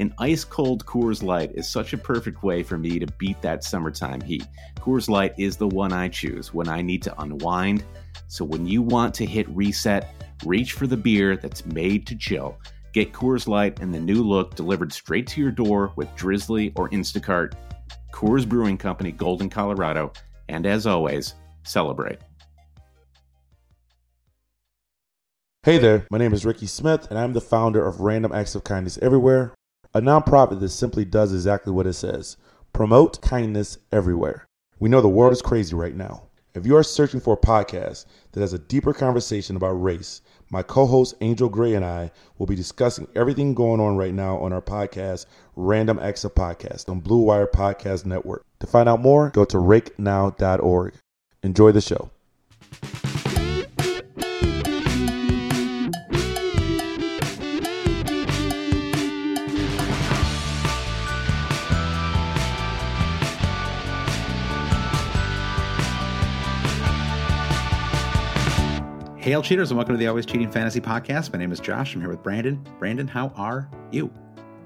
An ice cold Coors Light is such a perfect way for me to beat that summertime heat. Coors Light is the one I choose when I need to unwind. So when you want to hit reset, reach for the beer that's made to chill. Get Coors Light and the new look delivered straight to your door with Drizly or Instacart. Coors Brewing Company, Golden, Colorado. And as always, celebrate. Hey there, my name is Ricky Smith, and I'm the founder of Random Acts of Kindness Everywhere, a nonprofit that simply does exactly what it says promote kindness everywhere. We know the world is crazy right now. If you are searching for a podcast that has a deeper conversation about race, my co host Angel Gray and I will be discussing everything going on right now on our podcast, Random of Podcast, on Blue Wire Podcast Network. To find out more, go to rakenow.org. Enjoy the show. Hail cheaters and welcome to the Always Cheating Fantasy Podcast. My name is Josh. I'm here with Brandon. Brandon, how are you?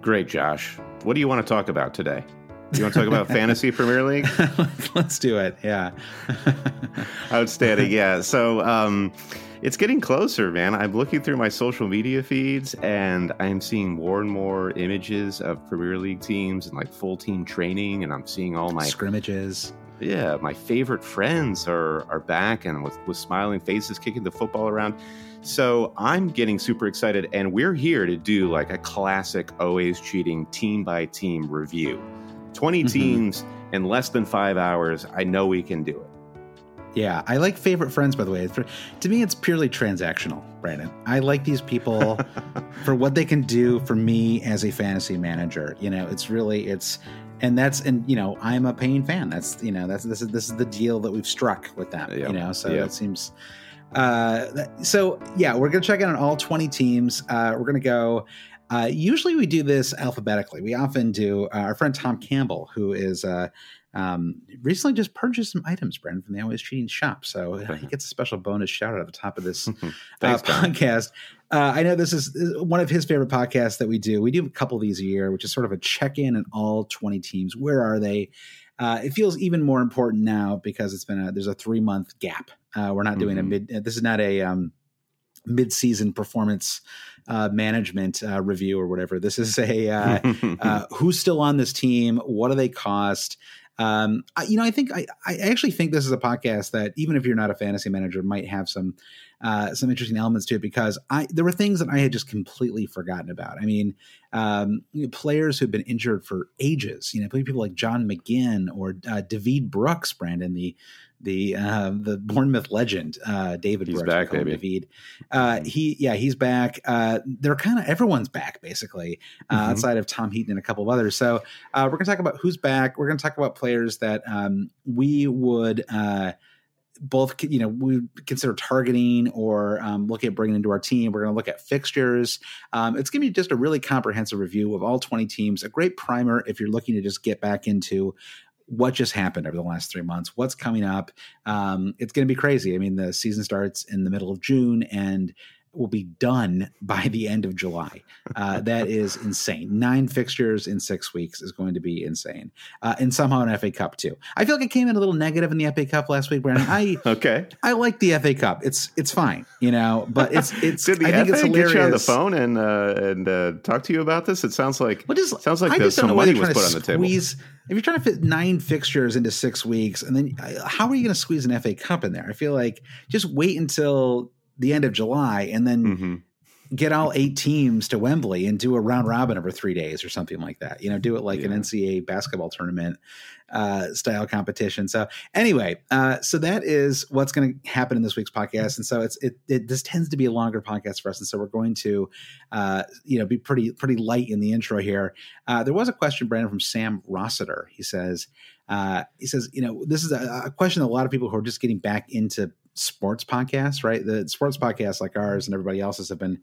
Great, Josh. What do you want to talk about today? You want to talk about Fantasy Premier League? Let's do it. Yeah. Outstanding. Yeah. So um, it's getting closer, man. I'm looking through my social media feeds and I'm seeing more and more images of Premier League teams and like full team training. And I'm seeing all my scrimmages yeah, my favorite friends are are back and with, with smiling faces kicking the football around. So I'm getting super excited, and we're here to do like a classic always cheating team by team review. 20 mm-hmm. teams in less than five hours. I know we can do it. Yeah, I like favorite friends, by the way. To me, it's purely transactional, Brandon. I like these people for what they can do for me as a fantasy manager. You know, it's really, it's, and that's and you know i'm a paying fan that's you know that's this is this is the deal that we've struck with them yep. you know so yep. it seems uh so yeah we're gonna check in on all 20 teams uh we're gonna go uh usually we do this alphabetically we often do uh, our friend tom campbell who is uh um, recently just purchased some items, Brandon, from the Always Cheating shop. So uh, he gets a special bonus shout out at the top of this uh, Thanks, uh, podcast. Uh, I know this is one of his favorite podcasts that we do. We do a couple of these a year, which is sort of a check in on all 20 teams. Where are they? Uh, it feels even more important now because it's been a there's a three month gap. Uh, we're not doing mm-hmm. a mid. This is not a um, mid season performance uh, management uh, review or whatever. This is a uh, uh, who's still on this team. What do they cost? Um, I, you know, I think I, I actually think this is a podcast that even if you're not a fantasy manager, might have some uh, some interesting elements to it because I there were things that I had just completely forgotten about. I mean, um, you know, players who've been injured for ages. You know, people like John McGinn or uh, David Brooks, Brandon, the the uh, the Bournemouth legend, uh, David. He's Brooks, back, baby. David. Uh, he, yeah, he's back. Uh, they're kind of everyone's back basically, uh, mm-hmm. outside of Tom Heaton and a couple of others. So uh, we're gonna talk about who's back. We're gonna talk about players that um, we would. Uh, both you know we consider targeting or um, look at bringing into our team we're going to look at fixtures um, it's going to be just a really comprehensive review of all 20 teams a great primer if you're looking to just get back into what just happened over the last three months, what's coming up. Um, it's going to be crazy. I mean, the season starts in the middle of June, and will be done by the end of July. Uh, that is insane. Nine fixtures in six weeks is going to be insane, uh, and somehow an FA Cup too. I feel like it came in a little negative in the FA Cup last week, Brandon. I okay. I like the FA Cup. It's it's fine, you know, but it's it's. Did the I think FA it's hilarious. get you on the phone and uh, and uh, talk to you about this? It sounds like What is, sounds like there's some money was put on the table. squeeze. If you're trying to fit nine fixtures into six weeks, and then uh, how are you going to squeeze an FA Cup in there? I feel like just wait until the end of July and then hmm get all eight teams to Wembley and do a round robin over three days or something like that. You know, do it like an NCAA basketball tournament uh, style competition. So anyway, uh, so that is what's going to happen in this week's podcast. And so it's it, it this tends to be a longer podcast for us, and so we're going to uh, you know be pretty pretty light in the intro here. Uh, there was a question, Brandon, from Sam Rossiter. He says. Uh, he says, you know, this is a, a question that a lot of people who are just getting back into sports podcasts, right? The sports podcasts like ours and everybody else's have been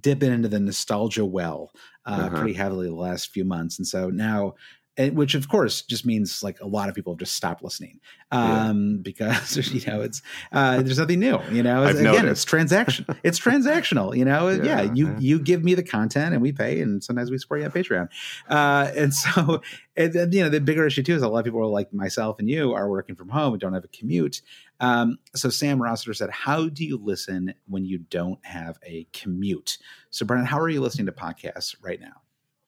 dipping into the nostalgia well uh, Uh-huh. pretty heavily the last few months. And so now, and, which of course just means like a lot of people have just stopped listening um, because you know it's uh, there's nothing new. You know, I've again, noticed. it's transaction. It's transactional. You know, yeah, Yeah, you yeah. you give me the content and we pay, and sometimes we support you on Patreon. Uh, and so, and you know, the bigger issue too is a lot of people are like myself and you are working from home and don't have a commute. Um, so Sam Rossiter said, "How do you listen when you don't have a commute?" So, Brandon, how are you listening to podcasts right now?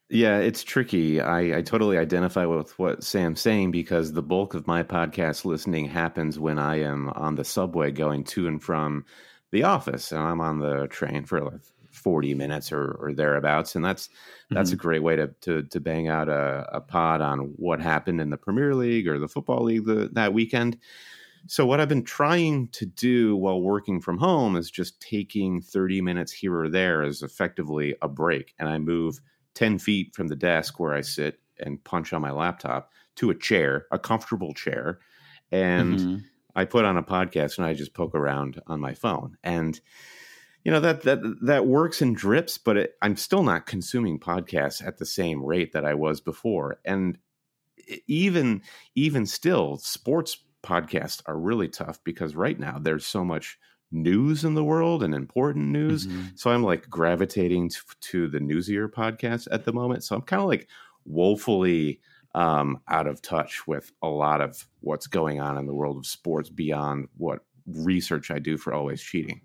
Yeah, it's tricky. I, I totally identify with what Sam's saying because the bulk of my podcast listening happens when I am on the subway going to and from the office, and I'm on the train for like 40 minutes or, or thereabouts, and that's that's a great way to to, to bang out a, a pod on what happened in the Premier League or the football league the, that weekend. So what I've been trying to do while working from home is just taking 30 minutes here or there as effectively a break, and I move 10 feet from the desk where I sit and punch on my laptop to a chair, a comfortable chair, and Mhm. I put on a podcast and I just poke around on my phone. And you know that that that works in drips, but it, I'm still not consuming podcasts at the same rate that I was before. And even even still, sports podcasts are really tough because right now there's so much news in the world and important news. Mhm. So I'm like gravitating to, to the newsier podcasts at the moment. So I'm kind of like woefully um, out of touch with a lot of what's going on in the world of sports beyond what research I do for Always Cheating.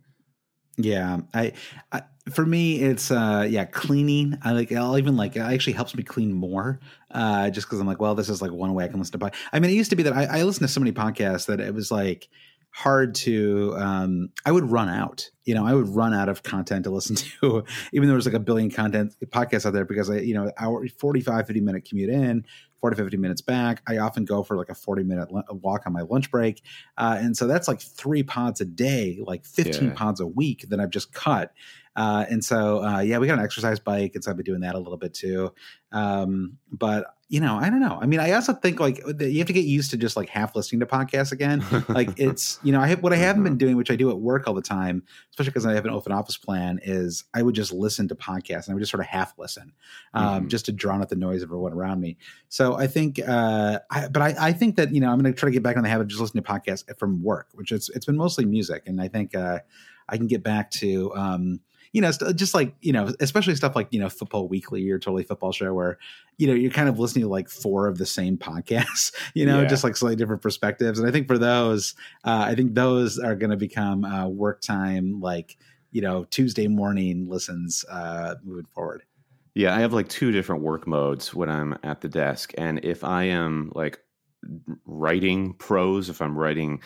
Yeah, I, I for me it's uh yeah cleaning. I like I'll even like it actually helps me clean more. Uh, just because I'm like, well, this is like one way I can listen to. Pod- I mean, it used to be that I, I listened to so many podcasts that it was like hard to um i would run out you know i would run out of content to listen to even though there's like a billion content podcasts out there because i you know hour 45 50 minute commute in 40 50 minutes back i often go for like a 40 minute walk on my lunch break uh, and so that's like three pods a day like 15 Yeah. pods a week that i've just cut uh, and so uh, yeah we got an exercise bike and so i've been doing that a little bit too. Um, but you know i don't know. I mean i also think like you have to get used to just like half listening to podcasts again. Like it's you know i have what i haven't been doing which i do at work all the time especially because i have an open office plan is i would just listen to podcasts and i would just sort of half listen um, Mhm. just to drown out the noise of everyone around me. So i think uh I, but I, I think that you know i'm going to try to get back on the habit of just listening to podcasts from work which it's it's been mostly music and i think uh i can get back to um you know, st- just like you know, especially stuff like you know, Football Weekly or Totally Football Show, where you know you're kind of listening to like four of the same podcasts, you know, Yeah. just like slightly different perspectives. And I think for those, uh, I think those are going to become uh, work time, like you know, Tuesday morning listens uh, moving forward. Yeah, I have like two different work modes when I'm at the desk. And if I am like writing prose, if I'm writing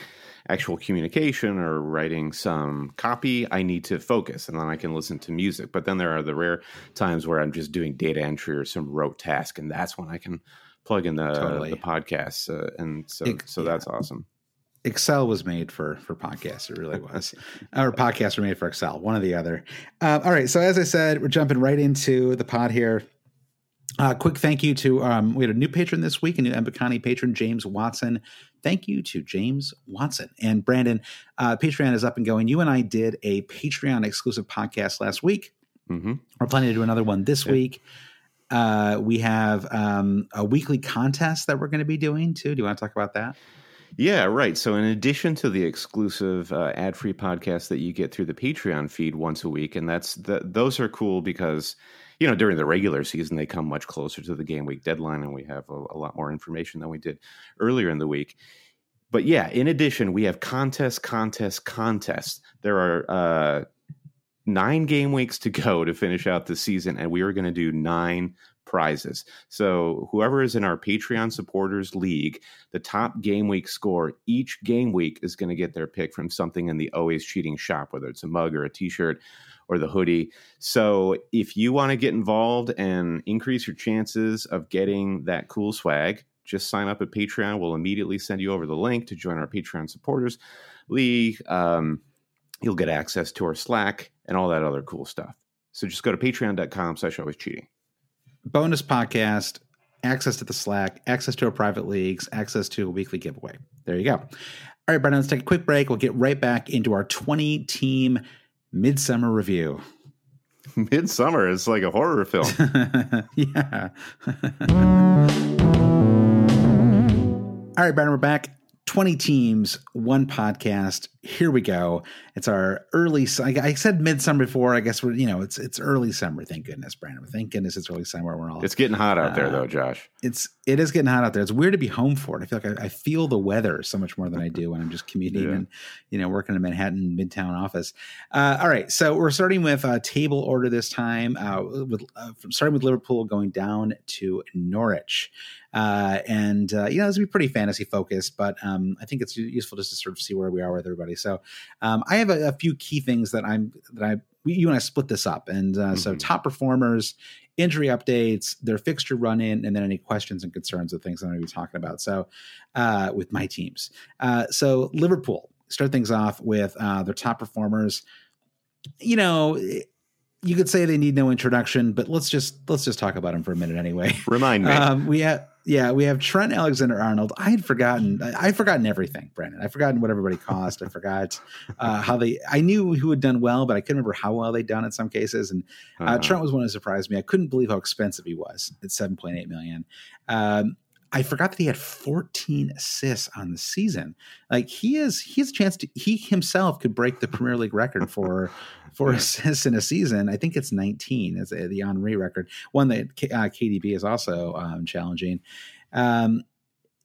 actual communication or writing some copy, I need to focus and then I can listen to music. But then there are the rare times where I'm just doing data entry or some rote task, and that's when I can plug in the, Totally. the podcasts. Uh, and so, It- so yeah. that's awesome. Excel was made for for podcasts. It really was. Our podcasts were made for Excel, one or the other. Um, all right. So as I said, we're jumping right into the pod here. Uh, quick thank you to um, we had a new patron this week, a new Embacani patron, James Watson. Thank you to James Watson and Brandon. Uh, Patreon is up and going. You and I did a Patreon exclusive podcast last week. hmm We're planning to do another one this Yeah. week. Uh, we have um, a weekly contest that we're going to be doing too. Do you want to talk about that? Yeah, right. So, in addition to the exclusive uh, ad-free podcast that you get through the Patreon feed once a week, and that's the, those are cool because you know during the regular season they come much closer to the game week deadline, and we have a, a lot more information than we did earlier in the week. But yeah, in addition, we have contest, contest, contest. There are uh, nine game weeks to go to finish out the season, and we are going to do nine prizes. So whoever is in our Patreon supporters league, the top game week score each game week is going to get their pick from something in the Always Cheating shop, whether it's a mug or a T-shirt or the hoodie. So if you want to get involved and increase your chances of getting that cool swag, just sign up at Patreon. We'll immediately send you over the link to join our Patreon supporters league. Um, you'll get access to our Slack and all that other cool stuff. So just go to patreon.com slash always cheating. Bonus podcast, access to the Slack, access to our private leagues, access to a weekly giveaway. There you go. All right, Brandon, let's take a quick break. We'll get right back into our 20 team midsummer review. Midsummer is like a horror film. yeah. All right, Brandon, we're back. 20 teams, one podcast. Here we go. It's our early. I said midsummer before. I guess we're you know it's it's early summer. Thank goodness, Brandon. Thank goodness it's early summer. We're all. It's getting hot out uh, there, though, Josh. It's it is getting hot out there. It's weird to be home for it. I feel like I, I feel the weather so much more than I do when I'm just commuting yeah. and you know working in a Manhattan Midtown office. Uh, all right, so we're starting with a table order this time. Uh, with uh, starting with Liverpool going down to Norwich. Uh, and uh, you know, this will be pretty fantasy focused, but um, I think it's useful just to sort of see where we are with everybody. So um, I have a, a, few key things that I'm that I you and I split this up, and uh, mm-hmm. so top performers, injury updates, their fixture run in, and then any questions and concerns of things I'm going to be talking about. So uh, with my teams, uh, so Liverpool start things off with uh, their top performers. You know you could say they need no introduction, but let's just let's just talk about them for a minute anyway. Remind me. Um, we have yeah, we have Trent Alexander Arnold. I had forgotten. I had forgotten everything, Brandon. I'd forgotten what everybody cost. I forgot uh, how they. I knew who had done well, but I couldn't remember how well they'd done in some cases. And uh, uh-huh. Trent was one that surprised me. I couldn't believe how expensive he was at seven point eight million. Um, I forgot that he had 14 assists on the season. Like he is, he has a chance to. He himself could break the Premier League record for for assists in a season. I think it's 19 as the Henry record, one that uh, KDB is also um, challenging. Um,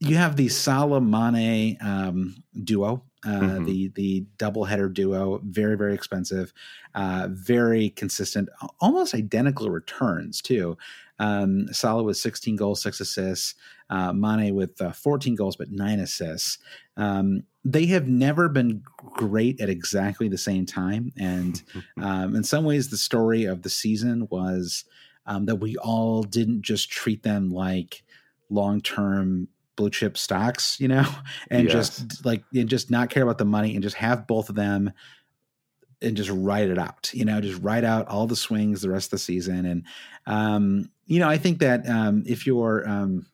you have the Salah Mane um, duo, uh, mm-hmm. the the double header duo, very very expensive, uh, very consistent, almost identical returns too. Um, Salah with 16 goals, six assists. Uh, Mane with uh, 14 goals but nine assists. Um, they have never been great at exactly the same time, and um, in some ways, the story of the season was um, that we all didn't just treat them like long term blue chip stocks, you know, and yes. just like and just not care about the money and just have both of them and just write it out, you know, just write out all the swings the rest of the season. And um, you know, I think that um if you're um,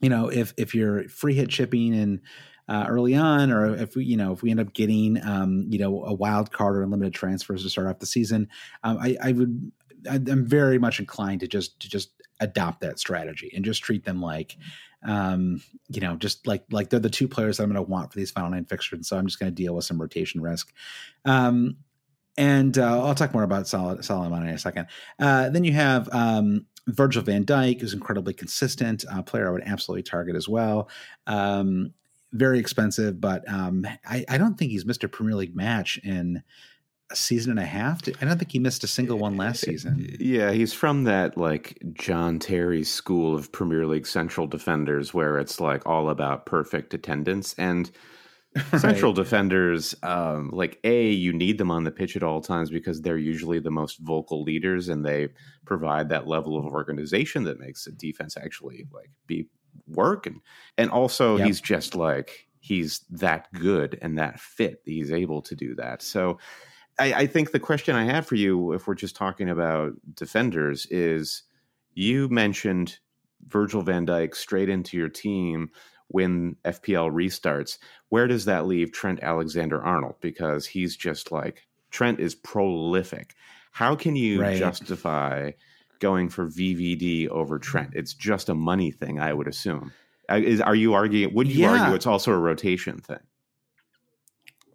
you know, if if you're free hit chipping and uh, early on, or if we, you know, if we end up getting, um, you know, a wild card or unlimited transfers to start off the season, um, I, I would, I'm very much inclined to just to just adopt that strategy and just treat them like um, you know, just like like they're the two players that I'm going to want for these final nine fixtures. And so I'm just going to deal with some rotation risk. Um, and uh, I'll talk more about Solomon in a second. Uh, then you have um, Virgil Van Dijk, who's incredibly consistent, player I would absolutely target as well. Um, very expensive, but um, I, I, don't think he's missed a Premier League match in a season and a half. I don't think he missed a single one last season. Yeah, he's from that like John Terry school of Premier League central defenders where it's like all about perfect attendance and right. central defenders um, like a you need them on the pitch at all times because they're usually the most vocal leaders and they provide that level of organization that makes the defense actually like be work and and also yep. he's just like he's that good and that fit that he's able to do that so I, I think the question I have for you, if we're just talking about defenders, is you mentioned Virgil van Dijk straight into your team when FPL restarts. Where does that leave Trent Alexander Arnold? Because he's just like Trent is prolific. How can you right. justify going for VVD over Trent? It's just a money thing, I would assume. Uh, is are you arguing? Would you Yeah. argue it's also a rotation thing?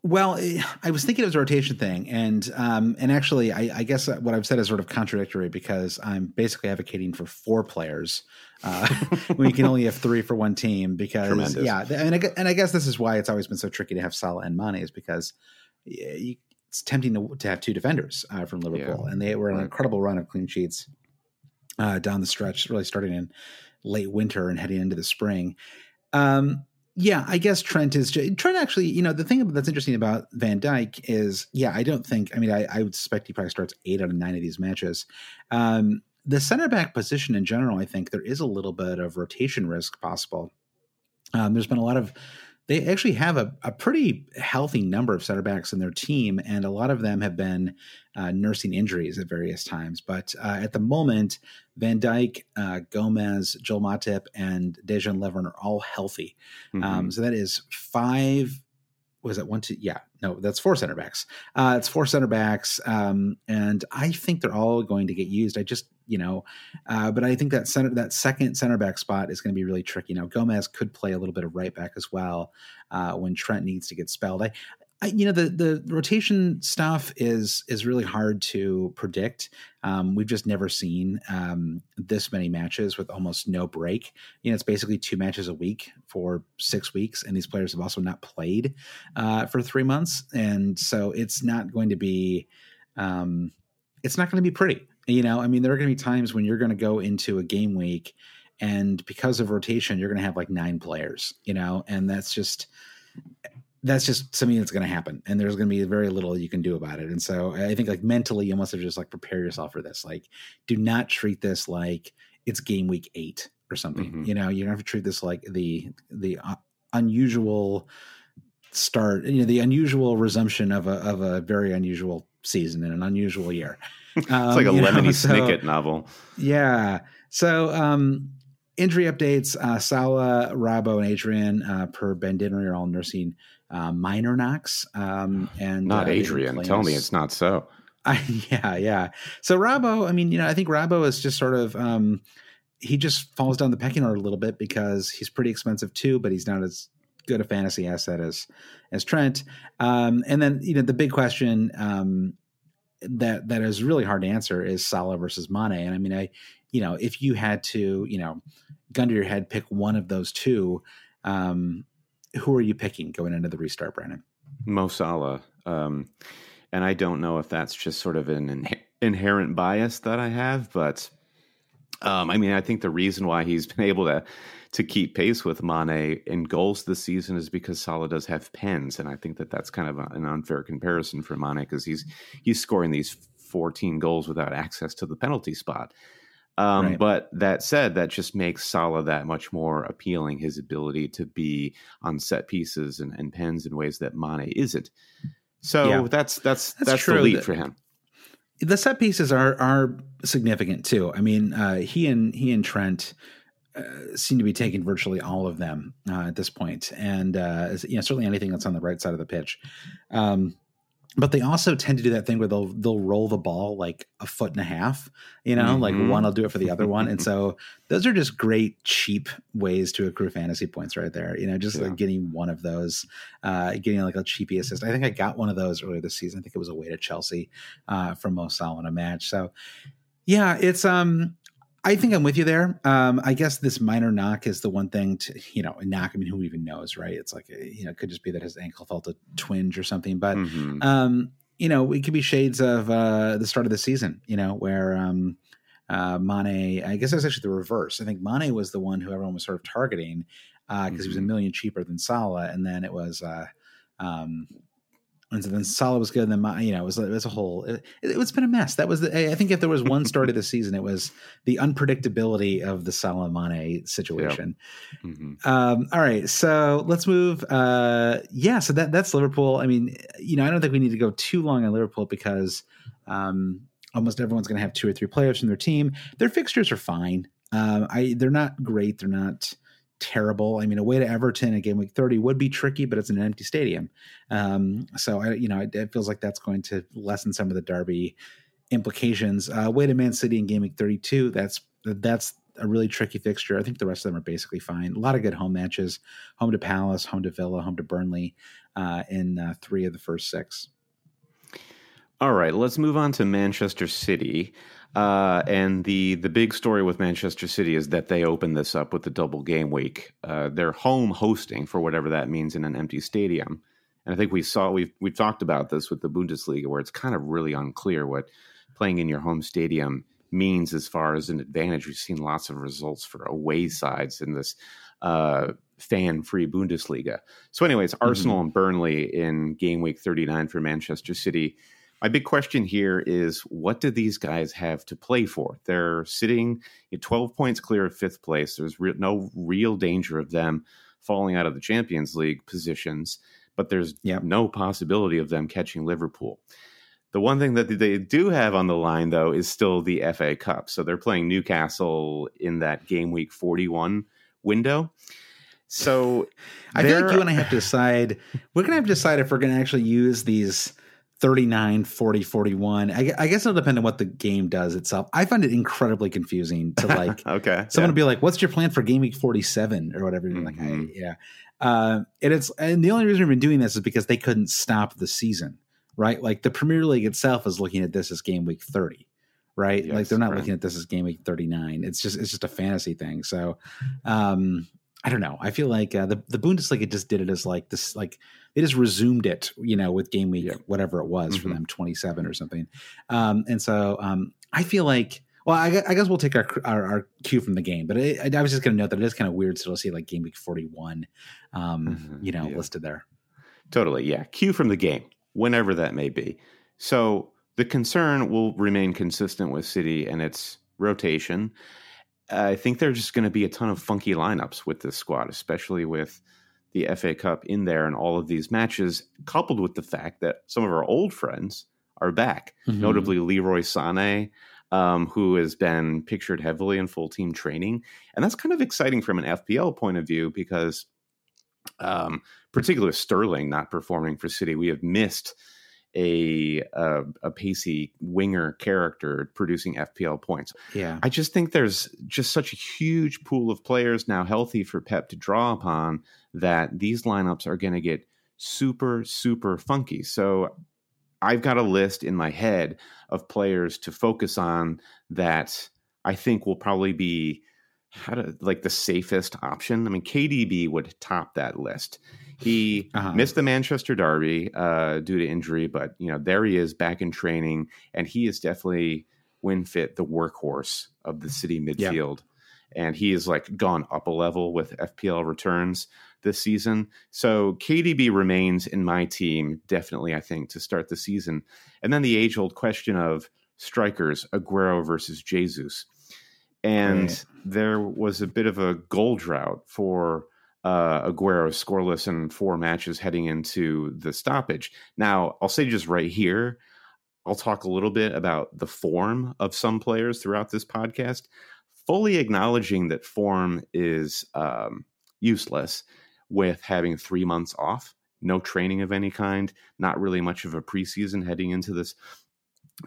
Well, eh, I was thinking it was a rotation thing, and um, and actually, I, I guess what I've said is sort of contradictory because I'm basically advocating for four players uh, when you can only have three for one team. Because Tremendous. yeah, and I, and I guess this is why it's always been so tricky to have Salah and Mane is because you, it's tempting to, to have two defenders uh, from Liverpool, and they were on an incredible run of clean sheets uh, down the stretch, really starting in late winter and heading into the spring. Um, yeah, I guess Trent is Trent actually. You know, the thing that's interesting about Van Dijk is, yeah, I don't think. I mean, I, I would suspect he probably starts eight out of nine of these matches. Um, the center back position in general, I think there is a little bit of rotation risk possible. Um, there's been a lot of. They actually have a, a pretty healthy number of center backs in their team, and a lot of them have been uh, nursing injuries at various times. But uh, at the moment, Van Dijk, uh, Gomez, Joel Matip, and Dejan Lovren are all healthy. Mhm. Um, so that is five. Was it one, two? Yeah, no, that's four center backs. Uh, it's four center backs, um, and I think they're all going to get used. I just, you know, uh, but I think that center, that second center back spot is going to be really tricky. Now Gomez could play a little bit of right back as well uh, when Trent needs to get spelled. I, I, you know, the the rotation stuff is is really hard to predict. Um, we've just never seen um, this many matches with almost no break you know, it's basically two matches a week for six weeks, and these players have also not played uh, for three months, and so it's not going to be, um, it's not going to be pretty. You know, I mean, there are going to be times when you're going to go into a game week, and because of rotation, you're going to have like nine players. You know, and that's just that's just something that's going to happen and there's going to be very little you can do about it and so i think like mentally you must have just like prepare yourself for this like do not treat this like it's game week eight or something Mhm. you know you don't have to treat this like the the uh, unusual start you know the unusual resumption of a of a very unusual season in an unusual year it's like a Um, you know, Lemony so- Snicket novel. yeah. So um injury updates, uh Salah, Robbo, and Adrian uh per Ben Dinnery are all nursing uh minor knocks. Um and Not uh, Adrian. Tell me it's not so. I, yeah, yeah. So Robbo, I mean, you know, I think Robbo is just sort of um he just falls down the pecking order a little bit because he's pretty expensive too, but he's not as good a fantasy asset as as Trent. Um and then, you know, the big question um that that is really hard to answer is Salah versus Mane. And I mean, I, you know, if you had to, you know, gun to your head, pick one of those two, um, who are you picking going into the restart, Brandon? Mo Salah. Um, and I don't know if that's just sort of an in- inherent bias that I have, but um, I mean, I think the reason why he's been able to to keep pace with Mane in goals this season is because Salah does have pens, and I think that that's kind of a, an unfair comparison for Mane because he's he's scoring these 14 goals without access to the penalty spot. Um, Right. But that said, that just makes Salah that much more appealing. His ability to be on set pieces and, and pens in ways that Mane isn't. So Yeah. that's that's That's that's, true. the lead That- for him. The set pieces are are significant too. I mean, uh, he and he and Trent uh, seem to be taking virtually all of them uh, at this point, and uh, you know certainly anything that's on the right side of the pitch. Um, but they also tend to do that thing where they'll they'll roll the ball like a foot and a half, you know, like Mhm. one will do it for the other one, and so those are just great cheap ways to accrue fantasy points right there. You know, just Yeah. like getting one of those, uh, getting like a cheapy assist. I think I got one of those earlier this season. I think it was a away to Chelsea uh, from Mo Salah in a match. So yeah, it's um. I think I'm with you there. Um, I guess this minor knock is the one thing to, you know, a knock. I mean, who even knows, right? It's like, uh, you know, it could just be that his ankle felt a twinge or something. But, Mhm. um, you know, it could be shades of uh, the start of the season, you know, where um, uh, Mane, I guess that's actually the reverse. I think Mane was the one who everyone was sort of targeting because he was a Mhm. million cheaper than Salah. And then it was, uh, um, and so then Salah was good. And then, you know, it was, it was a whole, it, it's been a mess. That was the, I think if there was one story of the season, it was the unpredictability of the Salah Mane situation. Mhm. Um, all right, so let's move. Uh, yeah, so that that's Liverpool. I mean, you know, I don't think we need to go too long on Liverpool because um, almost everyone's going to have two or three players from their team. Their fixtures are fine. Um, I they're not great. They're not terrible. I mean, away to Everton at game week thirty would be tricky, but it's an empty stadium. Um, so I, you know, it, it feels like that's going to lessen some of the Derby implications. Uh, away to Man City in game week thirty two. That's that's a really tricky fixture. I think the rest of them are basically fine. A lot of good home matches: home to Palace, home to Villa, home to Burnley, uh, in uh, three of the first six. All right, let's move on to Manchester City. Uh, and the the big story with Manchester City is that they opened this up with the double game week. Uh, they're home hosting for whatever that means in an empty stadium. And I think we saw we've we've talked about this with the Bundesliga, where it's kind of really unclear what playing in your home stadium means as far as an advantage. We've seen lots of results for away sides in this uh, fan-free Bundesliga. So, anyways, mm-hmm. Arsenal and Burnley in game week 39 for Manchester City. My big question here is what do these guys have to play for? They're sitting at 12 points clear of fifth place. There's re- no real danger of them falling out of the Champions League positions, but there's yep. no possibility of them catching Liverpool. The one thing that they do have on the line, though, is still the FA Cup. So they're playing Newcastle in that game week 41 window. So I feel like you and I have to decide. We're going to have to decide if we're going to actually use these 39, 40, 41. I, I, guess it'll depend on what the game does itself. I find it incredibly confusing to like, okay, someone yeah. be like, what's your plan for game week 47 or whatever? Mm-hmm. Like, I, yeah. Uh, and it's, and the only reason we've been doing this is because they couldn't stop the season, right? Like the Premier League itself is looking at this as game week 30 right? Yes, like they're not right. looking at this as game week 39. It's just it's just a fantasy thing. So um I don't know. I feel like uh, the the Bundesliga just did it as like this, like they just resumed it, you know, with game week, whatever it was mm-hmm. for them, twenty seven or something. Um, and so um, I feel like, well, I, I, guess we'll take our our, our cue from the game, but it, I was just going to note that it is kind of weird still to see like game week forty one, um, mm-hmm. you know, yeah. listed there. Totally, yeah. Cue from the game, whenever that may be. So the concern will remain consistent with City and its rotation. I think there's just going to be a ton of funky lineups with this squad, especially with the FA Cup in there and all of these matches, coupled with the fact that some of our old friends are back, mm-hmm. notably Leroy Sané, um, who has been pictured heavily in full team training. And that's kind of exciting from an FPL point of view because, um, particularly Sterling not performing for City, we have missed a, a, a pacey winger character producing FPL points. Yeah, I just think there's just such a huge pool of players now healthy for Pep to draw upon that these lineups are going to get super super funky. So I've got a list in my head of players to focus on that I think will probably be how to like the safest option. I mean, KDB would top that list. He uh-huh. missed the Manchester Derby uh, due to injury, but you know there he is back in training, and he is definitely when fit the workhorse of the city midfield. Yep. And he is like gone up a level with FPL returns this season. So KDB remains in my team, definitely, I think, to start the season. And then the age old question of strikers, Aguero versus Jesus. And right. there was a bit of a goal drought for uh, Aguero scoreless in four matches heading into the stoppage. Now, I'll say just right here, I'll talk a little bit about the form of some players throughout this podcast, fully acknowledging that form is um, useless with having three months off, no training of any kind, not really much of a preseason heading into this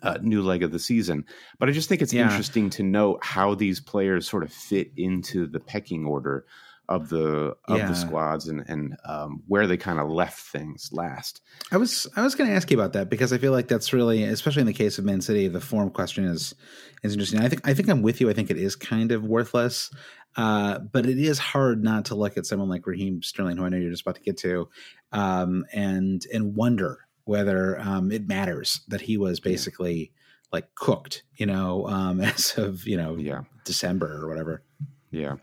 uh, new leg of the season. But I just think it's yeah. interesting to note how these players sort of fit into the pecking order of the of yeah. the squads and and um, where they kind of left things last. I was I was going to ask you about that because I feel like that's really, especially in the case of Man City, the form question is is interesting. I think I think I'm with you. I think it is kind of worthless, uh, but it is hard not to look at someone like Raheem Sterling, who I know you're just about to get to, um, and and wonder whether um, it matters that he was basically yeah. like cooked, you know, um, as of you know yeah. December or whatever. Yeah.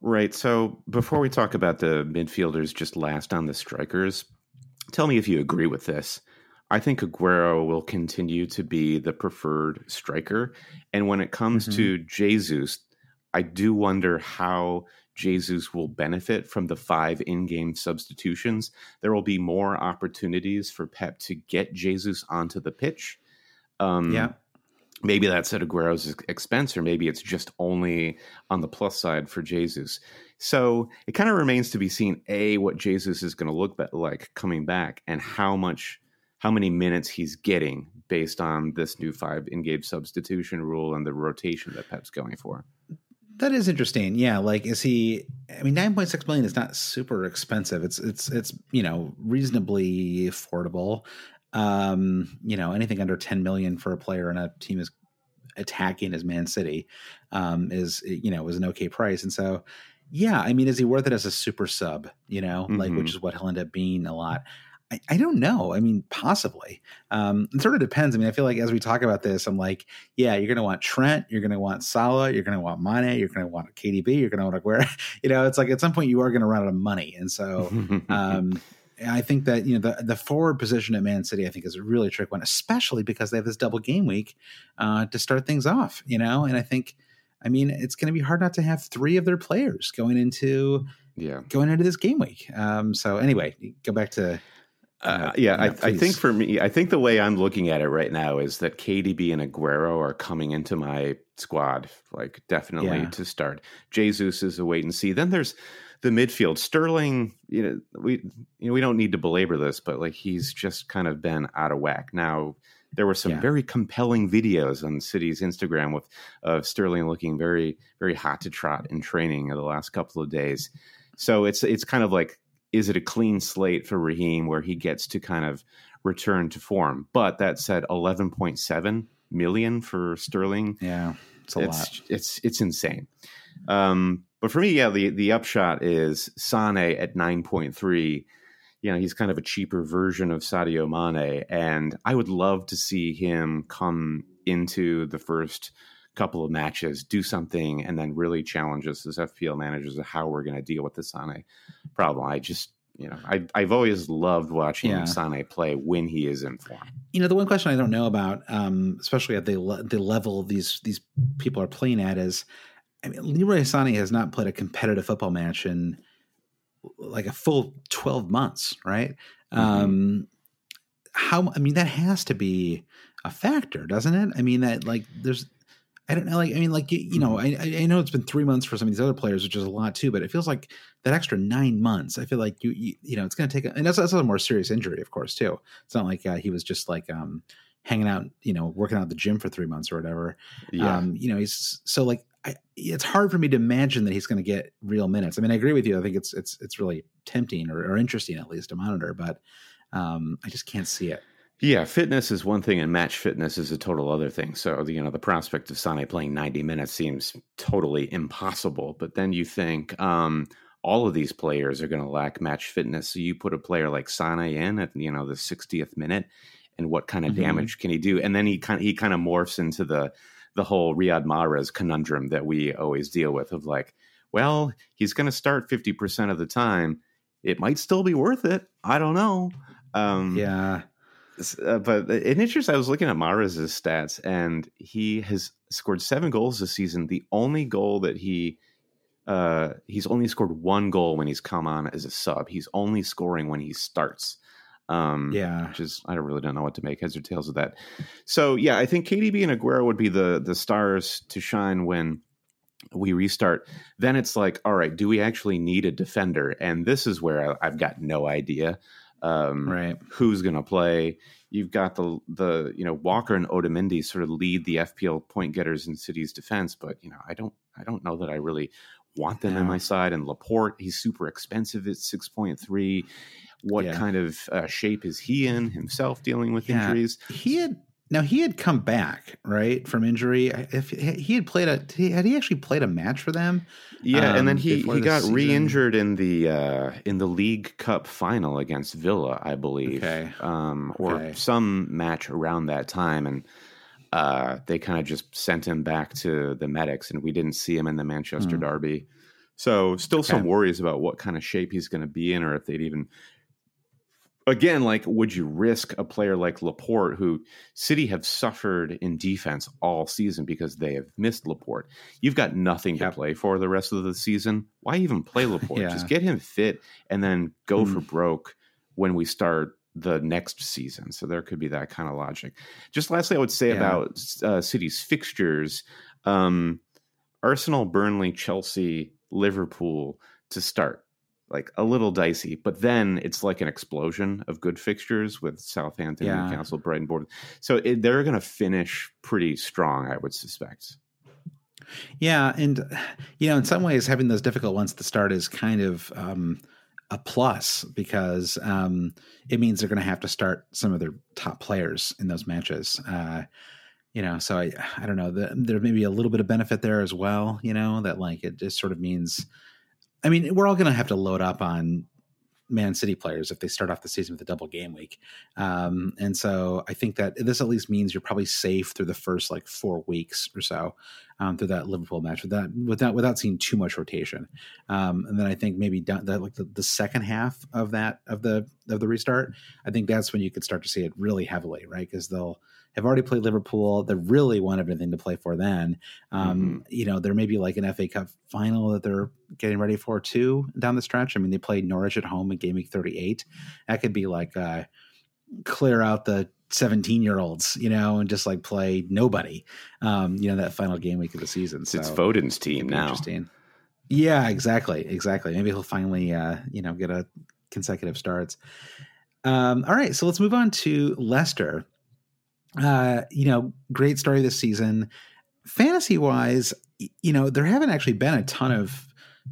Right. So before we talk about the midfielders, just last on the strikers, tell me if you agree with this. I think Aguero will continue to be the preferred striker. And when it comes mm-hmm. to Jesus, I do wonder how Jesus will benefit from the five in game substitutions. There will be more opportunities for Pep to get Jesus onto the pitch. Um, yeah maybe that's at Aguero's expense, or maybe it's just only on the plus side for Jesus. So it kind of remains to be seen a what Jesus is going to look like coming back, and how much, how many minutes he's getting based on this new five in-game substitution rule and the rotation that Pep's going for. That is interesting. Yeah, like is he? I mean, nine point six million is not super expensive. It's it's it's you know reasonably affordable. Um, you know, anything under ten million for a player and a team is attacking as Man City um, is you know was an okay price, and so yeah, I mean, is he worth it as a super sub? You know, mm-hmm. like which mm-hmm. is what he'll end up being a lot. I, I don't know. I mean, possibly. Um, it sort of depends. I mean, I feel like as we talk about this, I'm like, yeah, you're going to want Trent, you're going to want Salah, you're going to want Mane, you're going to want KDB, you're going to want where, you know, it's like at some point you are going to run out of money, and so um, I think that you know the the forward position at Man City, I think, is a really trick one, especially because they have this double game week uh, to start things off. You know, and I think, I mean, it's going to be hard not to have three of their players going into yeah going into this game week. Um, so anyway, go back to uh, yeah, I, I, think for me, I think the way I'm looking at it right now is that KDB and Aguero are coming into my squad, like definitely yeah. to start. Jesus is a wait and see. Then there's the midfield. Sterling, you know, we you know we don't need to belabor this, but like he's just kind of been out of whack. Now there were some yeah. very compelling videos on City's Instagram with of Sterling looking very very hot to trot in training in the last couple of days. So it's it's kind of like is it a clean slate for Raheem where he gets to kind of return to form? But that said, eleven point seven million for Sterling. Yeah, it's a it's, lot. It's it's insane. Um, but for me, yeah, the the upshot is Sane at nine point three. You know, he's kind of a cheaper version of Sadio Mane, and I would love to see him come into the first couple of matches, do something, and then really challenge us as FPL managers of how we're going to deal with the Sane problem. I just, you know, I, I've always loved watching yeah. Sane play when he is in form. You know, the one question I don't know about, um, especially at the the level these these people are playing at, is, I mean, Leroy Sane has not played a competitive football match in like a full twelve months, right? Mm-hmm. Um, how? I mean, that has to be a factor, doesn't it? I mean, that like there's I don't know. Like, I mean, like you, you know, mm-hmm. I, I know it's been three months for some of these other players, which is a lot too. But it feels like that extra nine months. I feel like you, you, you know, it's going to take, a, and that's, that's a more serious injury, of course, too. It's not like uh, he was just like um, hanging out, you know, working out at the gym for three months or whatever. Yeah. Um, you know, he's so like, I, it's hard for me to imagine that he's going to get real minutes. I mean, I agree with you. I think it's it's it's really tempting or, or interesting at least to monitor, but um, I just can't see it. Yeah, fitness is one thing, and match fitness is a total other thing. So, you know, the prospect of Sane playing 90 minutes seems totally impossible. But then you think um, all of these players are going to lack match fitness. So you put a player like Sane in at you know the 60th minute, and what kind of mm-hmm. damage can he do? And then he kind of, he kind of morphs into the the whole Riyad Mahrez conundrum that we always deal with of like, well, he's going to start 50% of the time. It might still be worth it. I don't know. Um, yeah uh, but in interest, I was looking at Mahrez' stats, and he has scored seven goals this season. The only goal that he uh, he's only scored one goal when he's come on as a sub. He's only scoring when he starts. Um, yeah, which is I don't really don't know what to make heads or tails of that. So yeah, I think KDB and Aguero would be the the stars to shine when we restart. Then it's like, all right, do we actually need a defender? And this is where I, I've got no idea um, right. who's going to play. You've got the the you know Walker and Otamendi sort of lead the FPL point getters in City's defense, but you know I don't I don't know that I really want them in my side. And Laporte, he's super expensive at six point three. What yeah. kind of uh, shape is he in himself dealing with yeah. injuries? He had now he had come back right from injury. If he had played a, had he actually played a match for them? Yeah, um, and then um, he he got season? re-injured in the uh, in the League Cup final against Villa, I believe, okay. Um, or okay. some match around that time, and uh, they kind of just sent him back to the medics, and we didn't see him in the Manchester mm. Derby. So, still okay. some worries about what kind of shape he's going to be in, or if they'd even again, like, would you risk a player like Laporte, who City have suffered in defense all season because they have missed Laporte? You've got nothing yep. to play for the rest of the season. Why even play Laporte? yeah. Just get him fit and then go mm. for broke when we start the next season. So there could be that kind of logic. Just lastly, I would say yeah. about uh, City's fixtures um, Arsenal, Burnley, Chelsea, Liverpool to start like a little dicey, but then it's like an explosion of good fixtures with Southampton, yeah. Newcastle, Brighton, Bournemouth. So it, they're going to finish pretty strong, I would suspect. Yeah, and you know, in some ways, having those difficult ones to start is kind of um, a plus because um, it means they're going to have to start some of their top players in those matches. Uh, you know, so I I don't know. The, there may be a little bit of benefit there as well. You know, that like it just sort of means. I mean, we're all going to have to load up on Man City players if they start off the season with a double game week. Um, and so I think that this at least means you're probably safe through the first like four weeks or so um, through that Liverpool match without without without seeing too much rotation. Um, and then I think maybe down that like the, the second half of that of the of the restart, I think that's when you could start to see it really heavily, right? Because they'll have already played Liverpool. They really won't have anything to play for then. Um, mm-hmm. You know, there may be like an FA Cup final that they're getting ready for too down the stretch. I mean, they played Norwich at home in game week 38. That could be like uh, clear out the 17 year olds, you know, and just like play nobody, um, you know, that final game week of the season. So it's Foden's team now. Interesting. Yeah, exactly. Exactly. Maybe he'll finally, uh, you know, get a consecutive starts. Um, all right. So let's move on to Leicester uh, you know, great story this season. Fantasy wise, you know, there haven't actually been a ton of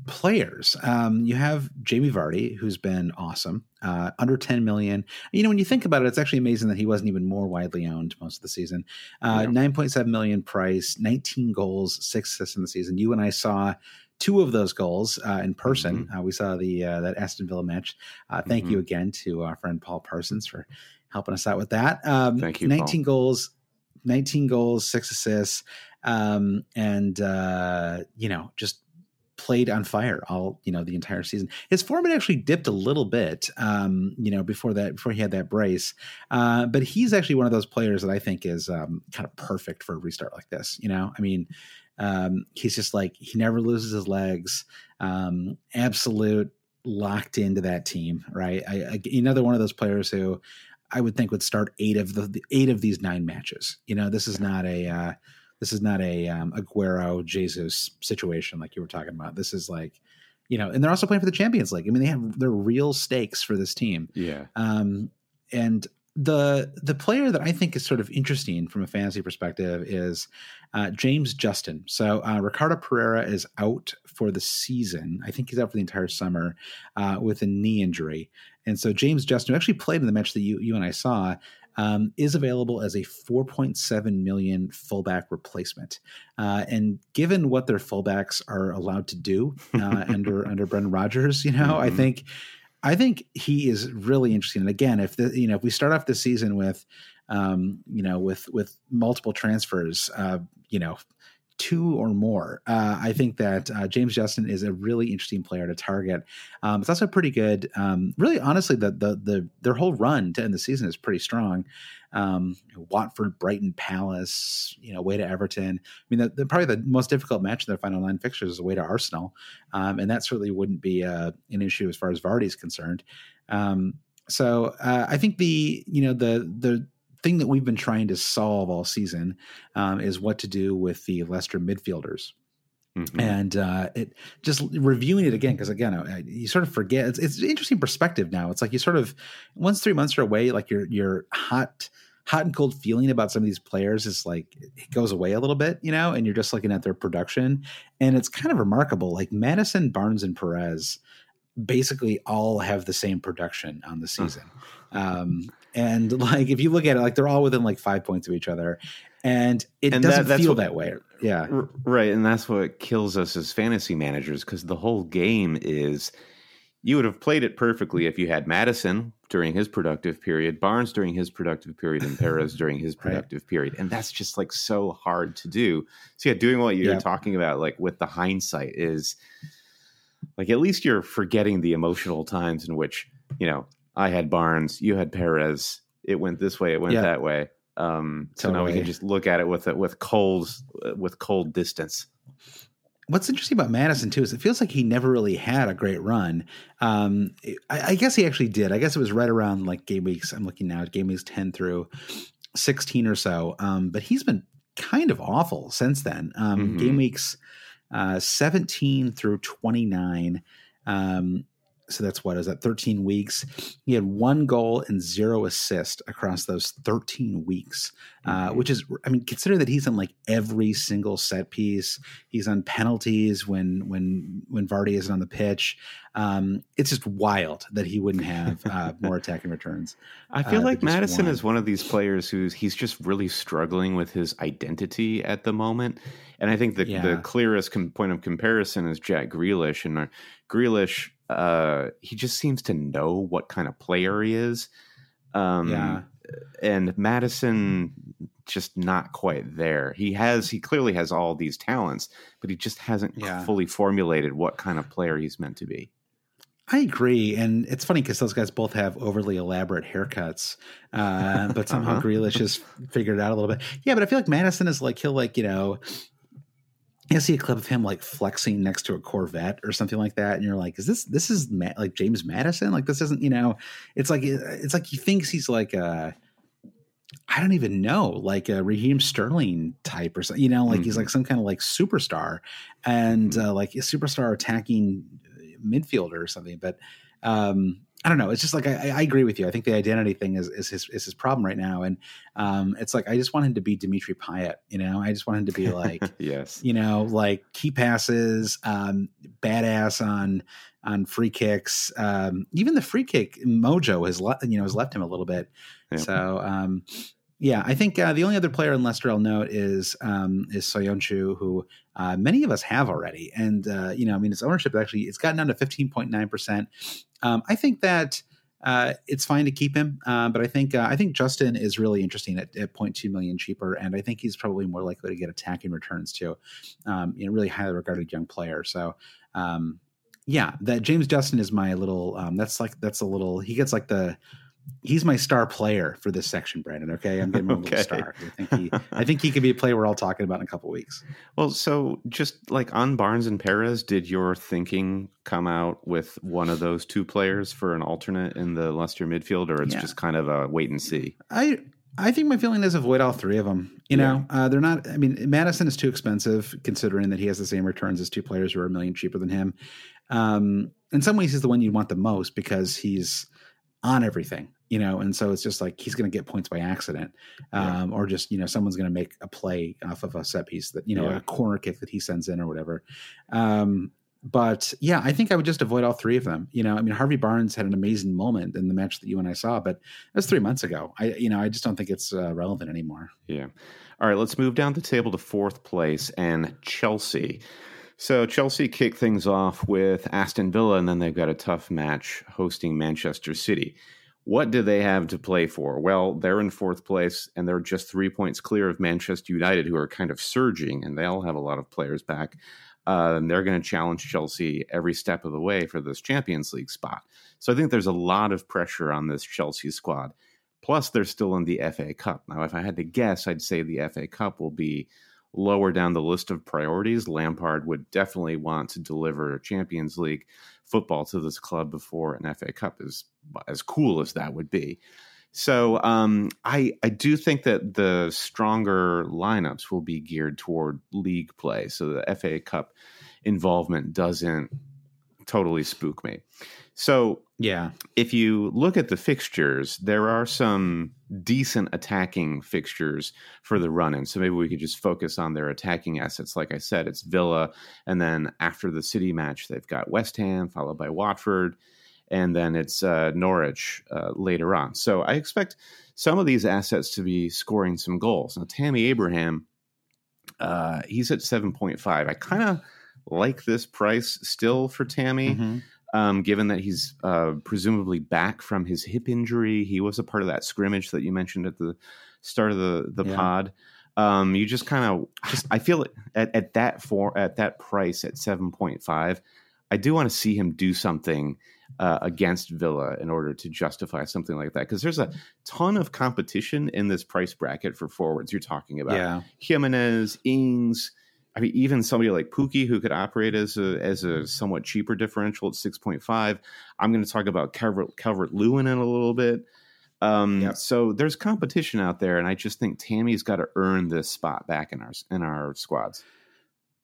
players. Um, you have Jamie Vardy, who's been awesome, uh, under 10 million. You know, when you think about it, it's actually amazing that he wasn't even more widely owned most of the season. Uh, yeah. 9.7 million price, 19 goals, six assists in the season. You and I saw two of those goals uh, in person. Mm-hmm. Uh, we saw the uh, that Aston Villa match. Uh, thank mm-hmm. you again to our friend Paul Parsons for helping us out with that. Um, Thank you. 19 Paul. goals, 19 goals, six assists, um, and uh, you know, just played on fire all you know the entire season. His form had actually dipped a little bit, um, you know, before that before he had that brace. Uh, but he's actually one of those players that I think is um, kind of perfect for a restart like this. You know, I mean, um, he's just like he never loses his legs. Um, absolute locked into that team, right? I, I, another one of those players who I would think would start eight of the, the eight of these nine matches. You know, this is not a uh, this is not a um, Aguero Jesus situation like you were talking about. This is like, you know, and they're also playing for the Champions League. I mean, they have their real stakes for this team. Yeah. Um, and the the player that I think is sort of interesting from a fantasy perspective is uh, James Justin. So uh, Ricardo Pereira is out for the season. I think he's out for the entire summer uh, with a knee injury. And so James Justin, who actually played in the match that you you and I saw, um, is available as a 4.7 million fullback replacement. Uh, and given what their fullbacks are allowed to do uh, under under Brendan Rodgers, you know, mm-hmm. I think I think he is really interesting. And again, if the you know if we start off the season with um, you know with with multiple transfers, uh, you know two or more. Uh, I think that uh, James Justin is a really interesting player to target. Um, it's also pretty good. Um, really, honestly, the, the the their whole run to end the season is pretty strong. Um, Watford, Brighton, Palace, you know, way to Everton. I mean, the, the, probably the most difficult match in their final nine fixtures is away to Arsenal, um, and that certainly wouldn't be uh, an issue as far as Vardy is concerned. Um, so uh, I think the you know the the thing that we've been trying to solve all season um, is what to do with the Leicester midfielders. Mm-hmm. And uh, it just reviewing it again because again I, you sort of forget it's, it's interesting perspective now. It's like you sort of once three months are away, like your your hot hot and cold feeling about some of these players is like it goes away a little bit, you know, and you're just looking at their production, and it's kind of remarkable. Like Maddison, Barnes, and Perez basically all have the same production on the season. Um, and like if you look at it, like they're all within like five points of each other, and it and doesn't that, feel what, that way. Yeah, right. And that's what kills us as fantasy managers because the whole game is you would have played it perfectly if you had maddison during his productive period, Barnes during his productive period, and Perez during his productive right. period. And that's just like so hard to do. So yeah, doing what you're yeah. talking about, like with the hindsight, is like at least you're forgetting the emotional times in which you know I had Barnes, you had Perez. It went this way, it went yeah. that way. Um, so totally. now we can just look at it with with cold with cold distance. What's interesting about Maddison too is it feels like he never really had a great run. Um, I, I, guess he actually did. I guess it was right around like game weeks. I'm looking now at game weeks ten through sixteen or so. Um, but he's been kind of awful since then. Um, mm-hmm. Game weeks uh, seventeen through twenty nine. Um, so that's what is that 13 weeks? He had one goal and zero assist across those 13 weeks uh, mm-hmm. which is i mean consider that he's on like every single set piece. He's on penalties when when when vardy isn't on the pitch. Um, it's just wild that he wouldn't have uh, more attacking returns i feel uh, like maddison is one of these players who's he's just really struggling with his identity at the moment. And i think the, yeah. the clearest com- point of comparison is jack grealish and uh, grealish uh, he just seems to know what kind of player he is. Um, yeah. And Maddison just not quite there. He has he clearly has all these talents, but he just hasn't yeah. fully formulated what kind of player he's meant to be. I agree, and it's funny because those guys both have overly elaborate haircuts, uh, but somehow uh-huh. Grealish has figured it out a little bit. Yeah, but I feel like Maddison is like he'll like you know you see a clip of him like flexing next to a Corvette or something like that, and you're like, "Is this this is Ma- like James Madison? Like this isn't you know?" It's like it's like he thinks he's like a I don't even know, like a Raheem Sterling type or something. You know, like mm-hmm. he's like some kind of like superstar and mm-hmm. uh, like a superstar attacking midfielder or something. But um, I don't know. It's just like I, I, agree with you. I think the identity thing is is his is his problem right now, and um, it's like I just want him to be Dimitri Payet. You know, I just want him to be like, yes, you know, like key passes, um, badass on on free kicks. Um, even the free kick mojo has le- you know has left him a little bit. Yeah. So um, yeah, I think uh, the only other player in Leicester I'll note is um, is Soyuncu, who uh, many of us have already, and uh, you know, I mean, its ownership actually it's gotten down to fifteen point nine percent. Um, I think that uh, it's fine to keep him, uh, but I think uh, I think Justin is really interesting at, at 0.2 million cheaper, and I think he's probably more likely to get attacking returns too. Um, you know, really highly regarded young player. So. Um, yeah, that James Justin is my little. Um, that's like that's a little. He gets like the he's my star player for this section, Brandon. Okay, I'm giving him okay. a little star. I think he, I think he could be a player we're all talking about in a couple weeks. Well, so just like on Barnes and Perez, did your thinking come out with one of those two players for an alternate in the Leicester midfield, or it's yeah. just kind of a wait and see? I I think my feeling is avoid all three of them. You yeah. know, uh, they're not. I mean, Maddison is too expensive considering that he has the same returns as two players who are a million cheaper than him. Um, in some ways, he's the one you want the most because he's on everything, you know, and so it's just like he's going to get points by accident, um, yeah. or just you know someone's going to make a play off of a set piece that you know yeah. a corner kick that he sends in or whatever. Um, but yeah, I think I would just avoid all three of them. You know, I mean, Harvey Barnes had an amazing moment in the match that you and I saw, but that's three months ago. I, you know, I just don't think it's uh, relevant anymore. Yeah. All right, let's move down the table to fourth place and Chelsea. So Chelsea kick things off with Aston Villa, and then they've got a tough match hosting Manchester City. What do they have to play for? Well, they're in fourth place, and they're just three points clear of Manchester United, who are kind of surging, and they all have a lot of players back. Uh, and they're going to challenge Chelsea every step of the way for this Champions League spot. So I think there's a lot of pressure on this Chelsea squad. Plus, they're still in the FA Cup. Now, if I had to guess, I'd say the FA Cup will be lower down the list of priorities. Lampard would definitely want to deliver Champions League football to this club before an FA Cup is as cool as that would be. So um, I I do think that the stronger lineups will be geared toward league play, so the FA Cup involvement doesn't totally spook me. So yeah, if you look at the fixtures, there are some decent attacking fixtures for the run-in. So maybe we could just focus on their attacking assets. Like I said, it's Villa, and then after the City match, they've got West Ham, followed by Watford, and then it's uh, Norwich uh, later on. So I expect some of these assets to be scoring some goals. Now, Tammy Abraham, uh, he's at seven point five. I kind of like this price still for Tammy. Mm-hmm um, given that he's uh, presumably back from his hip injury. He was a part of that scrimmage that you mentioned at the start of the the yeah. pod. Um, you just kind of just I feel at, at that for at that price at seven point five, I do want to see him do something uh, against Villa in order to justify something like that because there's a ton of competition in this price bracket for forwards. You're talking about yeah. Jimenez, Ings. I mean, even somebody like Pukki who could operate as a as a somewhat cheaper differential at six point five. I'm going to talk about Calvert Calvert Lewin in a little bit. Um, yep. So there's competition out there, and I just think Tammy's got to earn this spot back in our in our squads.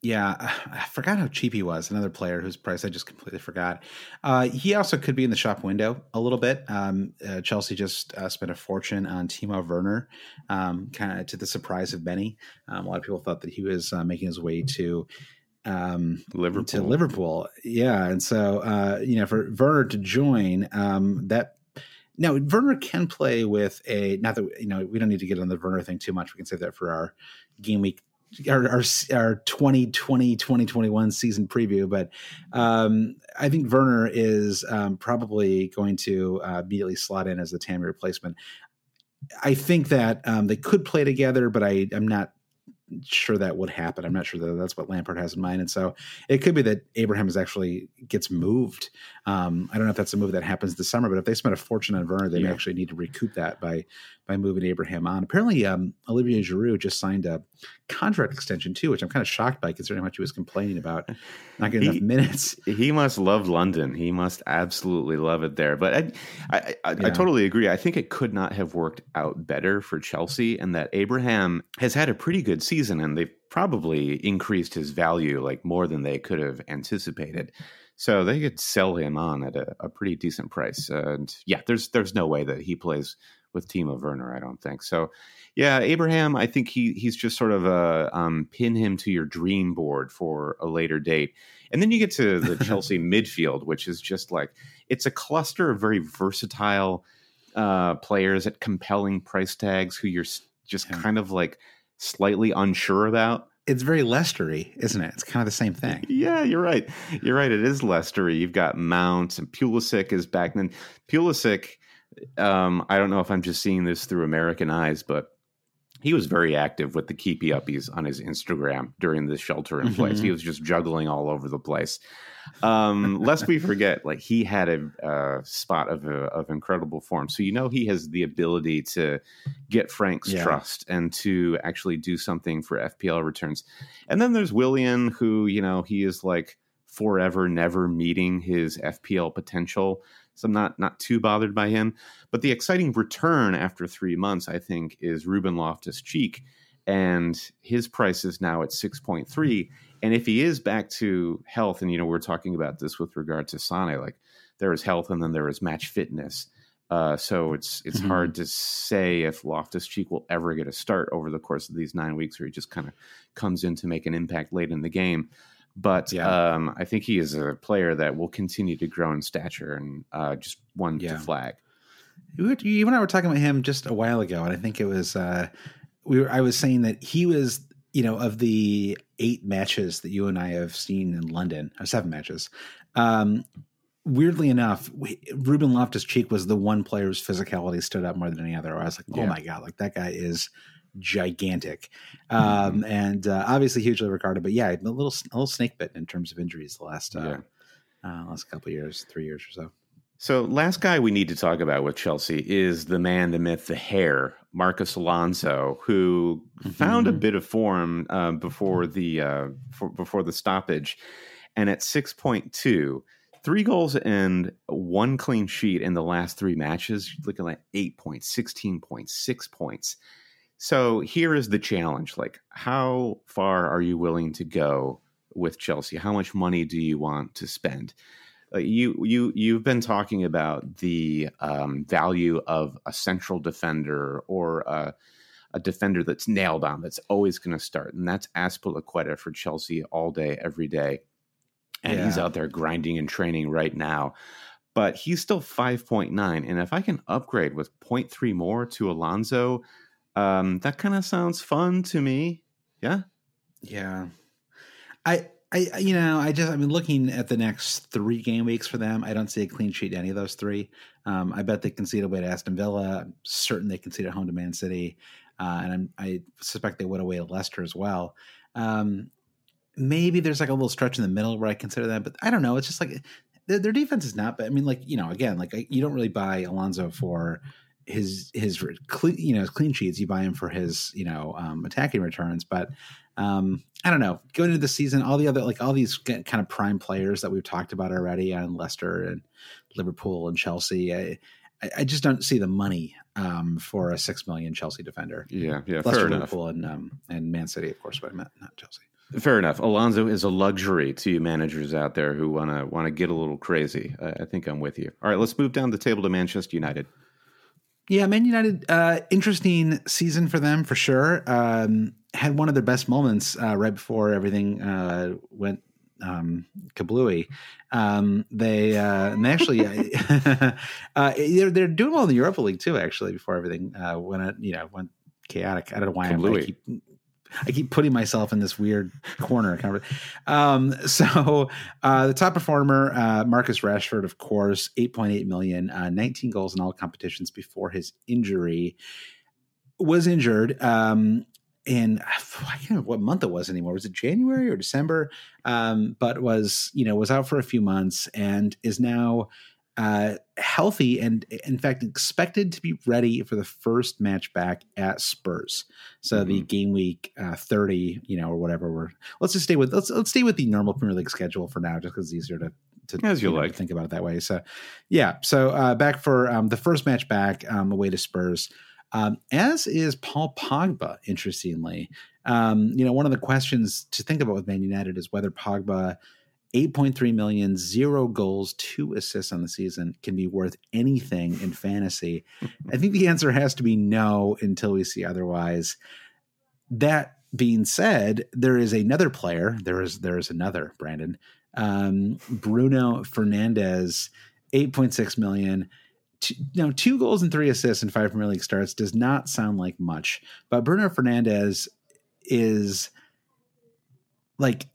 Yeah, I forgot how cheap he was. Another player whose price I just completely forgot. Uh, he also could be in the shop window a little bit. Um, uh, Chelsea just uh, spent a fortune on Timo Werner, um, kind of to the surprise of many. Um, a lot of people thought that he was uh, making his way to um, Liverpool. To Liverpool, yeah. And so, uh, you know, for Werner to join, um, that now Werner can play with a. Not that you know, we don't need to get on the Werner thing too much. We can save that for our game week our, our, our 2020 2021 season preview but um, i think werner is um, probably going to uh, immediately slot in as the tammy replacement. I think that um, they could play together but I, i'm not sure that would happen. I'm not sure that that's what Lampard has in mind, and so it could be that Abraham is actually gets moved. Um, I don't know if that's a move that happens this summer, but if they spent a fortune on Werner, they yeah. may actually need to recoup that by by moving Abraham on. Apparently, um, Olivier Giroud just signed a contract extension too, which I'm kind of shocked by, considering how much he was complaining about not getting he, enough minutes. He must love London. He must absolutely love it there. But I, I, I, yeah. I totally agree. I think it could not have worked out better for Chelsea, and that Abraham has had a pretty good season, and they've probably increased his value like more than they could have anticipated. So they could sell him on at a, a pretty decent price. And yeah, there's there's no way that he plays with Timo Werner. I don't think so. Yeah, Abraham. I think he he's just sort of a um, pin him to your dream board for a later date, and then you get to the Chelsea midfield, which is just like it's a cluster of very versatile uh, players at compelling price tags who you're just yeah. kind of like slightly unsure about. It's very Lestery, isn't it? It's kind of the same thing. Yeah, you're right. You're right. It is Lestery. You've got Mount and Pulisic is back. And then Pulisic um, I don't know if I'm just seeing this through American eyes, but he was very active with the keepy uppies on his Instagram during the shelter in place. Mm-hmm. He was just juggling all over the place. Um, lest we forget, like he had a, spot of, a, of incredible form. So you know he has the ability to get Frank's yeah. trust and to actually do something for FPL returns. And then there's Willian, who you know he is like forever never meeting his FPL potential so I'm not not too bothered by him. But the exciting return after three months, I think, is Ruben Loftus Cheek, and his price is now at six point three. And if he is back to health, and you know we're talking about this with regard to Sane, like there is health and then there is match fitness. Uh, so it's it's mm-hmm. hard to say if Loftus Cheek will ever get a start over the course of these nine weeks, or he just kind of comes in to make an impact late in the game. But yeah. um, I think he is a player that will continue to grow in stature and uh, just one yeah. to flag. You, and I were talking about him just a while ago, and I think it was uh, we were. I was saying that he was, you know, of the eight matches that you and I have seen in London, or seven matches. Um, weirdly enough, Ruben Loftus Cheek was the one player whose physicality stood out more than any other. I was like, oh yeah. my god, like that guy is gigantic, um, mm-hmm. and uh, obviously hugely regarded. But yeah, a little a little snake bit in terms of injuries the last uh, yeah. uh, last couple years, three years or so. So, last guy we need to talk about with Chelsea is the man, the myth, the hair, Marcos Alonso, who mm-hmm. found a bit of form uh, before the uh, for, before the stoppage, and at six point two, three goals and one clean sheet in the last three matches, looking like eight points, sixteen points, six points. So here is the challenge: like, how far are you willing to go with Chelsea? How much money do you want to spend? Uh, you you you've been talking about the um, value of a central defender or a, a defender that's nailed on, that's always going to start, and that's Azpilicueta for Chelsea all day, every day, and yeah. he's out there grinding and training right now. But he's still five point nine, and if I can upgrade with 0.3 more to Alonso, um, that kind of sounds fun to me. Yeah. Yeah. I, I, you know, I just, I've been looking at the next three game weeks for them. I don't see a clean sheet in any of those three. Um, I bet they concede away to Aston Villa. I'm certain they concede at home to Man City. Uh, and I'm, i suspect they would away to Leicester as well. Um, maybe there's like a little stretch in the middle where I consider that, but I don't know. It's just like their, their defense is not, but I mean, like, you know, again, like you don't really buy Alonso for, his his clean you know clean sheets. You buy him for his you know um, attacking returns, but um, I don't know. Going into the season, all the other like all these kind of prime players that we've talked about already on Leicester and Liverpool and Chelsea. I, I just don't see the money um, for a six million Chelsea defender. Yeah, yeah, Leicester, Liverpool, and um, and Man City, of course, but I meant not Chelsea. Fair enough. Alonso is a luxury to you managers out there who want to want to get a little crazy. I, I think I'm with you. All right, let's move down the table to Manchester United. Yeah, Man United, uh, interesting season for them for sure. Um, had one of their best moments uh, right before everything uh, went um, kablooey. Um, they uh, and they actually uh, they're they're doing well in the Europa League too. Actually, before everything uh, went you know went chaotic. I don't know why I'm, I keep I keep putting myself in this weird corner. Um, so uh, the top performer, uh, Marcus Rashford, of course, 8.8 million, uh, 19 goals in all competitions before his injury. Was injured. Um, in I can't remember what month it was anymore. Was it January or December? Um, but was you know was out for a few months and is now uh, healthy and in fact expected to be ready for the first match back at Spurs. So mm-hmm. the game week uh, 30, you know, or whatever. We're let's just stay with let's let's stay with the normal Premier League schedule for now, just because it's easier to to, as you, you know, like think about it that way. So yeah, so uh, back for um, the first match back um, away to Spurs. Um, as is Paul Pogba, interestingly. Um, you know, one of the questions to think about with Man United is whether Pogba 8.3 million, zero goals, two assists on the season can be worth anything in fantasy? I think the answer has to be no until we see otherwise. That being said, there is another player. There is there is another Brandon um, Bruno Fernandes, 8.6 million. You two goals and three assists in five Premier League starts does not sound like much, but Bruno Fernandes is like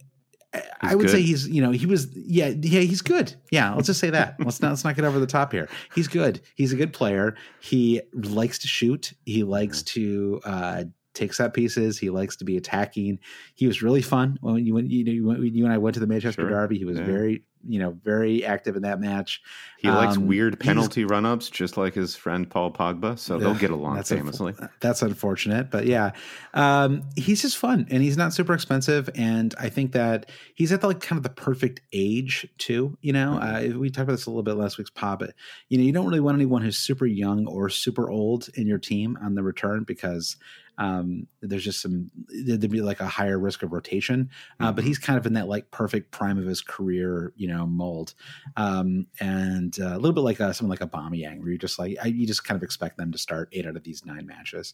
I would good. say he's, you know, he was, yeah, yeah, he's good. Yeah, let's just say that. let's not let's not get over the top here. He's good. He's a good player. He likes to shoot. He likes mm-hmm. to uh, take set pieces. He likes to be attacking. He was really fun when you when you, you, you and I went to the Manchester sure. Derby. He was yeah. very you know very active in that match. He um, likes weird penalty run ups, just like his friend Paul Pogba. So they'll get along that's famously. that's unfortunate, but yeah, um, he's just fun and he's not super expensive. And I think that he's at the, like kind of the perfect age too. You know, mm-hmm. uh, we talked about this a little bit last week's pod, but you know, you don't really want anyone who's super young or super old in your team on the return because um, there's just some there'd be like a higher risk of rotation. Uh, mm-hmm. But he's kind of in that like perfect prime of his career, you know, mold, um, and uh, a little bit like a, someone like a Aubameyang, where you just like I, you just kind of expect them to start eight out of these nine matches.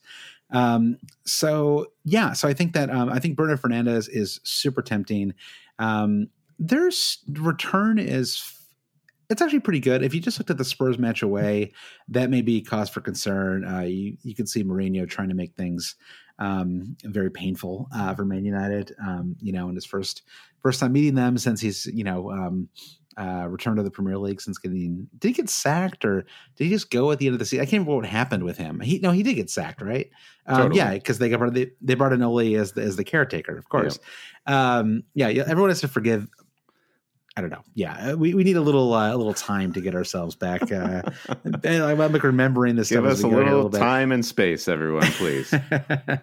Um, so yeah, so I think that um, I think Bruno Fernandes is super tempting. Um, their return is it's actually pretty good. If you just looked at the Spurs match away, that may be cause for concern. Uh, you you can see Mourinho trying to make things um, very painful uh, for Man United. Um, you know, in his first first time meeting them since he's you know um, uh, returned to the Premier League since getting did he get sacked or did he just go at the end of the season? I can't remember what happened with him. He no, he did get sacked, right? Um, totally. Yeah, because they got they, they brought in Ole as the, as the caretaker, of course. Yeah. Um, yeah, everyone has to forgive I don't know. Yeah, uh, we, we need a little uh, a little time to get ourselves back. Uh, I'm like remembering this. Give us a little, a little time and space, everyone, please. yeah,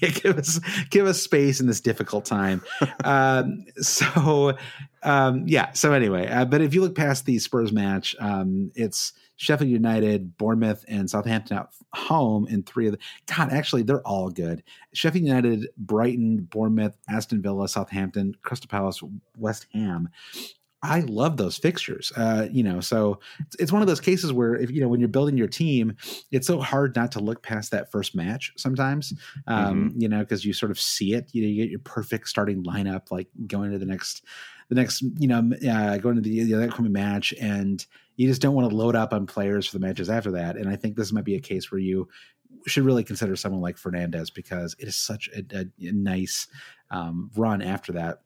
give us give us space in this difficult time. um, so, um, yeah. So anyway, uh, but if you look past the Spurs match, um, it's Sheffield United, Bournemouth, and Southampton at home in three of the. God, actually, they're all good. Sheffield United, Brighton, Bournemouth, Aston Villa, Southampton, Crystal Palace, West Ham. I love those fixtures. Uh, you know, so it's, it's, one of those cases where if you know when you're building your team, it's so hard not to look past that first match sometimes. Um, mm-hmm. You know, because you sort of see it. You know, you get your perfect starting lineup, like going to the next, the next, you know, uh, going to the, the upcoming match, and you just don't want to load up on players for the matches after that. And I think this might be a case where you should really consider someone like Fernandes because it is such a, a, a nice um, run after that.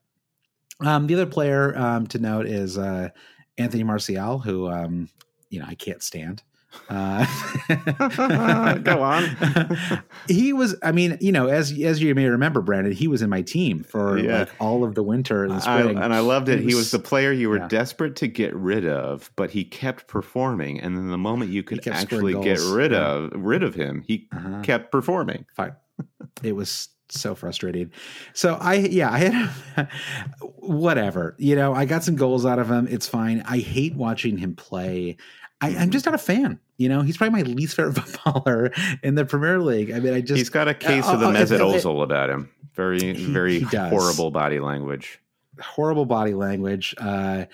Um, the other player um, to note is uh, Anthony Martial, who um, you know I can't stand. Uh, Go on. he was, I mean, you know, as as you may remember, Brandon, he was in my team for yeah. like all of the winter and the spring, I, and I loved it. He was, he was the player you were yeah. desperate to get rid of, but he kept performing. And then the moment you could actually get rid yeah. of rid of him, he uh-huh. kept performing. Fine. It was so frustrating. So I yeah, I had whatever. You know, I got some goals out of him. It's fine. I hate watching him play. I, am just not a fan. You know, he's probably my least favorite footballer in the Premier League. I mean, I just he's got a case uh, of the uh, Mesut Ozil about him. Very, very he horrible body language. Horrible body language. Uh,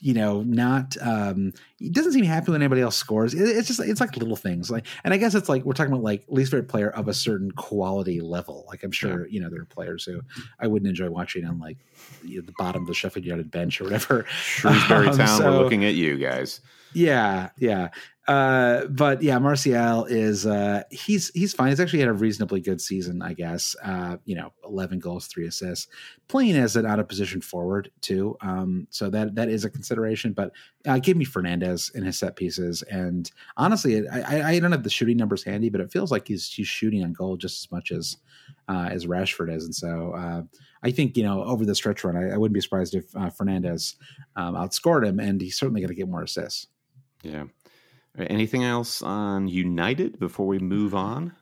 you know, not um he doesn't seem happy when anybody else scores. It, it's just it's like little things. Like and I guess it's like we're talking about like least favorite player of a certain quality level. Like I'm sure, yeah. you know, there are players who I wouldn't enjoy watching on like you know, the bottom of the Sheffield United bench or whatever. Shrewsbury um, Town, so, we're looking at you guys. Yeah, yeah. Uh, but yeah, Martial is uh, he's he's fine. He's actually had a reasonably good season, I guess. Uh, you know, eleven goals, three assists, playing as an out of position forward too. Um, so that that is a consideration. But uh, give me Fernandes in his set pieces, and honestly, I, I don't have the shooting numbers handy, but it feels like he's he's shooting on goal just as much as uh, as Rashford is, and so. I think you know over the stretch run, I, I wouldn't be surprised if Fernandes um, outscored him, and he's certainly going to get more assists. Yeah. Anything else on United before we move on?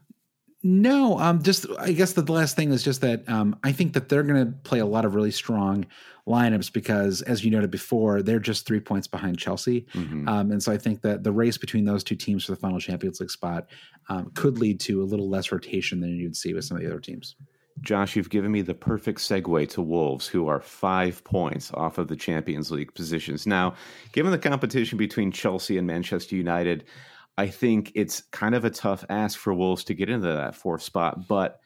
No, um, just I guess the last thing is just that um, I think that they're going to play a lot of really strong lineups because, as you noted before, they're just three points behind Chelsea, mm-hmm. um, and so I think that the race between those two teams for the final Champions League spot um, could lead to a little less rotation than you'd see with some of the other teams. Josh, you've given me the perfect segue to Wolves, who are five points off of the Champions League positions. Now, given the competition between Chelsea and Manchester United, I think it's kind of a tough ask for Wolves to get into that fourth spot, but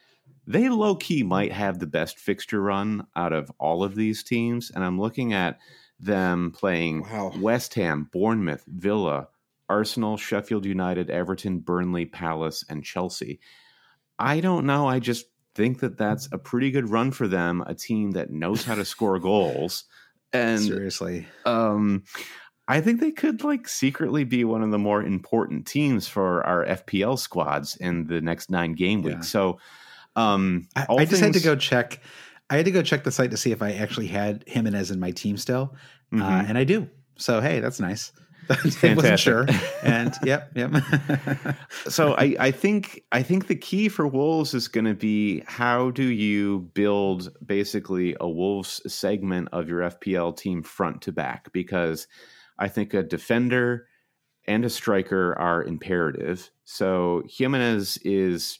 they low key might have the best fixture run out of all of these teams. And I'm looking at them playing wow. West Ham, Bournemouth, Villa, Arsenal, Sheffield United, Everton, Burnley, Palace, and Chelsea. I don't know. I just think that that's a pretty good run for them, a team that knows how to score goals. And seriously, um, I think they could like secretly be one of the more important teams for our FPL squads in the next nine game weeks. Yeah. So, um, I, I just things... had to go check. I had to go check the site to see if I actually had Jimenez in my team still, uh, mm-hmm. uh, and I do. So hey, that's nice. Wasn't sure. And yep, yep. so I, I think I think the key for Wolves is going to be how do you build basically a Wolves segment of your FPL team front to back because I think a defender and a striker are imperative. So Jimenez is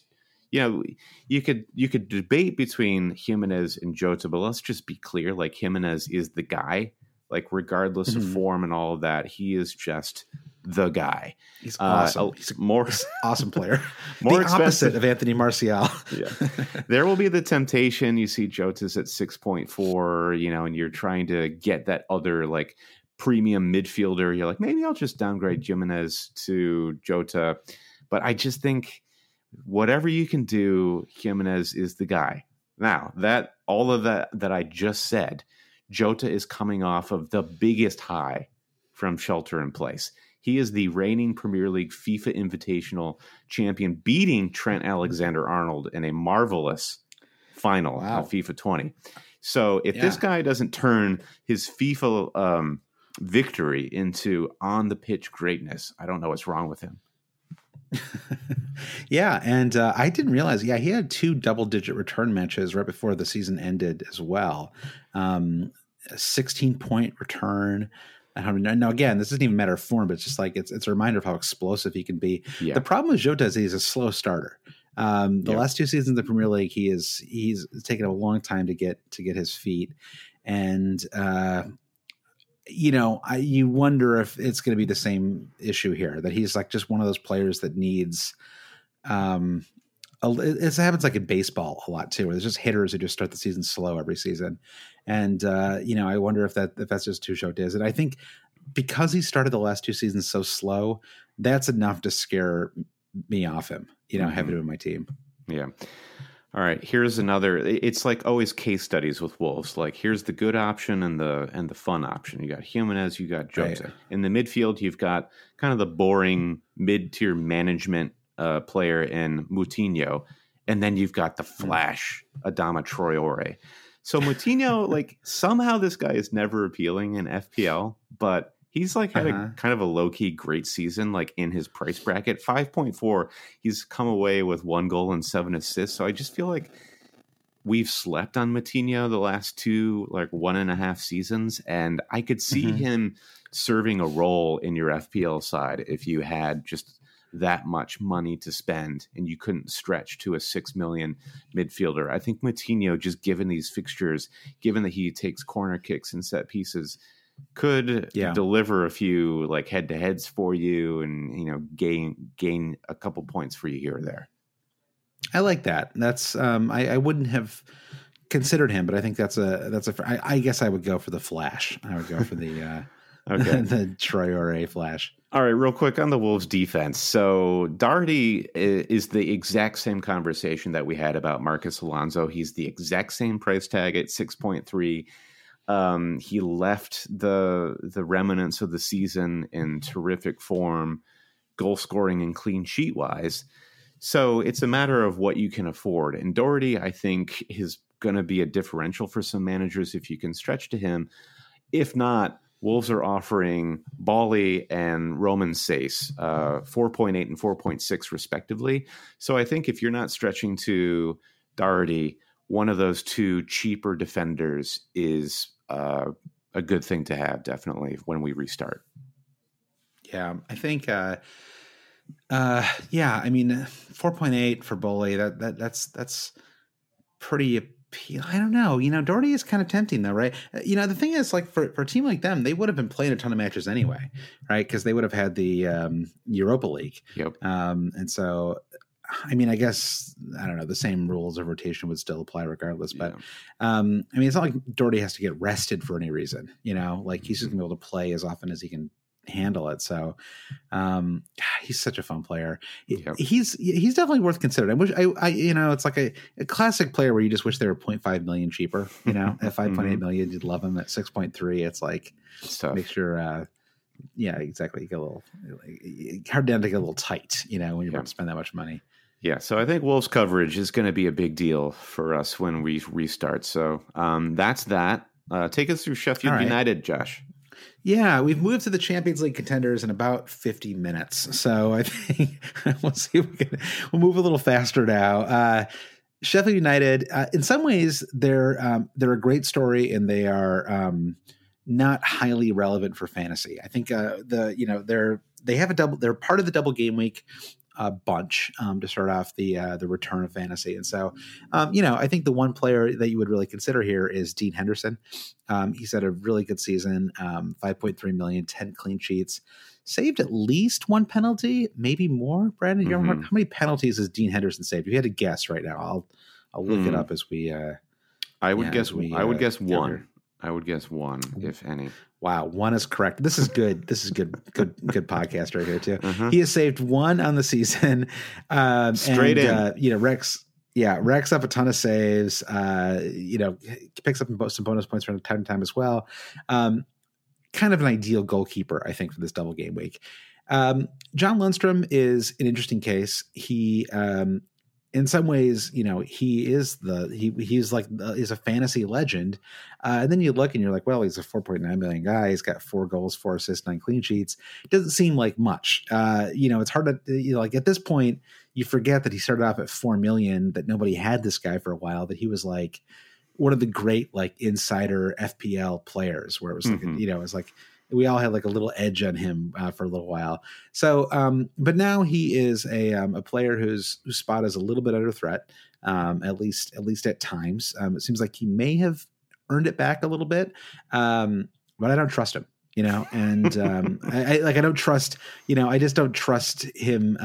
you know, you could you could debate between Jimenez and Jota, but let's just be clear: like Jimenez is the guy like regardless mm-hmm. of form and all of that, he is just the guy. He's uh, awesome. Uh, He's more awesome player. more the expensive. opposite of Anthony Martial. yeah, there will be the temptation. You see Jota's at six point four, you know, and you're trying to get that other like premium midfielder. You're like, maybe I'll just downgrade Jimenez to Jota, but I just think whatever you can do, Jimenez is the guy. Now that all of that that I just said Jota is coming off of the biggest high from shelter in place. He is the reigning Premier League FIFA Invitational champion, beating Trent Alexander Arnold in a marvelous final wow. FIFA 20. So if yeah. this guy doesn't turn his FIFA um, victory into on the pitch greatness, I don't know what's wrong with him. yeah, and uh, I didn't realize. Yeah, he had two double-digit return matches right before the season ended as well. Um, a 16 point return. Now, again, this doesn't even matter of form, but it's just like it's it's a reminder of how explosive he can be. Yeah. The problem with Jota is he's a slow starter. Um, the last two seasons in the Premier League, he is he's taken a long time to get to get his feet, and uh, you know, I, you wonder if it's going to be the same issue here that he's like just one of those players that needs um, it happens like in baseball a lot too, where there's just hitters who just start the season slow every season, and uh, you know I wonder if that if that's just too short is. And I think because he started the last two seasons so slow, that's enough to scare me off him. You know, mm-hmm. having him in my team. Yeah. All right. Here's another. It's like always case studies with Wolves. Like here's the good option and the and the fun option. You got Jimenez, you got Jose. Right. In the midfield, you've got kind of the boring mid tier management uh, player in Moutinho, and then you've got the hmm. Flash, Adama Traore. So Moutinho, like somehow this guy is never appealing in FPL, but he's like had uh-huh. a kind of a low key great season, like in his price bracket, five point four. He's come away with one goal and seven assists. So I just feel like we've slept on Moutinho the last two, like one and a half seasons, and I could see mm-hmm. him serving a role in your FPL side if you had just that much money to spend and you couldn't stretch to a six million midfielder. I think Moutinho, just given these fixtures, given that he takes corner kicks and set pieces, could yeah. deliver a few like head to heads for you and you know gain gain a couple points for you here or there. I like that. That's um, I, I wouldn't have considered him, but I think that's a that's a. I, I guess I would go for the Flash. I would go for the uh, okay the Traore Flash. All right, real quick on the Wolves defense. So Doherty is the exact same conversation that we had about Marcos Alonso. He's the exact same price tag at six point three. Um, he left the the remnants of the season in terrific form, goal scoring and clean sheet wise. So it's a matter of what you can afford. And Doherty, I think, is going to be a differential for some managers if you can stretch to him. If not, Wolves are offering Boly and Romain Saïss, uh, 4.8 and 4.6 respectively. So I think if you're not stretching to Doherty, one of those two cheaper defenders is uh, a good thing to have, definitely, when we restart. Yeah, I think uh, uh, yeah, I mean, four point eight for Boly. That that that's that's pretty I don't know. You know, Doherty is kind of tempting though, right? Uh, you know, the thing is, like for for a team like them, they would have been playing a ton of matches anyway, right? Because they would have had the um, Europa League. Yep. Um, and so, I mean, I guess I don't know. The same rules of rotation would still apply regardless. But yeah. um, I mean, it's not like Doherty has to get rested for any reason. You know, like he's just gonna be able to play as often as he can handle it. So um, he's such a fun player. Yep. He's he's definitely worth considering. I wish I, I you know it's like a, a, classic player where you just wish they were 0.5 million cheaper. You know, at 5.8 mm-hmm. million, you'd love him. At 6.3, it's like it's make sure. Uh, yeah, exactly. You get a little hard down to get a little tight. You know, when you're about to spend that much money. Yeah, so I think Wolves coverage is going to be a big deal for us when we restart. So um, that's that. Uh, take us through Sheffield right. United, Josh. Yeah, we've moved to the Champions League contenders in about 50 minutes. So I think we'll see if we can we'll move a little faster now. Uh, Sheffield United, uh, in some ways, they're um, they're a great story, and they are um, not highly relevant for fantasy. I think uh, the you know they're they have a double. They're part of the double game week a bunch um, to start off the uh, the return of fantasy. And so, um, you know, I think the one player that you would really consider here is Dean Henderson. Um, he's had a really good season, um, 5.3 million, 10 clean sheets, saved at least one penalty, maybe more. Brandon, mm-hmm. how many penalties has Dean Henderson saved? If you had to guess right now, I'll I'll look mm. it up as we. Uh, I would yeah, guess. We, I would uh, guess one. I would guess one, if any. Wow, one is correct. This is good. This is good. Good. Good podcast right here too. Uh-huh. He has saved one on the season. Um, Straight and, in. Uh, you know, Rex. Yeah, racks up a ton of saves. Uh, you know, picks up some bonus points from time to time as well. Um, kind of an ideal goalkeeper, I think, for this double game week. Um, John Lundstram is an interesting case. He um, in some ways, you know, he is the he he's like the, he's a fantasy legend. Uh, and then you look and you're like, well, he's a 4.9 million guy. He's got four goals, four assists, nine clean sheets. Doesn't seem like much. Uh, you know, it's hard to you know, like at this point, you forget that he started off at four million. That nobody had this guy for a while. That he was like one of the great like insider FPL players, where it was like mm-hmm. you know, it was like we all had like a little edge on him uh, for a little while. So, um, but now he is a um, a player whose whose spot is a little bit under threat, um, at least at least at times. Um, it seems like he may have earned it back a little bit, um, but I don't trust him. You know, and um, I, I, like I don't trust. You know, I just don't trust him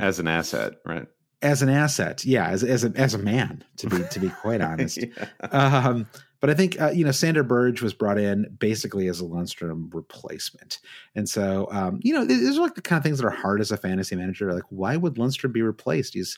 as an asset, right? As an asset, yeah, as as a as a man, to be to be quite honest. yeah. But I think uh, you know Sander Berge was brought in basically as a Lundstram replacement, and so um, you know these are like the kind of things that are hard as a fantasy manager. Like, why would Lundstram be replaced? He's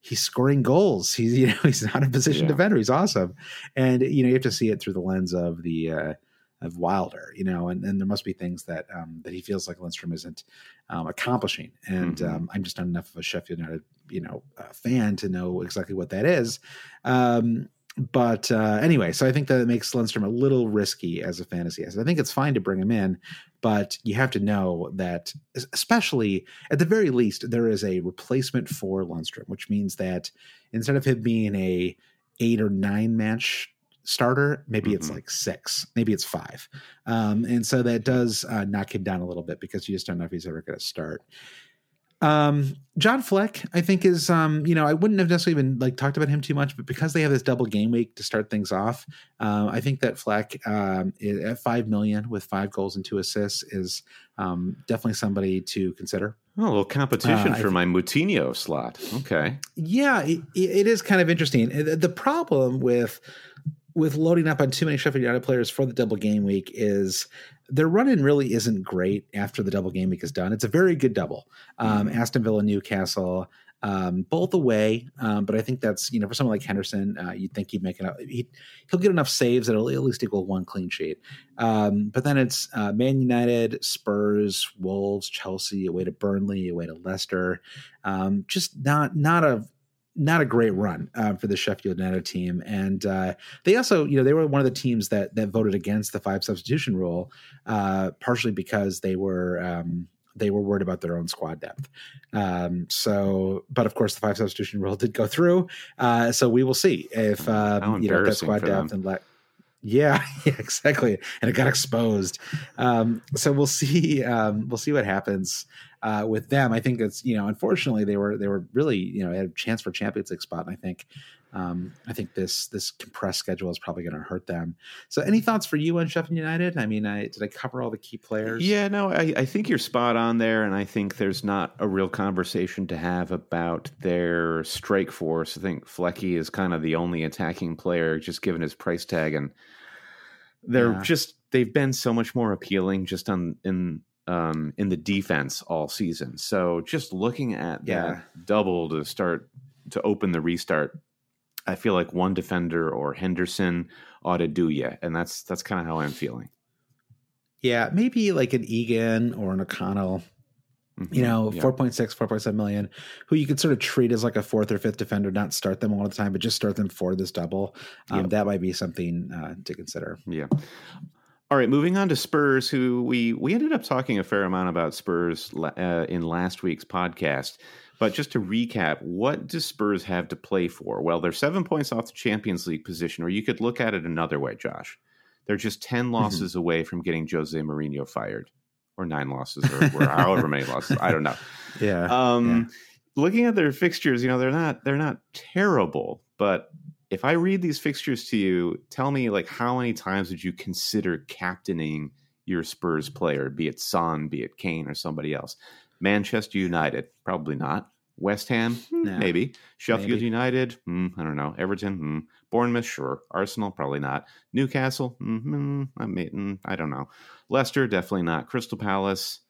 he's scoring goals. He's you know he's not a position yeah. defender. He's awesome, and you know you have to see it through the lens of the. Uh, of Wilder, you know, and, and there must be things that um, that he feels like Lundstram isn't um, accomplishing, and mm-hmm. um, I'm just not enough of a Sheffield United, you know, uh, fan to know exactly what that is. Um, but uh, anyway, so I think that it makes Lundstram a little risky as a fantasy asset. I think it's fine to bring him in, but you have to know that, especially at the very least, there is a replacement for Lundstram, which means that instead of him being a eight or nine match starter. Maybe mm-hmm. it's like six, maybe it's five. Um, and so that does uh, knock him down a little bit because you just don't know if he's ever going to start. Um, John Fleck, I think is, um, you know, I wouldn't have necessarily even like talked about him too much, but because they have this double game week to start things off, uh, I think that Fleck um, at five million with five goals and two assists is um, definitely somebody to consider. Oh, a little competition uh, for my Moutinho slot. Okay. Yeah, it, it is kind of interesting. The problem with with loading up on too many Sheffield United players for the double game week is their run in really isn't great after the double game week is done. It's a very good double. Um, mm-hmm. Aston Villa, Newcastle, um, both away. Um, but I think that's you know for someone like Henderson, uh, you'd think he'd make enough. He, will get enough saves that'll at least equal one clean sheet. Um, but then it's uh, Man United, Spurs, Wolves, Chelsea, away to Burnley, away to Leicester. Um, just not not a not a great run uh, for the Sheffield United team, and uh, they also, you know, they were one of the teams that that voted against the five substitution rule, uh, partially because they were um, they were worried about their own squad depth. Um, so, but of course, the five substitution rule did go through. Uh, so we will see if um, you know that squad depth and let. Yeah, yeah, exactly, and it got exposed. Um, so we'll see. Um, we'll see what happens uh, with them. I think it's you know, unfortunately, they were they were really you know had a chance for Champions League spot, and I think um, I think this this compressed schedule is probably going to hurt them. So, any thoughts for you on Sheffield United? I mean, I, did I cover all the key players? Yeah, no, I, I think you're spot on there, and I think there's not a real conversation to have about their strike force. I think Flecky is kind of the only attacking player, just given his price tag, and they're yeah. just they've been so much more appealing just on in um, in the defense all season. So just looking at yeah. that double to start to open the restart, I feel like one defender or Henderson ought to do you, and that's that's kind of how I'm feeling. Yeah, maybe like an Egan or an O'Connell. Mm-hmm. You know, yeah. 4.6, 4.7 million, who you could sort of treat as like a fourth or fifth defender, not start them all the time, but just start them for this double. Um, yep. That might be something uh, to consider. Yeah. All right, moving on to Spurs, who we we ended up talking a fair amount about Spurs uh, in last week's podcast. But just to recap, what do Spurs have to play for? Well, they're seven points off the Champions League position, or you could look at it another way, Josh. They're just 10 mm-hmm. losses mm-hmm. away from getting Jose Mourinho fired, or nine losses, or, or however many losses. I don't know. Yeah. Um, yeah. Looking at their fixtures, you know, they're not they're not terrible, but if I read these fixtures to you, tell me like how many times would you consider captaining your Spurs player, be it Son, be it Kane, or somebody else? Manchester United, probably not. West Ham, hmm, no. maybe. Sheffield maybe. United, mm, I don't know. Everton, mm. Bournemouth, sure. Arsenal, probably not. Newcastle, mm, mm, I don't know. Leicester, definitely not. Crystal Palace,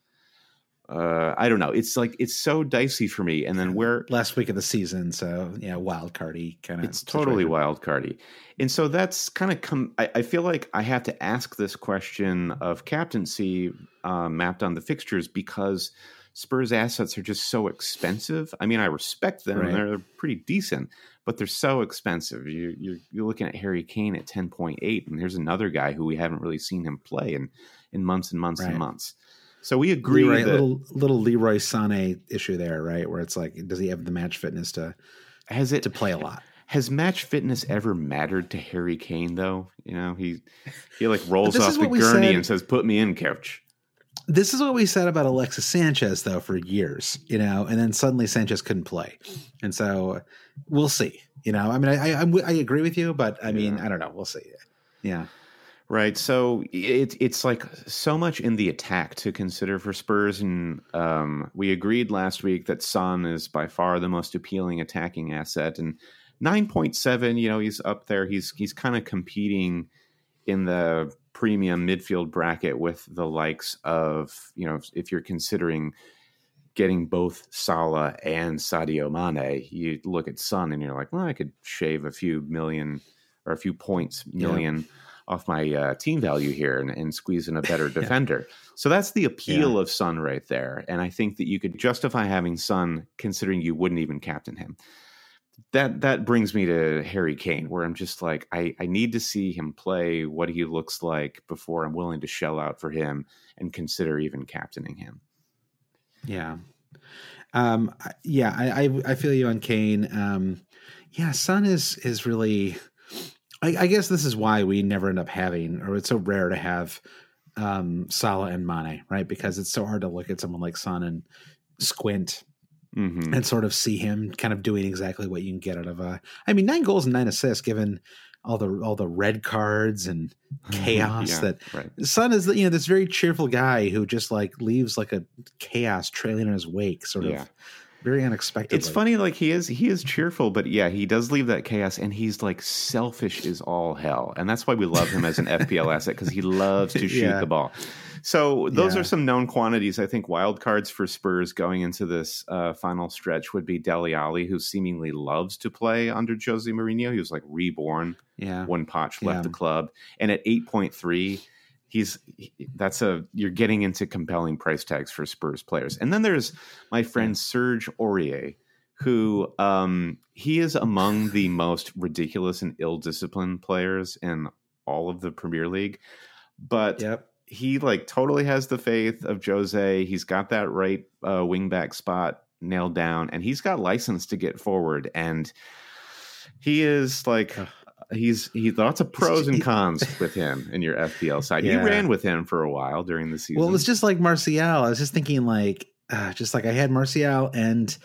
uh, I don't know. It's like it's so dicey for me. And then where last week of the season, so yeah, wild cardy kind of. It's totally situation. wild cardy, and so that's kind of come. I, I, feel like I have to ask this question of captaincy uh, mapped on the fixtures because Spurs assets are just so expensive. I mean, I respect them; right. they're pretty decent, but they're so expensive. You, you're you're looking at Harry Kane at ten point eight, and here's another guy who we haven't really seen him play in in months and months right. and months. So we agree Leroy, that little little Leroy Sané issue there, right? Where it's like, does he have the match fitness to has it to play a lot? Has match fitness ever mattered to Harry Kane though? You know, he he like rolls off the gurney said, and says, "Put me in, coach." This is what we said about Alexis Sanchez though for years, you know, and then suddenly Sanchez couldn't play, and so we'll see. You know, I mean, I I, I agree with you, but I mean, yeah. I don't know. We'll see. Yeah. Right. So it, it's like so much in the attack to consider for Spurs. And um, we agreed last week that Son is by far the most appealing attacking asset. And 9.7, you know, he's up there. He's, he's kind of competing in the premium midfield bracket with the likes of, you know, if you're considering getting both Salah and Sadio Mane, you look at Son and you're like, well, I could shave a few million or a few points million. Yeah off my uh, team value here and, and squeeze in a better defender. yeah. So that's the appeal yeah. of Son right there. And I think that you could justify having Son considering you wouldn't even captain him. That that brings me to Harry Kane, where I'm just like, I, I need to see him play what he looks like before I'm willing to shell out for him and consider even captaining him. Yeah. Um, yeah, I, I, I feel you on Kane. Um, yeah, Son is is really. I, I, guess this is why we never end up having, or it's so rare to have um, Salah and Mane, right? Because it's so hard to look at someone like Son and squint mm-hmm. and sort of see him kind of doing exactly what you can get out of a. I mean, nine goals and nine assists, given all the all the red cards and chaos yeah, that right. Son is you know this very cheerful guy who just like leaves like a chaos trailing in his wake, sort yeah. of very unexpected. It's funny, like he is he is cheerful, but yeah, he does leave that chaos, and he's like selfish is all hell, and that's why we love him as an FPL asset because he loves to shoot yeah. the ball. So those yeah. are some known quantities. I think wild cards for Spurs going into this uh, final stretch would be Dele Alli, who seemingly loves to play under Jose Mourinho. He was like reborn yeah. when Poch left the club, and at eight point three he's that's a you're getting into compelling price tags for Spurs players. And then there's my friend Serge Aurier, who um, he is among the most ridiculous and ill-disciplined players in all of the Premier League. But yep. he like totally has the faith of Jose. He's got that right uh, wingback spot nailed down, and he's got license to get forward. And he is like he's he's lots of pros and cons with him in your FPL side. Yeah. You ran with him for a while during the season. Well, it was just like Martial. I was just thinking like uh, just like I had Martial and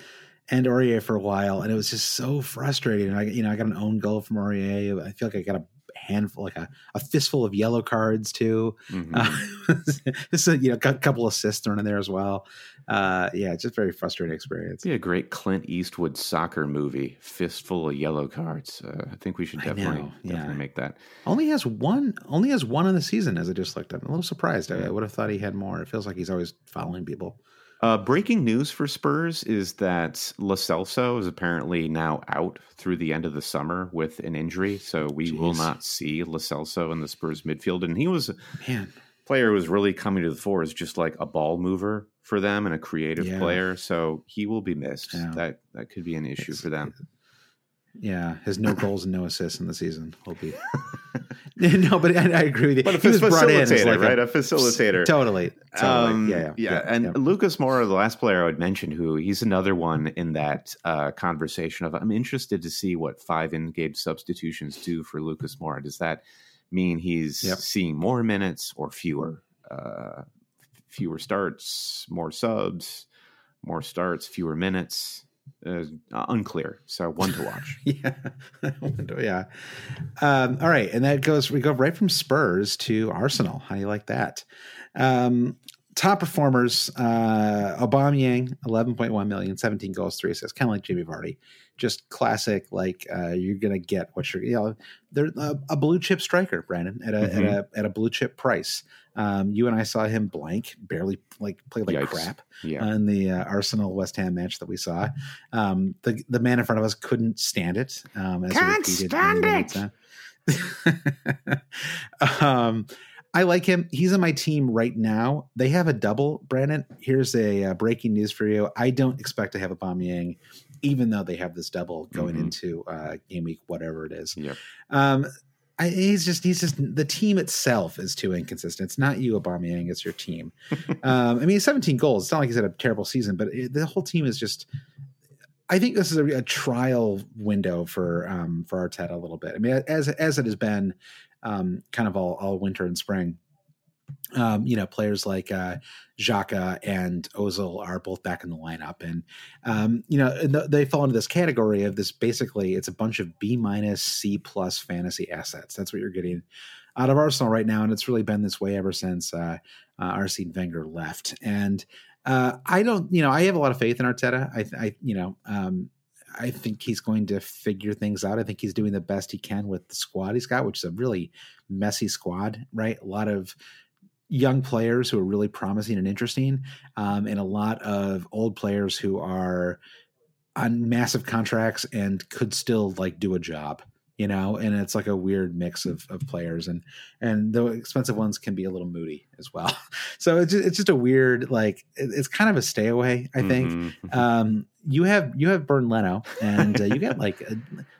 and Aurier for a while, and it was just so frustrating. I you know I got an own goal from Aurier. I feel like I got a handful, like a, a fistful of yellow cards too. Mm-hmm. Uh, just a, you know, a couple assists thrown in there as well. Uh, yeah, it's just very frustrating experience. Be a great Clint Eastwood soccer movie, fistful of yellow cards. Uh, I think we should definitely definitely make that. Only has one. Only has one in the season, as I just looked at. I'm a little surprised. I, I would have thought he had more. It feels like he's always following people. Uh, breaking news for Spurs is that Lo Celso is apparently now out through the end of the summer with an injury, so we Jeez. will not see Lo Celso in the Spurs midfield. And he was man player who was really coming to the fore as just like a ball mover for them and a creative yeah. player. So he will be missed. Yeah. That that could be an issue it's, for them. Yeah, has no goals and no assists in the season will be. no, but I, I, agree with you. But a he was facilitator, like right? A, a, facilitator. Totally. totally. Um, yeah, yeah, yeah, yeah. And yeah. Lucas Moura, the last player I would mention, who he's another one in that uh, conversation of I'm interested to see what five in-game substitutions do for Lucas Moura. Does that mean he's yep. seeing more minutes or fewer? Uh, fewer starts, more subs, more starts, fewer minutes uh, unclear. So one to watch. yeah, yeah. Um, all right, and that goes. We go right from Spurs to Arsenal. How do you like that? Um, top performers: uh, Aubameyang, eleven point one million, 17 goals, three assists, kind of like Jamie Vardy. Just classic. Like uh, you're gonna get what you're. You know, they're a, a blue chip striker, Brandon, at a, mm-hmm. at a at a blue chip price. Um, you and I saw him blank, barely like play like Yikes. crap yeah. in the uh, Arsenal West Ham match that we saw. Um, the the man in front of us couldn't stand it. Um, Can't stand it. um, I like him. He's on my team right now. They have a double, Brandon. Here's a uh, breaking news for you. I don't expect to have a Aubameyang, even though they have this double going mm-hmm. into uh, game week, whatever it is. Yep. Um, I, he's just he's just the team itself is too inconsistent. It's not you, Aubameyang. It's your team. um, I mean, 17 goals. It's not like he's had a terrible season, but it, the whole team is just. I think this is a, a trial window for um, for Arteta a little bit. I mean, as as it has been, um, kind of all all winter and spring um, you know, players like uh, Xhaka and Ozil are both back in the lineup, and um, you know they fall into this category of this. Basically, it's a bunch of B minus C plus fantasy assets. That's what you're getting out of Arsenal right now, and it's really been this way ever since uh, uh, Arsene Wenger left. And uh, I don't, you know, I have a lot of faith in Arteta. I, I you know, um, I think he's going to figure things out. I think he's doing the best he can with the squad he's got, which is a really messy squad, right? A lot of young players who are really promising and interesting, um, and a lot of old players who are on massive contracts and could still like do a job you know and it's like a weird mix of, of players and and the expensive ones can be a little moody as well so it's just, it's just a weird like it's kind of a stay away i think mm-hmm. um you have you have Bernd Leno, and uh, you got like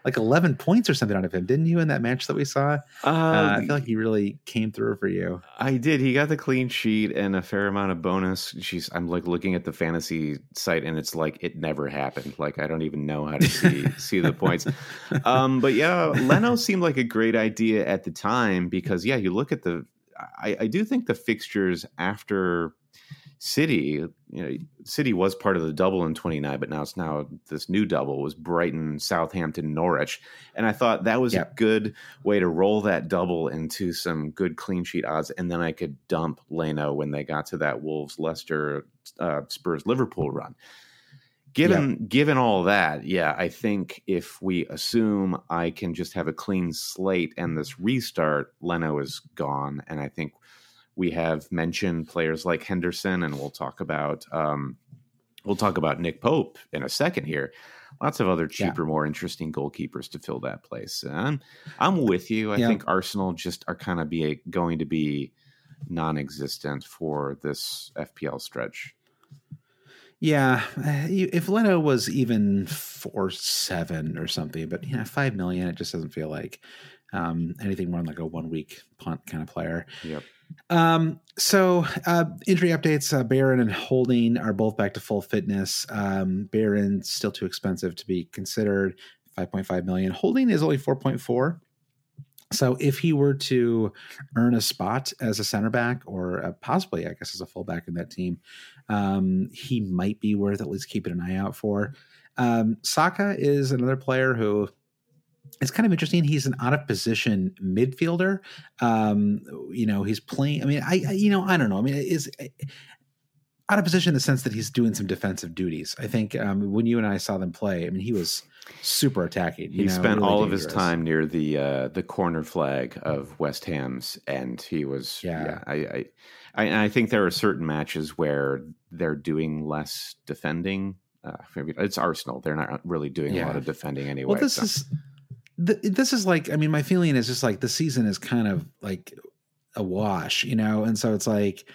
like eleven points or something out of him, didn't you? In that match that we saw, uh, uh, I feel like he really came through for you. I did. He got the clean sheet and a fair amount of bonus. She's. I'm like looking at the fantasy site, and it's like it never happened. Like I don't even know how to see see the points. Um, but yeah, Leno seemed like a great idea at the time because yeah, you look at the. I, I do think the fixtures after City, you know, City was part of the double in 29, but now it's now this new double was Brighton, Southampton, Norwich. And I thought that was a good way to roll that double into some good clean sheet odds. And then I could dump Leno when they got to that Wolves, Leicester, uh, Spurs, Liverpool run. Given given all that, yeah, I think if we assume I can just have a clean slate and this restart, Leno is gone. And I think we have mentioned players like Henderson, and we'll talk about um, we'll talk about Nick Pope in a second here. Lots of other cheaper, yeah. more interesting goalkeepers to fill that place. And I'm I'm with you. I yeah. think Arsenal just are kind of be going to be non-existent for this FPL stretch. Yeah, uh, if Leno was even four seven or something, but yeah, five million, it just doesn't feel like um, anything more than like a one week punt kind of player. Yep. Um, so uh, injury updates: uh, Bellerín and Holding are both back to full fitness. Um, Bellerín still too expensive to be considered. Five point five million. Holding is only four point four. So if he were to earn a spot as a center back or uh, possibly, I guess, as a fullback in that team, um, he might be worth at least keeping an eye out for. Um, Saka is another player who it's kind of interesting. He's an out of position midfielder. Um, you know, he's playing. I mean, I, I, you know, I don't know. I mean, is out of position in the sense that he's doing some defensive duties. I think um, when you and I saw them play, I mean, he was super attacking. he know, spent really all dangerous. of his time near the uh, the corner flag of West Ham's, and he was. Yeah, yeah I, I, I, I think there are certain matches where they're doing less defending. Uh, it's Arsenal; they're not really doing yeah. a lot of defending anyway. Well, this so. is this is like, I mean, my feeling is just like the season is kind of like a wash, you know, and so it's like,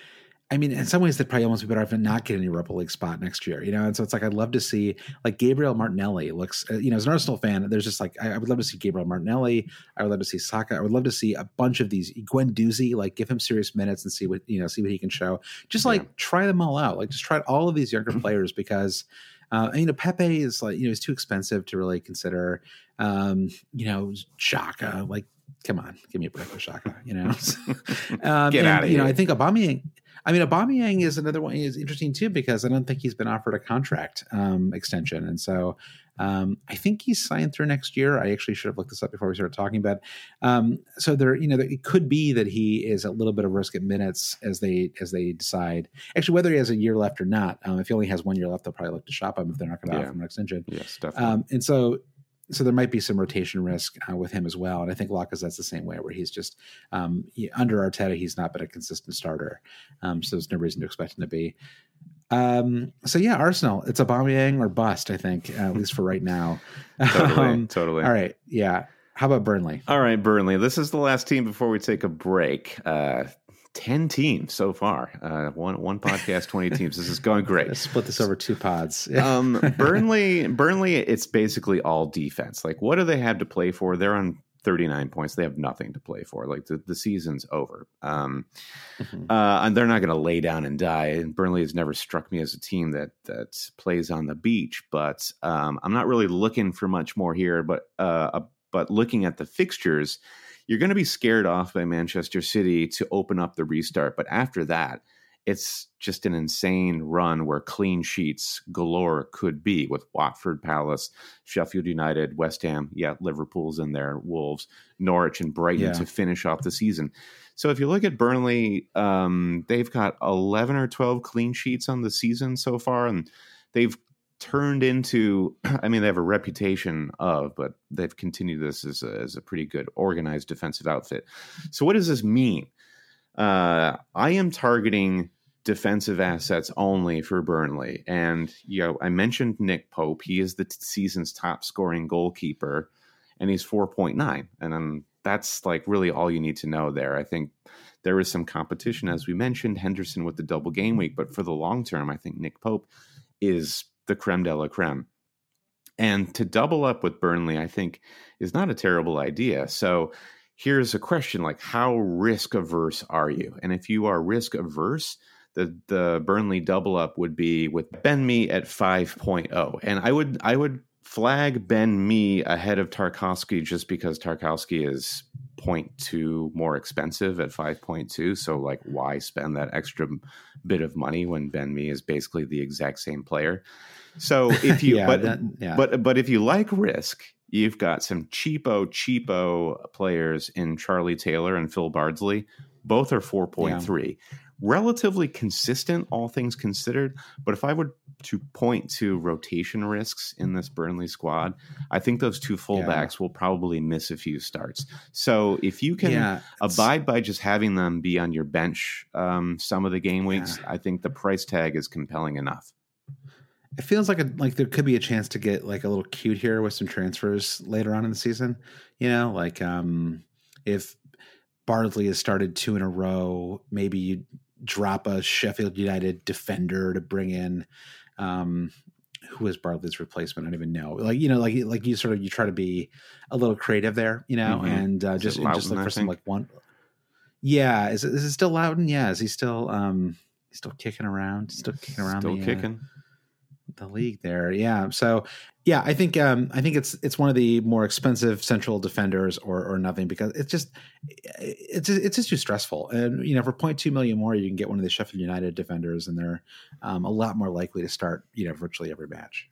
I mean, in some ways, they'd probably almost be better off not getting a Europa League spot next year, you know. And so it's like I'd love to see like Gabriel Martinelli looks, uh, you know, as an Arsenal fan, there's just like I, I, would love to see Gabriel Martinelli. I would love to see Saka. I would love to see a bunch of these Guendouzi, like give him serious minutes and see what you know, see what he can show. Just like yeah. try them all out, like just try all of these younger players because uh, you know, Pepe is like, you know, he's too expensive to really consider. Um, you know, Xhaka, like, come on, give me a break with Xhaka, you know. um, Get and, out of here. You know, I think Aubameyang. I mean, Aubameyang is another one. is interesting too because I don't think he's been offered a contract um, extension, and so um, I think he's signed through next year. I actually should have looked this up before we started talking about. Um, so there, you know, it could be that he is a little bit of risk at minutes as they as they decide. Actually, whether he has a year left or not, um, if he only has one year left, they'll probably look to shop him if they're not going to yeah. offer him an extension. Yes, definitely. Um, and so so there might be some rotation risk uh, with him as well. And I think Lacazette's the same way, where he's just um, he, under Arteta, he's not been a consistent starter. Um, so there's no reason to expect him to be. Um, so yeah, Arsenal, it's a Aubameyang or bust, I think, uh, at least for right now. totally, um, totally. All right, yeah. How about Burnley? All right, Burnley. This is the last team before we take a break. Uh, 10 teams so far. Uh, one one podcast, 20 teams. This is going great. Let's split this over two pods. um, Burnley, Burnley, it's basically all defense. Like, what do they have to play for? They're on 39 points. They have nothing to play for. Like the, the season's over. Um, mm-hmm. uh, and they're not going to lay down and die. And Burnley has never struck me as a team that that plays on the beach. But um, I'm not really looking for much more here. But uh, but looking at the fixtures, you're going to be scared off by Manchester City to open up the restart. But after that, it's just an insane run where clean sheets galore could be with Watford, Palace, Sheffield United, West Ham, yeah, Liverpool's in there, Wolves, Norwich, and Brighton yeah. to finish off the season. So if you look at Burnley, um, they've got 11 or 12 clean sheets on the season so far, and they've turned into i mean they have a reputation of but they've continued this as a, as a pretty good organized defensive outfit so what does this mean uh, i am targeting defensive assets only for Burnley. And you know, I mentioned Nick Pope. He is the t- season's top scoring goalkeeper, and he's four point nine. And then that's like really all you need to know there. I think there is some competition, as we mentioned, Henderson with the double game week, but for the long term, I think Nick Pope is the creme de la creme. And to double up with Burnley, I think, is not a terrible idea. So here's a question like, how risk averse are you? And if you are risk averse, the, the Burnley double up would be with Ben Mee at 5.0. And I would I would flag Ben Mee ahead of Tarkowski just because Tarkowski is 0.2 more expensive at 5.2. So, like, why spend that extra bit of money when Ben Mee is basically the exact same player? So, if you, yeah, but, that, yeah. but, but if you like risk, you've got some cheapo, cheapo players in Charlie Taylor and Phil Bardsley. Both are 4.3. Yeah relatively consistent, all things considered. But if I were to point to rotation risks in this Burnley squad, I think those two fullbacks yeah. will probably miss a few starts. So if you can yeah, abide by just having them be on your bench um, some of the game weeks, yeah. I think the price tag is compelling enough. It feels like a like there could be a chance to get like a little cute here with some transfers later on in the season. You know, like um if Bardsley has started two in a row, maybe you drop a Sheffield United defender to bring in um who is Bardsley's replacement? I don't even know. Like you know, like like you sort of you try to be a little creative there, you know, mm-hmm. and uh, just Lowton, just look for some like one. Yeah, is it, is it still Lowton? Yeah, is he still um he's still kicking around? Still kicking around? Still the, kicking. Uh, the league there. Yeah. So yeah, I think um, I think it's it's one of the more expensive central defenders or or nothing because it's just it's it's just too stressful. And you know, for 0.2 million more, you can get one of the Sheffield United defenders, and they're um, a lot more likely to start you know virtually every match.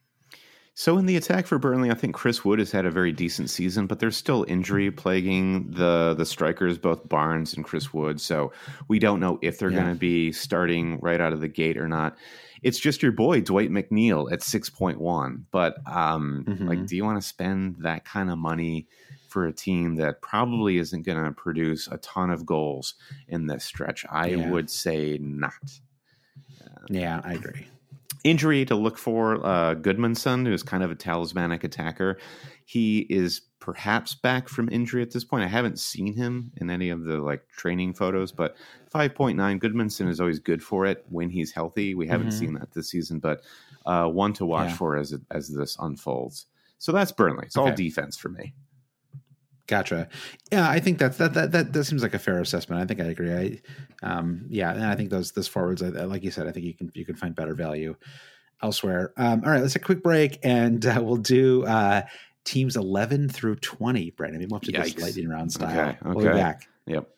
So in the attack for Burnley, I think Chris Wood has had a very decent season, but there's still injury plaguing the the strikers, both Barnes and Chris Wood. So we don't know if they're yeah. going to be starting right out of the gate or not it's just your boy Dwight McNeil at six point one. But um, mm-hmm. like, do you want to spend that kind of money for a team that probably isn't going to produce a ton of goals in this stretch? I yeah. would say not. Uh, yeah, I agree. Injury to look for uh, Gudmundsson, who's kind of a talismanic attacker. He is perhaps back from injury at this point. I haven't seen him in any of the like training photos, but 5.9 Gudmundsson is always good for it when he's healthy. We haven't mm-hmm. seen that this season, but uh, one to watch yeah. for as as this unfolds. So that's Burnley. It's okay. all defense for me. Gotcha. Yeah, I think that's that, that that that seems like a fair assessment. I think I agree. I, um, yeah, and I think those those forwards, I, like you said, I think you can you can find better value elsewhere. Um, all right, let's take a quick break, and uh, we'll do uh, teams 11 through 20, Brandon. Maybe we'll have to Yikes. do lightning round style. Okay, okay. We'll be back. Yep.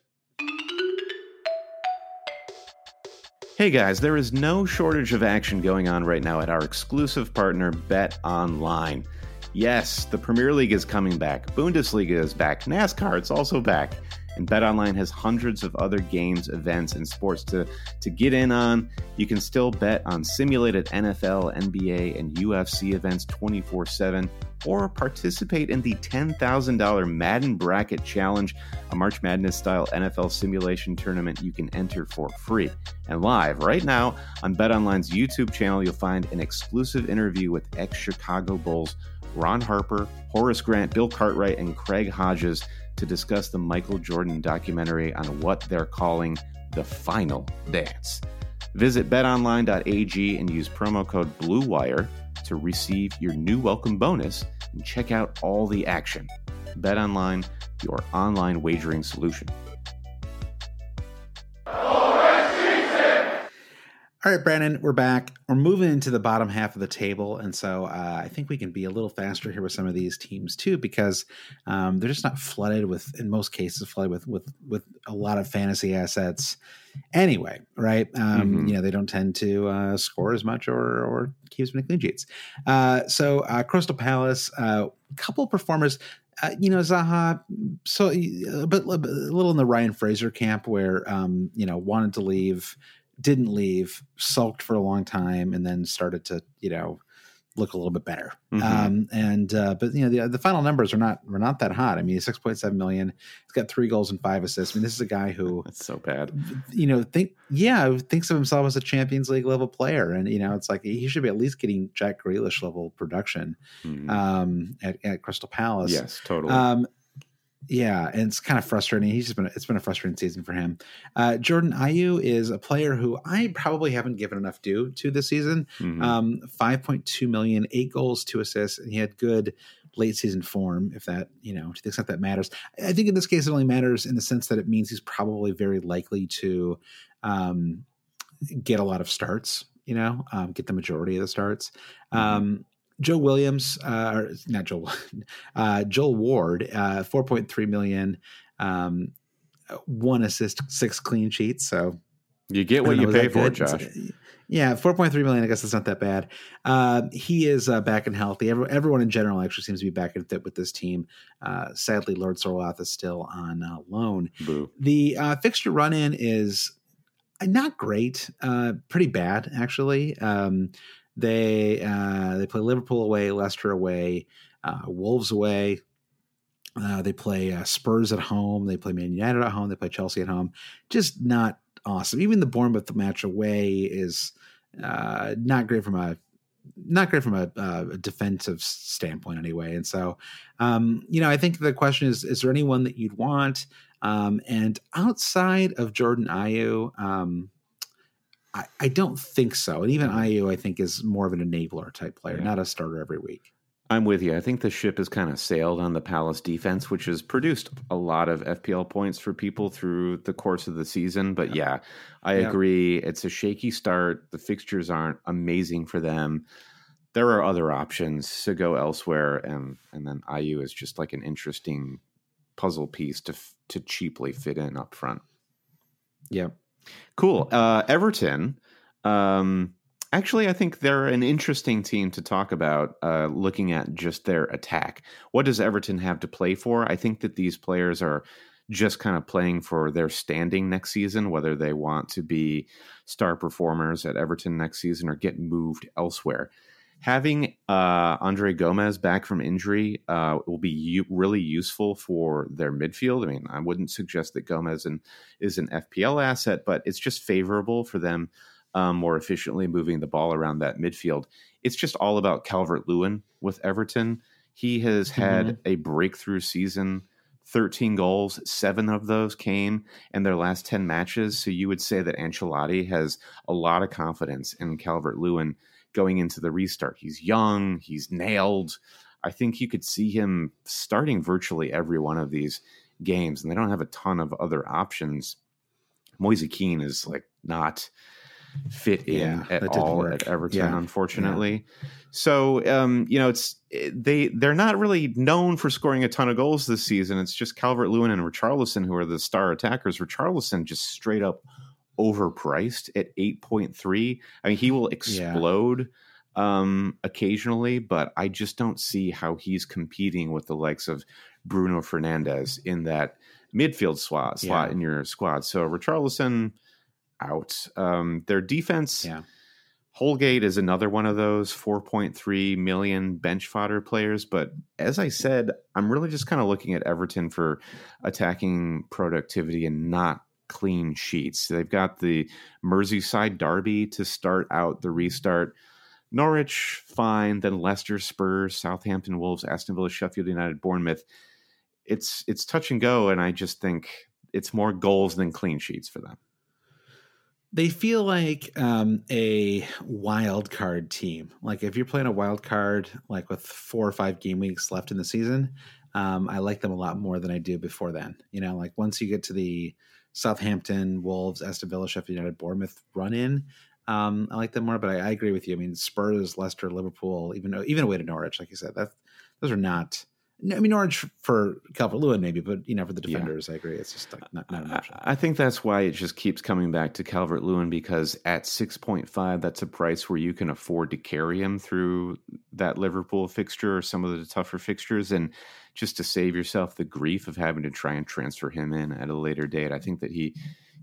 Hey guys, there is no shortage of action going on right now at our exclusive partner, BetOnline. Yes, the Premier League is coming back, Bundesliga is back, NASCAR it's also back, and BetOnline has hundreds of other games, events, and sports to, to get in on. You can still bet on simulated NFL, NBA, and UFC events 24 7 or participate in the $10,000 Madden Bracket Challenge, a March Madness style NFL simulation tournament you can enter for free. And live right now on BetOnline's YouTube channel, you'll find an exclusive interview with ex Chicago Bulls Ron Harper, Horace Grant, Bill Cartwright, and Craig Hodges to discuss the Michael Jordan documentary on what they're calling the final dance. Visit betonline.ag and use promo code BLUEWIRE to receive your new welcome bonus and check out all the action. BetOnline, your online wagering solution. All right, Brandon, we're back. We're moving into the bottom half of the table, and so uh, I think we can be a little faster here with some of these teams too, because um, they're just not flooded with, in most cases, flooded with with with a lot of fantasy assets. Anyway, right? Um, mm-hmm. You know, they don't tend to uh, score as much or or keep as many clean sheets. Uh, so, uh, Crystal Palace, a uh, couple performers. Uh, you know Zaha, so a, bit, a little in the Ryan Fraser camp, where um, you know wanted to leave, didn't leave, sulked for a long time, and then started to you know look a little bit better. Mm-hmm. Um, and uh, but you know the the final numbers are not were not that hot. I mean, six point seven million. He's got three goals and five assists. I mean, this is a guy who that's so bad. You know, think yeah, thinks of himself as a Champions League level player, and you know, it's like he should be at least getting Jack Grealish level production mm-hmm. um, at, at Crystal Palace. Yes, totally. Um, Yeah, and it's kind of frustrating. He's just been it's been a frustrating season for him. Uh, Jordan Ayew is a player who I probably haven't given enough due to this season. Mm-hmm. Um, Five point two million, eight goals, two assists, and he had good late season form. If that you know to the extent that matters, I think in this case it only matters in the sense that it means he's probably very likely to um, get a lot of starts. You know, um, get the majority of the starts. Mm-hmm. Joe Williams, uh, or not Joe, uh, Joel Ward, uh, 4.3 million, um, one assist, six clean sheets. So you get what you pay for, Josh. Yeah, 4.3 million. I guess that's not that bad. Uh, he is uh, back and healthy. Every, everyone in general actually seems to be back and fit with this team. Uh, sadly, Lord Sorloth is still on uh, loan. Boo. The uh, fixture run in is not great, uh, pretty bad, actually. Um, they uh, they play Liverpool away, Leicester away, uh, Wolves away. Uh, they play uh, Spurs at home. They play Man United at home. They play Chelsea at home. Just not awesome. Even the Bournemouth match away is uh, not great from a not great from a, uh, a, defensive standpoint anyway. And so, um, you know, I think the question is: Is there anyone that you'd want? Um, and outside of Jordan Ayew, um, I, I don't think so. And even mm-hmm. Ayew, I think, is more of an enabler type player, yeah. not a starter every week. I'm with you. I think the ship has kind of sailed on the Palace defense, which has produced a lot of FPL points for people through the course of the season. But yeah, I yeah. agree. It's a shaky start. The fixtures aren't amazing for them. There are other options to go elsewhere, and and then Ayew is just like an interesting puzzle piece to to cheaply fit in up front. Yeah. Cool. Uh, Everton. Um, actually, I think they're an interesting team to talk about. Uh, looking at just their attack, what does Everton have to play for? I think that these players are just kind of playing for their standing next season, whether they want to be star performers at Everton next season or get moved elsewhere having uh, Andre Gomes back from injury uh, will be u- really useful for their midfield. I mean, I wouldn't suggest that Gomez in, is an FPL asset, but it's just favorable for them um, more efficiently moving the ball around that midfield. It's just all about Calvert Lewin with Everton. He has had mm-hmm. a breakthrough season. 13 goals, seven of those came in their last 10 matches. So you would say that Ancelotti has a lot of confidence in Calvert Lewin going into the restart. He's young, he's nailed. I think you could see him starting virtually every one of these games, and they don't have a ton of other options. Moise Kean is like not fit in yeah, at all work. at Everton, yeah. unfortunately. Yeah. So um, you know, it's they they're not really known for scoring a ton of goals this season. It's just Calvert Lewin and Richarlison who are the star attackers. Richarlison just straight up overpriced at 8.3. I mean, he will explode yeah. um, occasionally, but I just don't see how he's competing with the likes of Bruno Fernandes in that midfield slot, slot yeah. in your squad. So Richarlison out. Um, their defense. Yeah. Holgate is another one of those 4.3 million bench fodder players. But as I said, I'm really just kind of looking at Everton for attacking productivity and not clean sheets. They've got the Merseyside Derby to start out the restart. Norwich, fine. Then Leicester, Spurs, Southampton, Wolves, Aston Villa, Sheffield United, Bournemouth. It's it's touch and go, and I just think it's more goals than clean sheets for them. They feel like um, a wild card team. Like if you're playing a wild card, like with four or five game weeks left in the season, um, I like them a lot more than I do before then. You know, like once you get to the Southampton, Wolves, Aston Villa, Sheffield United, Bournemouth run in. Um, I like them more, but I, I, agree with you. I mean, Spurs, Leicester, Liverpool, even even away to Norwich, like you said, that those are not. I mean, orange for Calvert Lewin maybe, but you know, for the defenders, yeah. I agree. It's just like not, not an option. I think that's why it just keeps coming back to Calvert Lewin because at six point five, that's a price where you can afford to carry him through that Liverpool fixture or some of the tougher fixtures, and just to save yourself the grief of having to try and transfer him in at a later date. I think that he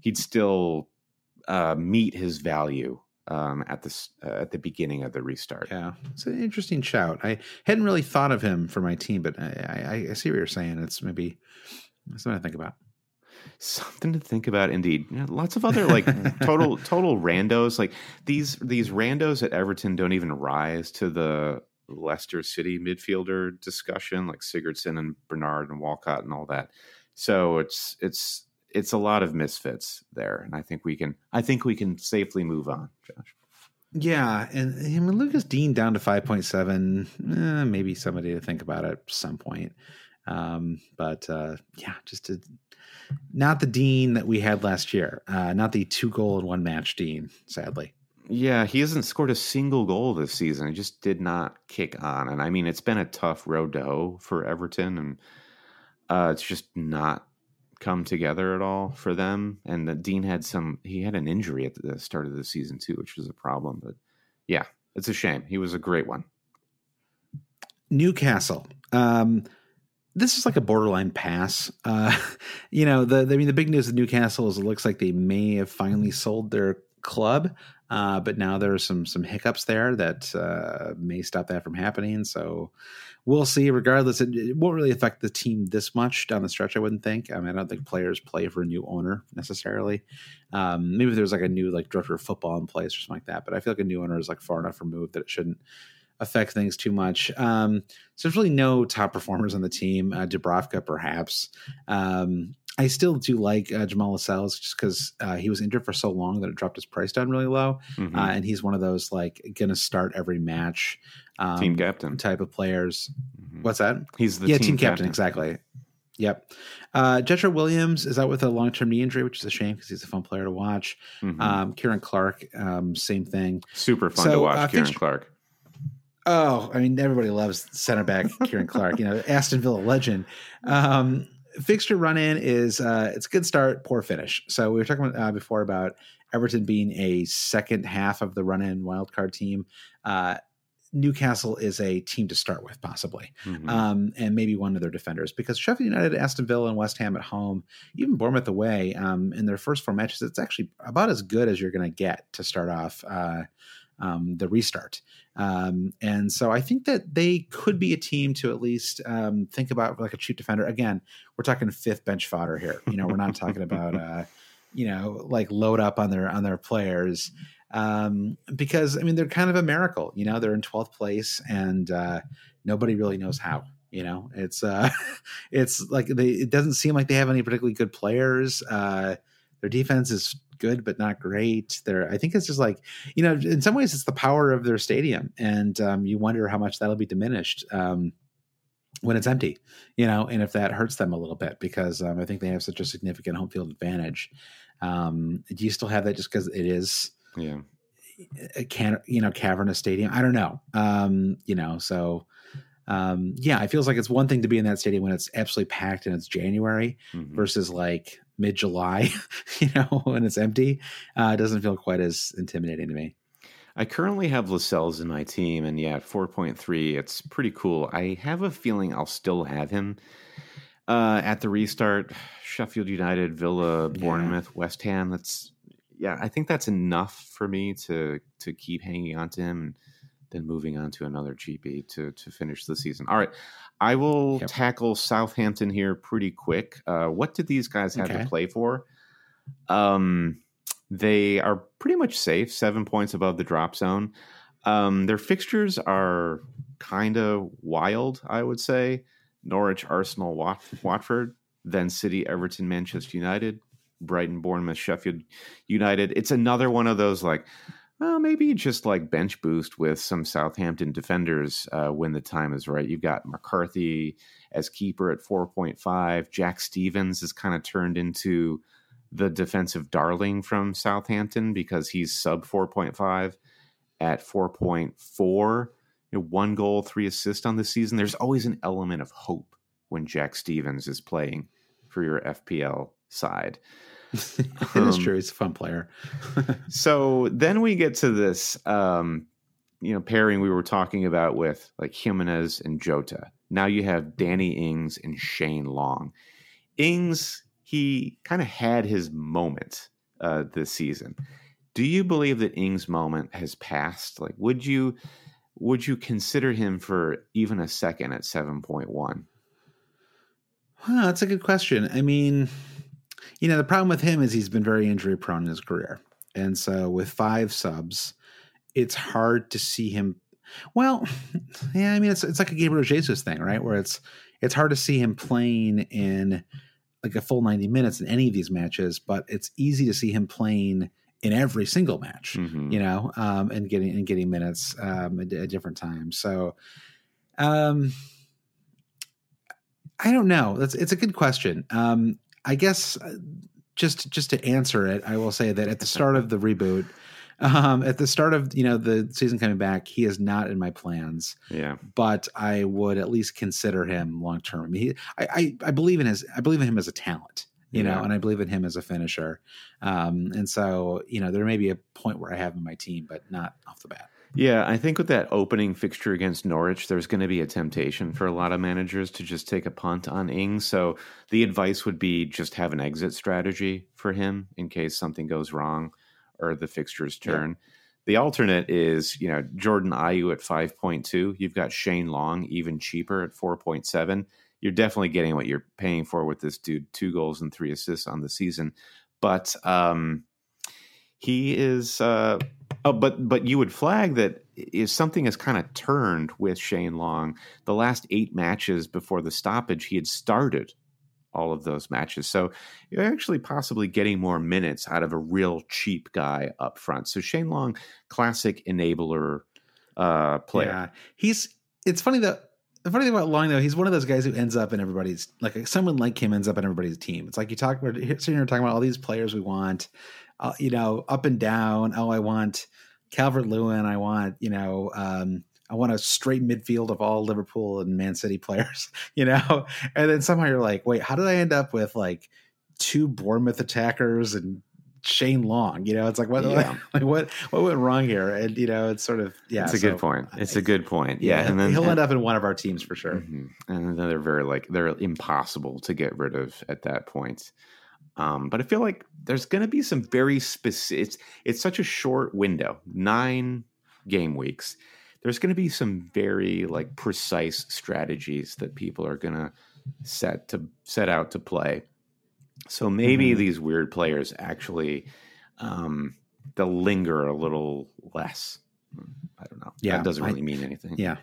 he'd still uh, meet his value um, at the uh, at the beginning of the restart. Yeah, it's an interesting shout. I hadn't really thought of him for my team, but I, I, I see what you're saying. It's maybe something to think about. Something to think about, indeed. You know, lots of other like total total randos. Like these these randos at Everton don't even rise to the Leicester City midfielder discussion, like Sigurdsson and Bernard and Walcott and all that. So it's it's it's a lot of misfits there, and I think we can I think we can safely move on, Josh. Yeah, and I mean, Lucas Digne down to five point seven. Eh, maybe somebody to think about at some point. Um, but uh, yeah, just to, not the Digne that we had last year. Uh, not the two goal in one match Digne, Sadly. Yeah, he hasn't scored a single goal this season. He just did not kick on, and I mean, it's been a tough road to hoe for Everton, and uh, it's just not come together at all for them. And that Digne had some, he had an injury at the start of the season too, which was a problem. But yeah, it's a shame. He was a great one. Newcastle. Um, this is like a borderline pass. Uh, you know, the I mean, the big news of Newcastle is it looks like they may have finally sold their club, uh, but now there are some some hiccups there that uh, may stop that from happening. So we'll see. Regardless, it, it, won't really affect the team this much down the stretch. I wouldn't think. I mean, I don't think players play for a new owner necessarily. Um, maybe there's like a new like director of football in place or something like that. But I feel like a new owner is like far enough removed that it shouldn't affect things too much. Um, so there's really no top performers on the team. Uh, Dubravka, perhaps. Um, I still do like uh, Jamal Lascelles just because uh, he was injured for so long that it dropped his price down really low, mm-hmm. uh, and he's one of those like going to start every match um, team captain type of players. Mm-hmm. What's that? He's the yeah team, team captain, captain, exactly. Yep. Uh, Jetro Willems is out with a long term knee injury, which is a shame because he's a fun player to watch. Mm-hmm. Um, Ciaran Clark, um, same thing. Super fun so, to watch, uh, Ciaran Clark. Oh, I mean, everybody loves center back Ciaran Clark, you know, Aston Villa legend. Um, fixture run in is uh, it's a good start, poor finish. So we were talking uh, before about Everton being a second half of the run in wildcard team. Uh, Newcastle is a team to start with, possibly, mm-hmm. um, and maybe one of their defenders because Sheffield United, Aston Villa, and West Ham at home, even Bournemouth away, um, in their first four matches, it's actually about as good as you're going to get to start off uh, um, the restart. Um, and so I think that they could be a team to at least um, think about like a cheap defender. Again, we're talking fifth bench fodder here. You know, we're not talking about uh, you know like load up on their on their players um, because I mean they're kind of a miracle. You know, they're in twelfth place and uh, nobody really knows how. You know, it's uh, it's like they. It doesn't seem like they have any particularly good players. Uh, their defense is good but not great. They're I think it's just like you know in some ways it's the power of their stadium, and um, you wonder how much that'll be diminished. Um, when it's empty, you know, and if that hurts them a little bit because um, I think they have such a significant home field advantage. Um, do you still have that just because it is, yeah, a can you know cavernous stadium? I don't know, um, you know, so um, yeah, it feels like it's one thing to be in that stadium when it's absolutely packed and it's January mm-hmm. versus like mid July, you know, when it's empty. Uh, it doesn't feel quite as intimidating to me. I currently have Lascelles in my team, and yeah, 4.3, it's pretty cool. I have a feeling I'll still have him uh, at the restart. Sheffield United, Villa, Bournemouth, yeah. West Ham. That's yeah, I think that's enough for me to to keep hanging on to him and then moving on to another GP to to finish the season. All right, I will yep. tackle Southampton here pretty quick. Uh, what did these guys have okay. to play for? Um, they are pretty much safe, seven points above the drop zone. Um, their fixtures are kind of wild, I would say. Norwich, Arsenal, Wat- Watford, then City, Everton, Manchester United, Brighton, Bournemouth, Sheffield United. It's another one of those like well, maybe just like bench boost with some Southampton defenders uh, when the time is right. You've got McCarthy as keeper at 4.5. Jack Stephens has kind of turned into the defensive darling from Southampton because he's sub 4.5 at 4.4. You know, one goal, three assists on the season. There's always an element of hope when Jack Stephens is playing for your FPL side. it um, is true. He's a fun player. so then we get to this, um, you know, pairing we were talking about with like Jimenez and Jota. Now you have Danny Ings and Shane Long. Ings, he kind of had his moment uh, this season. Do you believe that Ings' moment has passed? Like, would you would you consider him for even a second at seven point one? Well, that's a good question. I mean, you know, the problem with him is he's been very injury prone in his career. And so with five subs, it's hard to see him Well, yeah, I mean it's it's like a Gabriel Jesus thing, right? Where it's it's hard to see him playing in like a full 90 minutes in any of these matches, but it's easy to see him playing in every single match, Mhm. you know, um, and getting and getting minutes um, at, at different times. So, um, I don't know. That's it's a good question. Um, I guess uh, just just to answer it, I will say that at the start of the reboot, um, at the start of you know the season coming back, he is not in my plans Yeah. but I would at least consider him long term. He, I, I, I believe in his, I believe in him as a talent, you Yeah. know, and I believe in him as a finisher. Um, and so, you know, there may be a point where I have him in my team, but not off the bat. Yeah, I think with that opening fixture against Norwich, there's going to be a temptation for a lot of managers to just take a punt on Ings. So the advice would be just have an exit strategy for him in case something goes wrong or the fixtures Yeah. turn. The alternate is, you know, Jordan Ayew at 5.2. You've got Shane Long even cheaper at 4.7. You're definitely getting what you're paying for with this dude, two goals and three assists on the season. But um he is uh Oh, but but you would flag that if something has kind of turned with Shane Long. The last eight matches before the stoppage, he had started all of those matches. So you're actually possibly getting more minutes out of a real cheap guy up front. So Shane Long, classic enabler uh, player. Yeah. He's, it's funny that, the funny thing about Long though, he's one of those guys who ends up in everybody's like someone like him ends up in everybody's team. It's like you talk about sitting here talking about all these players we want, uh, you know, up and down. Oh, I want Calvert Lewin. I want you know, um, I want a straight midfield of all Liverpool and Man City players. You know, and then somehow you're like, wait, how did I end up with like two Bournemouth attackers and Shane Long? You know, it's like what Yeah. like what what went wrong here? And you know, it's sort of yeah, it's a so- good point. It's a good point. Yeah, and then he'll end up in one of our teams for sure. Mhm. And then they're very like they're impossible to get rid of at that point. Um, but I feel like there's going to be some very specific. It's, it's such a short window, nine game weeks. There's going to be some very like precise strategies that people are going to set to set out to play. So maybe Mhm. these weird players actually um, they'll linger a little less. I don't know. Yeah, that doesn't I- really mean anything. Yeah.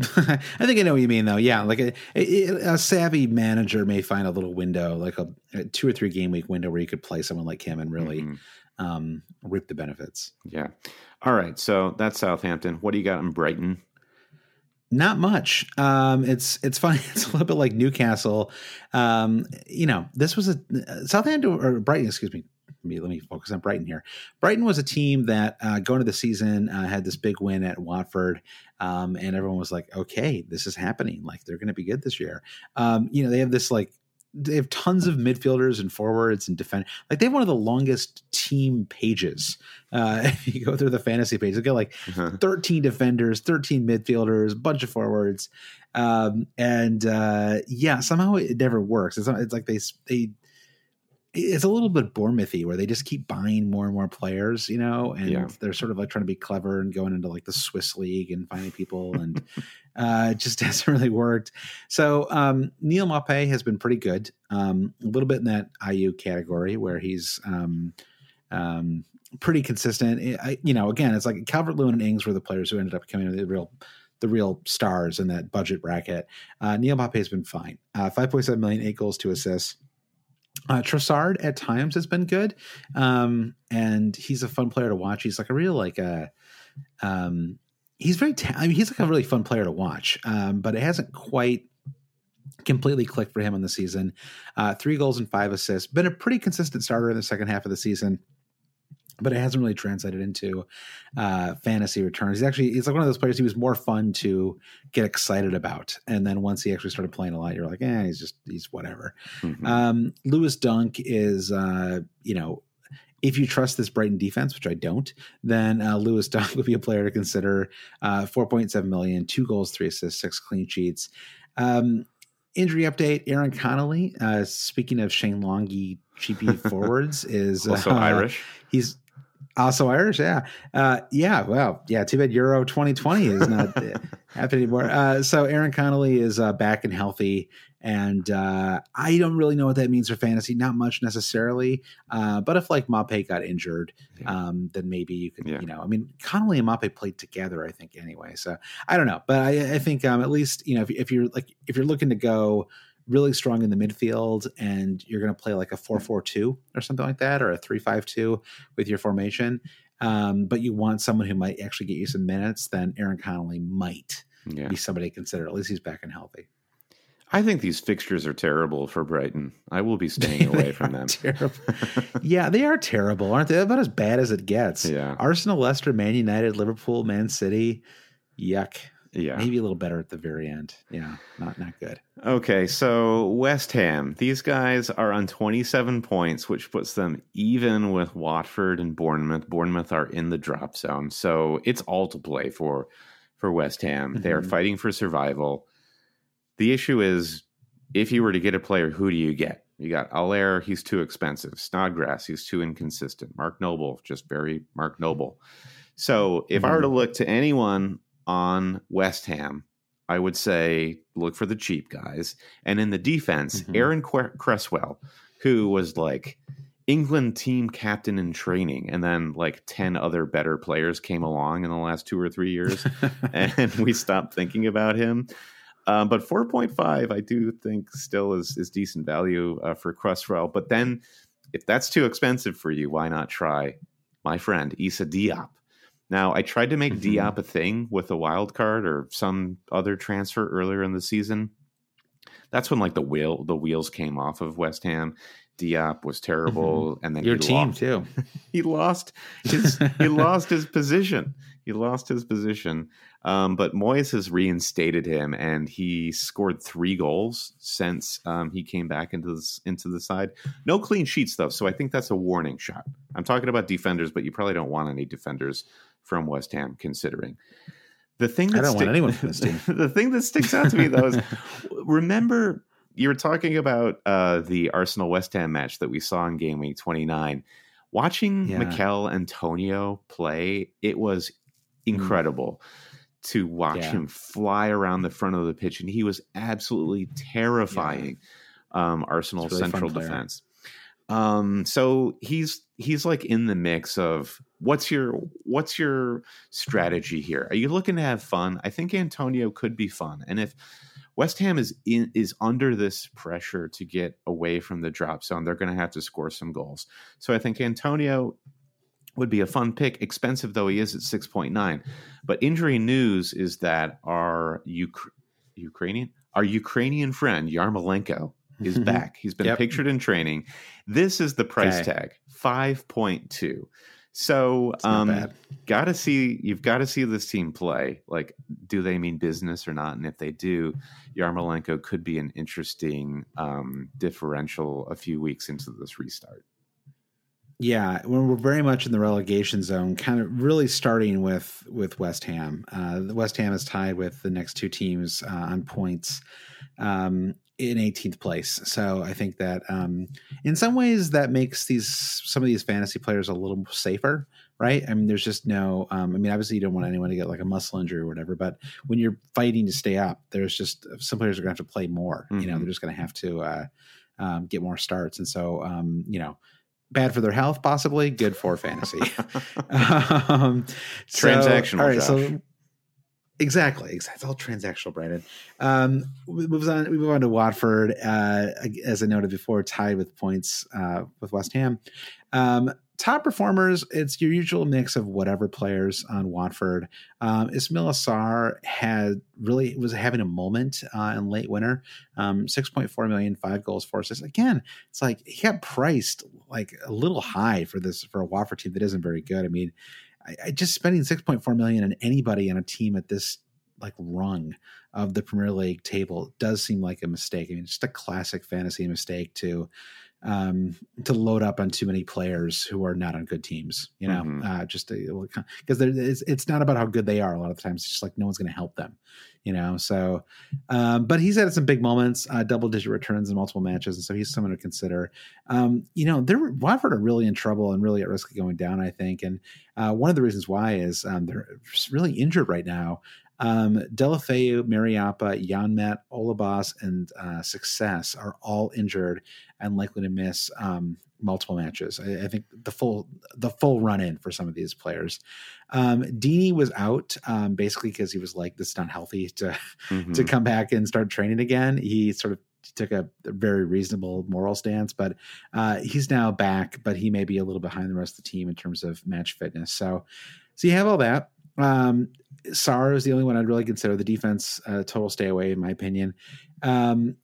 I think I know what you mean, though. Yeah, like a, a, a savvy manager may find a little window, like a, a two or three game week window, where you could play someone like him and really Mhm. um, reap the benefits. Yeah. All right. So that's Southampton. What do you got in Brighton? Not much. Um, it's it's funny. It's a little bit like Newcastle. Um, you know, this was a Southampton or Brighton. Excuse me. Let me, let me focus on Brighton here. Brighton was a team that uh, going to the season uh, had this big win at Watford, um, and everyone was like, "Okay, this is happening. Like they're going to be good this year." Um, you know, they have this like they have tons of midfielders and forwards and defend. Like they have one of the longest team pages. Uh, if you go through the fantasy page, they got like 13 defenders, 13 midfielders, a bunch of forwards. Um, and uh, yeah, somehow it never works. It's, it's like they, they, it's a little bit Bournemouthy where they just keep buying more and more players, you know, and Yeah. they're sort of like trying to be clever and going into like the Swiss league and finding people and uh, it just hasn't really worked. So um, Neal Maupay has been pretty good, um, a little bit in that IU category where he's um, um, pretty consistent. I, you know, again, it's like Calvert Lewin and Ings were the players who ended up becoming the real the real stars in that budget bracket. Uh, Neal Maupay has been fine. Uh, 5.7 million, eight goals, two assists. Uh, Trossard at times has been good, um, and he's a fun player to watch. He's like a real like a, um, he's very. Ta- I mean, he's like a really fun player to watch, um, but it hasn't quite completely clicked for him in the season. Uh, three goals and five assists. Been a pretty consistent starter in the second half of the season. But it hasn't really translated into uh, fantasy returns. He's actually he's like one of those players. He was more fun to get excited about, and then once he actually started playing a lot, you're like, eh, he's just he's whatever. Mhm. Um, Lewis Dunk is, uh, you know, if you trust this Brighton defense, which I don't, then uh, Lewis Dunk would be a player to consider. Uh, 4.7 million, two goals, three assists, six clean sheets. Um, injury update Aaron Connolly, uh, speaking of Shane Longy, cheapy forwards, is also uh, Irish. He's also Irish, yeah, uh, yeah. Well, yeah. Too bad Euro 2020 is not happening anymore. Uh, so Aaron Connolly is uh, back and healthy, And uh, I don't really know what that means for fantasy. Not much necessarily. Uh, but if like Maupay got injured, Yeah. um, then maybe you could, Yeah. you know, I mean, Connolly and Maupay played together, I think, anyway. So I don't know, but I, I think um, at least you know if, if you're like if you're looking to go really strong in the midfield and you're going to play like a 4-4-2 or something like that or a 3-5-2 with your formation um, but you want someone who might actually get you some minutes then aaron connolly might Yeah. be somebody to consider at least he's back and healthy I think these fixtures are terrible for Brighton. I will be staying away from them. terrible. yeah they are terrible aren't they about as bad as it gets Yeah. arsenal leicester man united liverpool man city yuck Yeah. maybe a little better at the very end yeah not not good Okay, so West Ham. These guys are on 27 points, which puts them even with Watford and Bournemouth. Bournemouth are in the drop zone, so it's all to play for for West Ham. They are Mhm. fighting for survival. The issue is if you were to get a player, who do you get? You got Haller, he's too expensive. Snodgrass, he's too inconsistent. Mark Noble, just very Mark Noble. So if I were to look to anyone on West Ham, I would say look for the cheap guys. And in the defense, Mhm. Aaron Cre- Cresswell, who was like England team captain in training, and then like 10 other better players came along in the last two or three years, and we stopped thinking about him. Um, but 4.5, I do think still is, is decent value uh, for Cresswell. But then if that's too expensive for you, why not try my friend Issa Diop? Now, I tried to make Mhm. Diop a thing with a wild card or some other transfer earlier in the season. That's when like the wheel the wheels came off of West Ham. Diop was terrible, and then your team lost. too He lost his he lost his position. He lost his position. Um, but Moyes has reinstated him, and he scored three goals since um, he came back into this, into the side. No clean sheets though, so I think that's a warning shot. I'm talking about defenders, but you probably don't want any defenders from West Ham, considering the thing. that I don't want anyone from this team. the thing that sticks out to me though is remember you were talking about uh, the Arsenal West Ham match that we saw in game week 29. Watching Yeah. Michail Antonio play, it was incredible to watch Mm. Yeah. him fly around the front of the pitch, and he was absolutely terrifying. Um, Arsenal really central defense. Um, so he's he's like in the mix of what's your what's your strategy here? Are you looking to have fun? I think Antonio could be fun, and if West Ham is in is under this pressure to get away from the drop zone, they're going to have to score some goals. So I think Antonio would be a fun pick. Expensive though he is at six point nine, but injury news is that our Uk- Ukrainian our Ukrainian friend Yarmolenko is back. He's been Yep. pictured in training. This is the price Okay. tag, five point two. So, um, gotta see you've got to see this team play. Like, do they mean business or not? And if they do, Yarmolenko could be an interesting um, differential a few weeks into this restart. Yeah, when we're very much in the relegation zone, kind of really starting with with West Ham. Uh, West Ham is tied with the next two teams uh, on points um, in 18th place. So I think that um, in some ways that makes these some of these fantasy players a little safer, right? I mean, there's just no. Um, I mean, obviously you don't want anyone to get like a muscle injury or whatever, but when you're fighting to stay up, there's just some players are going to have to play more. You know, Mhm. they're just going to have to uh, um, get more starts, and so um, you know bad for their health, possibly good for fantasy. um, so- Transactional, all right, Josh. so exactly. It's all transactional, Brandon. Um, we moves on. We move on to Watford. Uh, as I noted before, tied with points uh, with West Ham. Um, top performers, it's your usual mix of whatever players on Watford. Um, Ismaïla Sarr had really was having a moment uh, in late winter. Um, 6.4 million, five goals, four assists. Again, it's like he got priced like a little high for this for a Watford team that isn't very good. I mean, I, I just spending 6.4 million on anybody on a team at this like rung of the Premier League table does seem like a mistake. I mean, just a classic fantasy mistake to um to load up on too many players who are not on good teams you know Mhm. uh just because it's, it's not about how good they are a lot of the times it's just like no one's going to help them you know so um but he's had some big moments uh double digit returns in multiple matches and so he's someone to consider. Um you know they're watford are really in trouble and really at risk of going down i think and uh one of the reasons why is um they're really injured right now Um, Deulofeu, Mariappa, Janmaat, Olabas, and uh, Success are all injured and likely to miss um, multiple matches. I, I, think the full the full run in for some of these players. Um, Deeney was out um, basically because he was like, "This is not healthy to mm-hmm. to come back and start training again." He sort of took a very reasonable moral stance, but uh, he's now back. But he may be a little behind the rest of the team in terms of match fitness. So, so you have all that. Um, Sarr is the only one I'd really consider the defense uh, total stay away, in my opinion. Um,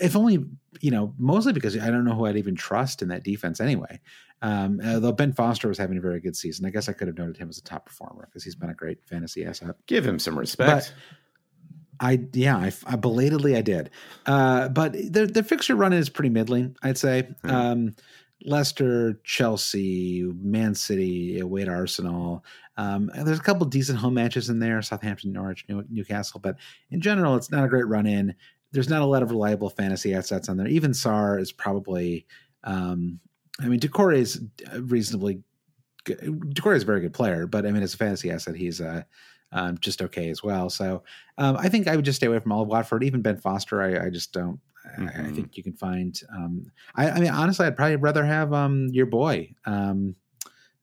if only you know mostly because I don't know who I'd even trust in that defense anyway. Um, although Ben Foster was having a very good season, I guess I could have noted him as a top performer because he's been a great fantasy asset. Give him some respect. But I yeah, I, I, belatedly I did, uh, but the the fixture run is pretty middling, I'd say. Mm-hmm. Um, Leicester, Chelsea, Man City, away to Arsenal. Um, there's a couple decent home matches in there: Southampton, Norwich, New, Newcastle. But in general, it's not a great run in there's not a lot of reliable fantasy assets on there. Even Sarr is probably, um, I mean, Doucouré is reasonably. Doucouré is a very good player, but I mean, as a fantasy asset, he's uh, um, just okay as well. So um, I think I would just stay away from all of Watford. Even Ben Foster, I, I just don't. Mm-hmm. I, I, think you can find. Um, I, I, mean, honestly, I'd probably rather have um, your boy um,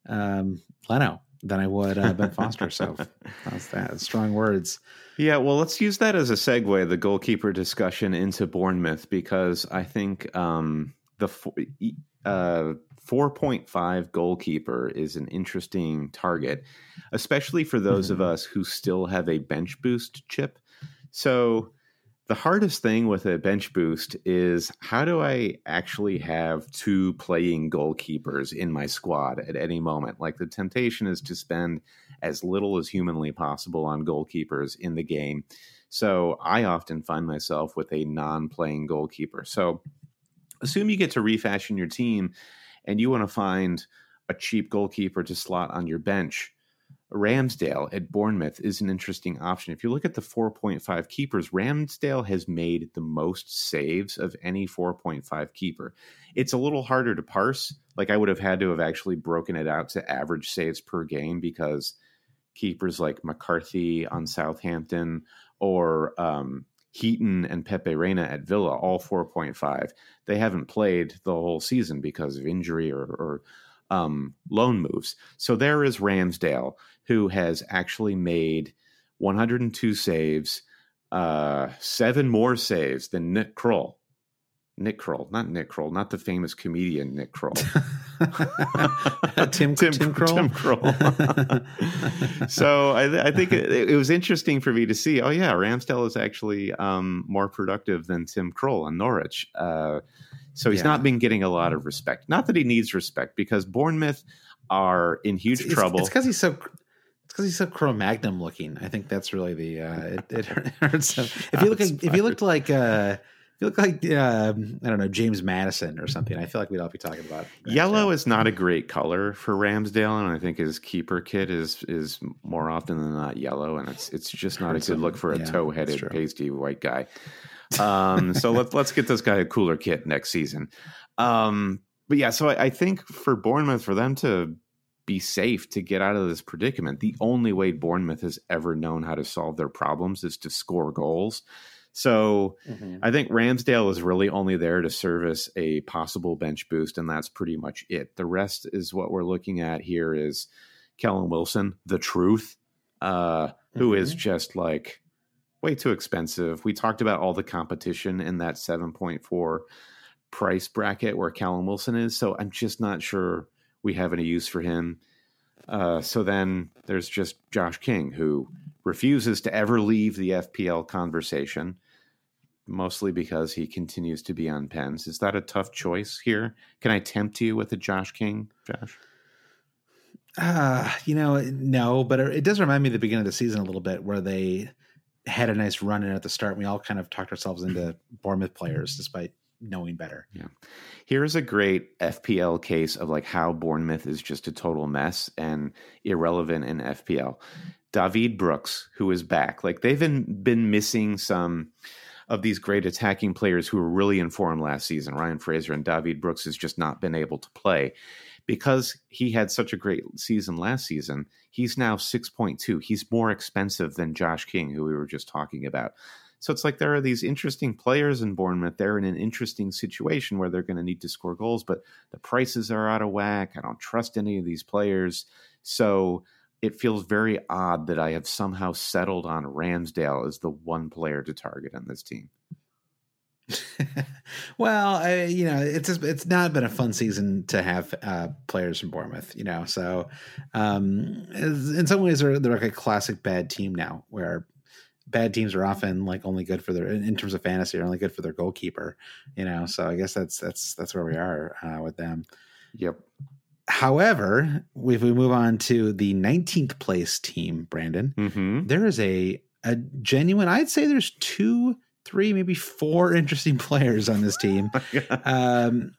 um, Leno than I would uh, Ben Foster. So that's that. Strong words. Yeah, well, let's use that as a segue, the goalkeeper discussion into Bournemouth, because I think um, the uh, 4.5 goalkeeper is an interesting target, especially for those mm-hmm. of us who still have a bench boost chip. So the hardest thing with a bench boost is how do I actually have two playing goalkeepers in my squad at any moment? Like the temptation is to spend as little as humanly possible on goalkeepers in the game. So I often find myself with a non playing goalkeeper. So assume you get to refashion your team and you want to find a cheap goalkeeper to slot on your bench Ramsdale at Bournemouth is an interesting option. If you look at the 4.5 keepers, Ramsdale has made the most saves of any 4.5 keeper. It's a little harder to parse. Like I would have had to have actually broken it out to average saves per game because keepers like McCarthy on Southampton or um, Heaton and Pepe Reina at Villa, all 4.5, they haven't played the whole season because of injury or, or um, loan moves. So there is Ramsdale, who has actually made 102 saves, uh, seven more saves than Nick Kroll. Nick Kroll, not Nick Kroll, not the famous comedian Nick Kroll. Tim, Tim, Tim Krul. Tim Krul. so I, th- I think it, it, was interesting for me to see. Oh yeah, Ramsdale is actually um, more productive than Tim Krul on Norwich. Uh, so he's yeah. not been getting a lot of respect. Not that he needs respect, because Bournemouth are in huge it's, trouble. It's because he's so. It's because he's so Cro-Magnon looking. I think that's really the. Uh, it, it hurts. if you look, if you looked like. Uh, you look like uh, I don't know James Maddison or something. I feel like we'd all be talking about yellow is not a great color for Ramsdale, and I think his keeper kit is is more often than not yellow, and it's it's just not a good look for a yeah, toe headed pasty white guy. Um, so let's let's get this guy a cooler kit next season. Um, but yeah, so I, I think for Bournemouth, for them to be safe to get out of this predicament, the only way Bournemouth has ever known how to solve their problems is to score goals. So mm-hmm. I think Ramsdale is really only there to service a possible bench boost, and that's pretty much it. The rest is what we're looking at here is Callum Wilson, the truth, uh, mm-hmm. who is mm-hmm. just like way too expensive. We talked about all the competition in that 7.4 price bracket where Callum Wilson is, so I'm just not sure we have any use for him. Uh, so then there's just Josh King, who refuses to ever leave the FPL conversation, mostly because he continues to be on pens. Is that a tough choice here? Can I tempt you with a Josh King, Josh? Uh, you know, no, but it does remind me of the beginning of the season a little bit where they had a nice run in at the start. We all kind of talked ourselves into Bournemouth players despite knowing better. Yeah. Here's a great FPL case of like how Bournemouth is just a total mess and irrelevant in FPL. David Brooks, who is back. Like they've been, been missing some of these great attacking players who were really in form last season. Ryan Fraser and David Brooks has just not been able to play. because he had such a great season last season, he's now 6.2. He's more expensive than Josh King, who we were just talking about. So it's like there are these interesting players in Bournemouth. They're in an interesting situation where they're going to need to score goals, but the prices are out of whack. I don't trust any of these players. So it feels very odd that I have somehow settled on Ramsdale as the one player to target on this team. well, I, you know, it's just, it's not been a fun season to have uh, players from Bournemouth, you know. So, um, in some ways, they're they're like a classic bad team now, where bad teams are often like only good for their in terms of fantasy, are only good for their goalkeeper, you know. So I guess that's that's that's where we are uh, with them. Yep. However, if we move on to the 19th place team, Brandon, mm-hmm. there is a a genuine. I'd say there's two, three, maybe four interesting players on this team. um,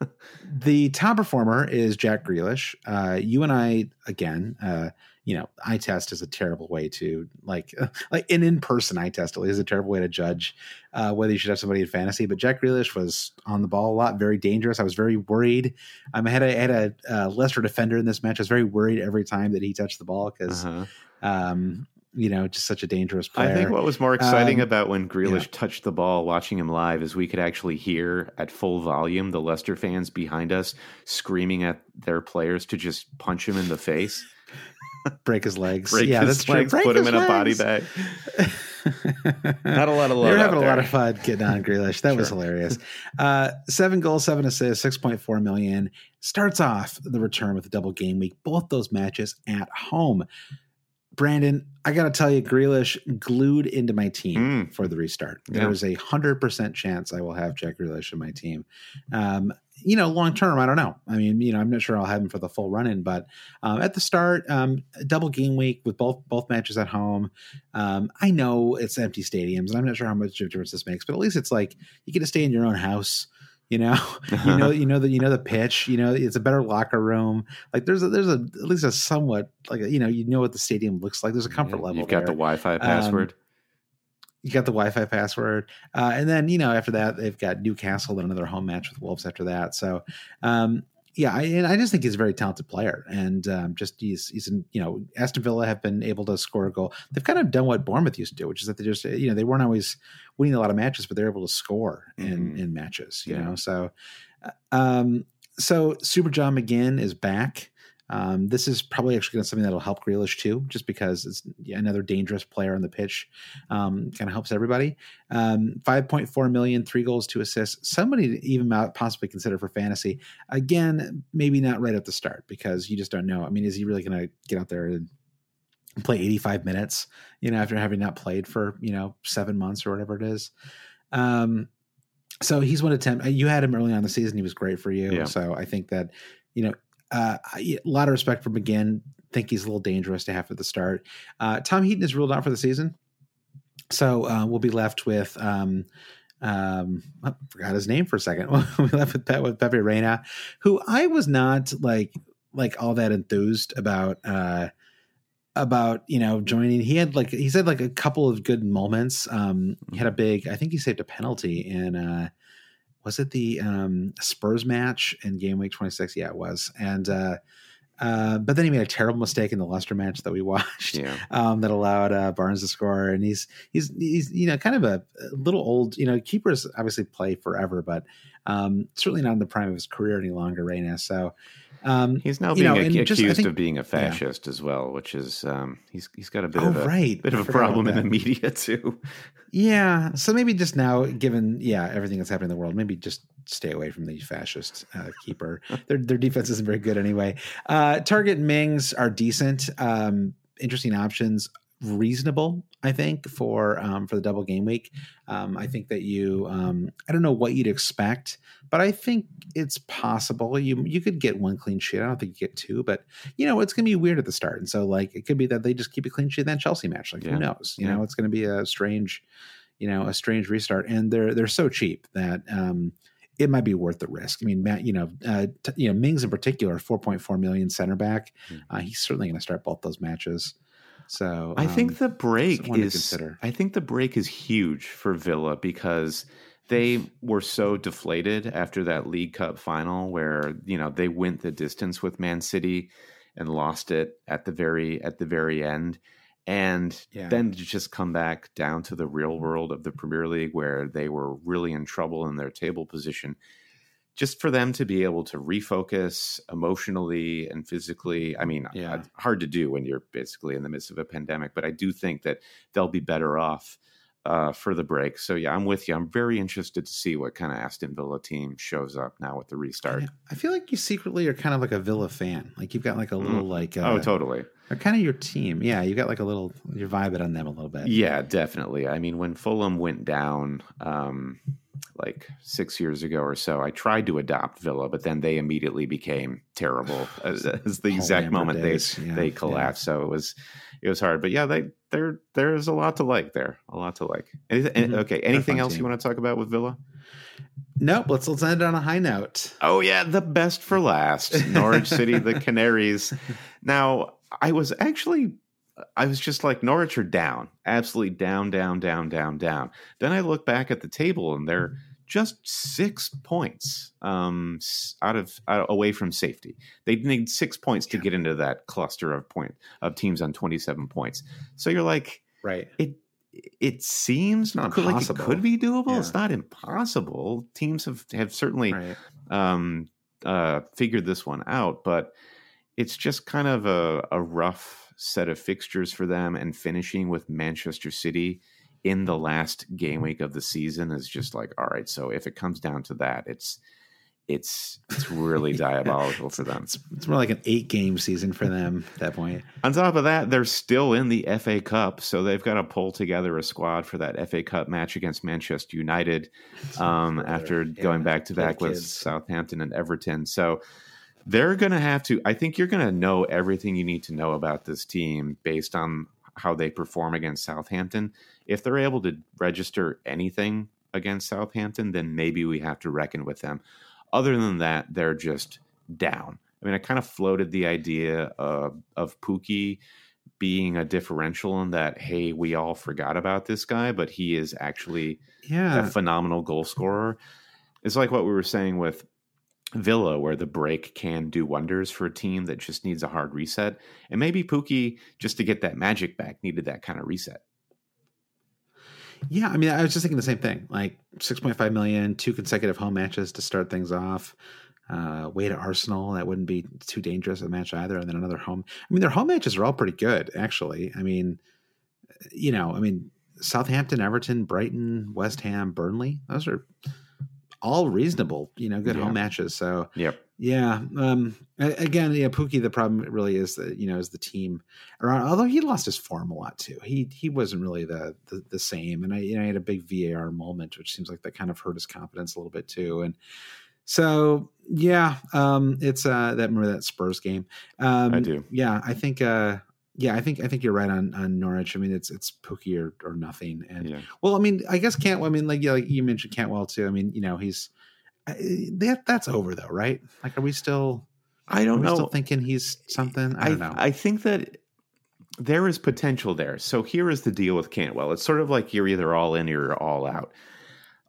the top performer is Jack Grealish. Uh, you and I again. Uh, you know, eye test is a terrible way to like, like an in person eye test is a terrible way to judge uh, whether you should have somebody in fantasy. But Jack Grealish was on the ball a lot, very dangerous. I was very worried. Um, I had a, I had a uh, Leicester defender in this match. I was very worried every time that he touched the ball because, uh-huh. um, you know, just such a dangerous player. I think what was more exciting um, about when Grealish yeah. touched the ball, watching him live, is we could actually hear at full volume the Leicester fans behind us screaming at their players to just punch him in the face. break his legs. Break yeah, his that's legs, true. put him in legs. a body bag. Not a lot of love. They're having a lot of fun getting on Grealish. That sure. was hilarious. Uh, seven goals, seven assists, six point four million. Starts off the return with a double game week. Both those matches at home. Brandon, I got to tell you, Grealish glued into my team mm. for the restart. There is a hundred percent chance I will have Jack Grealish in my team. Um, you know, long term, I don't know. I mean, you know, I'm not sure I'll have him for the full run in, but um, at the start, um, double game week with both both matches at home. Um, I know it's empty stadiums, and I'm not sure how much difference this makes, but at least it's like you get to stay in your own house. You know, you know, you know that you know the pitch. You know, it's a better locker room. Like there's a, there's a at least a somewhat like a, you know you know what the stadium looks like. There's a comfort yeah, level. You've got there. the Wi-Fi password you got the Wi-Fi password, uh, and then you know after that they've got Newcastle and another home match with Wolves after that. So um, yeah, I, and I just think he's a very talented player, and um, just he's he's in, you know Aston Villa have been able to score a goal. They've kind of done what Bournemouth used to do, which is that they just you know they weren't always winning a lot of matches, but they're able to score in mm-hmm. in matches. You yeah. know, so uh, um, so Super John McGinn is back. Um, this is probably actually going to something that'll help Grealish too, just because it's another dangerous player on the pitch. Um, kind of helps everybody. Um, 5.4 million, three goals, two assists. Somebody to even possibly consider for fantasy. Again, maybe not right at the start because you just don't know. I mean, is he really going to get out there and play 85 minutes, you know, after having not played for, you know, seven months or whatever it is? Um, so he's one attempt. You had him early on the season. He was great for you. Yeah. So I think that, you know, uh, a lot of respect for McGinn. Think he's a little dangerous to have at the start. Uh, Tom Heaton is ruled out for the season, so uh, we'll be left with. Um, um, I forgot his name for a second. we left with with Pepe Reina, who I was not like like all that enthused about. Uh, about you know joining he had like he said like a couple of good moments um he had a big i think he saved a penalty in uh was it the um, Spurs match in game week 26? Yeah, it was. And uh, uh, but then he made a terrible mistake in the Leicester match that we watched yeah. um, that allowed uh, Barnes to score. And he's he's he's you know kind of a, a, little old. You know, keepers obviously play forever, but um, certainly not in the prime of his career any longer, right now. So um, he's now being know, accused just, think, of being a fascist yeah. as well, which is um, he's he's got a bit oh, of a right. bit of a problem in the media too. Yeah, so maybe just now, given yeah everything that's happening in the world, maybe just stay away from the fascist uh, keeper. their their defense isn't very good anyway. Uh, Targett Mings are decent, um, interesting options reasonable i think for um, for the double game week um, i think that you um, i don't know what you'd expect but i think it's possible you you could get one clean sheet i don't think you get two but you know it's going to be weird at the start and so like it could be that they just keep a clean sheet then chelsea match like yeah. who knows you yeah. know it's going to be a strange you know a strange restart and they're they're so cheap that um it might be worth the risk. I mean, Matt, you know, uh, t- you know, Mings in particular, four point four million center back. Mm. Uh, he's certainly going to start both those matches. So I think um, the break is. I think the break is huge for Villa because they were so deflated after that League Cup final where, you know, they went the distance with Man City and lost it at the very at the very end. And Yeah. then to just come back down to the real world of the Premier League where they were really in trouble in their table position. Just for them to be able to refocus emotionally and physically, I mean, Yeah. hard to do when you're basically in the midst of a pandemic, but I do think that they'll be better off uh, for the break. So yeah, I'm with you. I'm very interested to see what kind of Aston Villa team shows up now with the restart. I feel like you secretly are kind of like a Villa fan. Like you've got like a little like uh, oh, totally. they're kind of your team. Yeah, you got like a little you're vibing on them a little bit. Yeah, definitely. I mean, when Fulham went down um, like six years ago or so, I tried to adopt Villa, but then they immediately became terrible. as, as the exact moment days. they Yeah, they yeah. collapsed. So it was it was hard. But yeah, they there there's a lot to like there. A lot to like. Anything, Mhm. Okay, anything else team. you want to talk about with Villa? Nope. Let's let's end it on a high note. Oh yeah, the best for last. Norwich City, the Canaries. Now, I was actually I was just like Norwich are down. Absolutely down, down, down, down, down. Then I look back at the table and they're just 6 points um out of away from safety. They need 6 points to get into that cluster of point of teams on 27 points. So you're like Right. it it seems not could, like it could be doable. Yeah. It's not impossible. Teams have have certainly Right. um, uh, figured this one out, but it's just kind of a, a rough set of fixtures for them. And finishing with Manchester City in the last game week of the season is just like, all right. So if it comes down to that, it's it's it's really diabolical for them. It's, it's more like an eight game season for them at that point. On top of that, they're still in the FA Cup, so they've got to pull together a squad for that FA Cup match against Manchester United um, after yeah, going back to back with kids. Southampton and Everton. So they're going to have to. I think you're going to know everything you need to know about this team based on how they perform against Southampton. If they're able to register anything against Southampton, then maybe we have to reckon with them. Other than that, they're just down. I mean, I kind of floated the idea of, of Pukki being a differential in that, hey, we all forgot about this guy, but he is actually a phenomenal goal scorer. It's like what we were saying with Villa, where the break can do wonders for a team that just needs a hard reset. And maybe Pukki, just to get that magic back, needed that kind of reset. Yeah, I mean, I was just thinking the same thing. Like six point five million, two consecutive home matches to start things off. Uh, way to Arsenal, that wouldn't be too dangerous a match either. And then another home. I mean, their home matches are all pretty good, actually. I mean, you know, I mean, Southampton, Everton, Brighton, West Ham, Burnley. Those are all reasonable, you know, good Yeah. home matches. So Yep. yeah. Um, again, yeah, Pukki. The problem really is that you know is the team around. Although he lost his form a lot too. He he wasn't really the the, the same. And I you know he had a big VAR moment, which seems like that kind of hurt his confidence a little bit too. And so yeah, um, it's uh that remember that Spurs game. Um, I do. Yeah, I think. uh yeah, I think I think you're right on on Norwich. I mean, it's it's Pukki or, or nothing. And Yeah. well, I mean, I guess Cantwell. I mean, like yeah, like you mentioned Cantwell too. I mean, you know, he's that that's over though, right? Like, are we still? I don't know. still thinking he's something? I don't know. I think that there is potential there. So here is the deal with Cantwell. It's sort of like you're either all in or you're all out.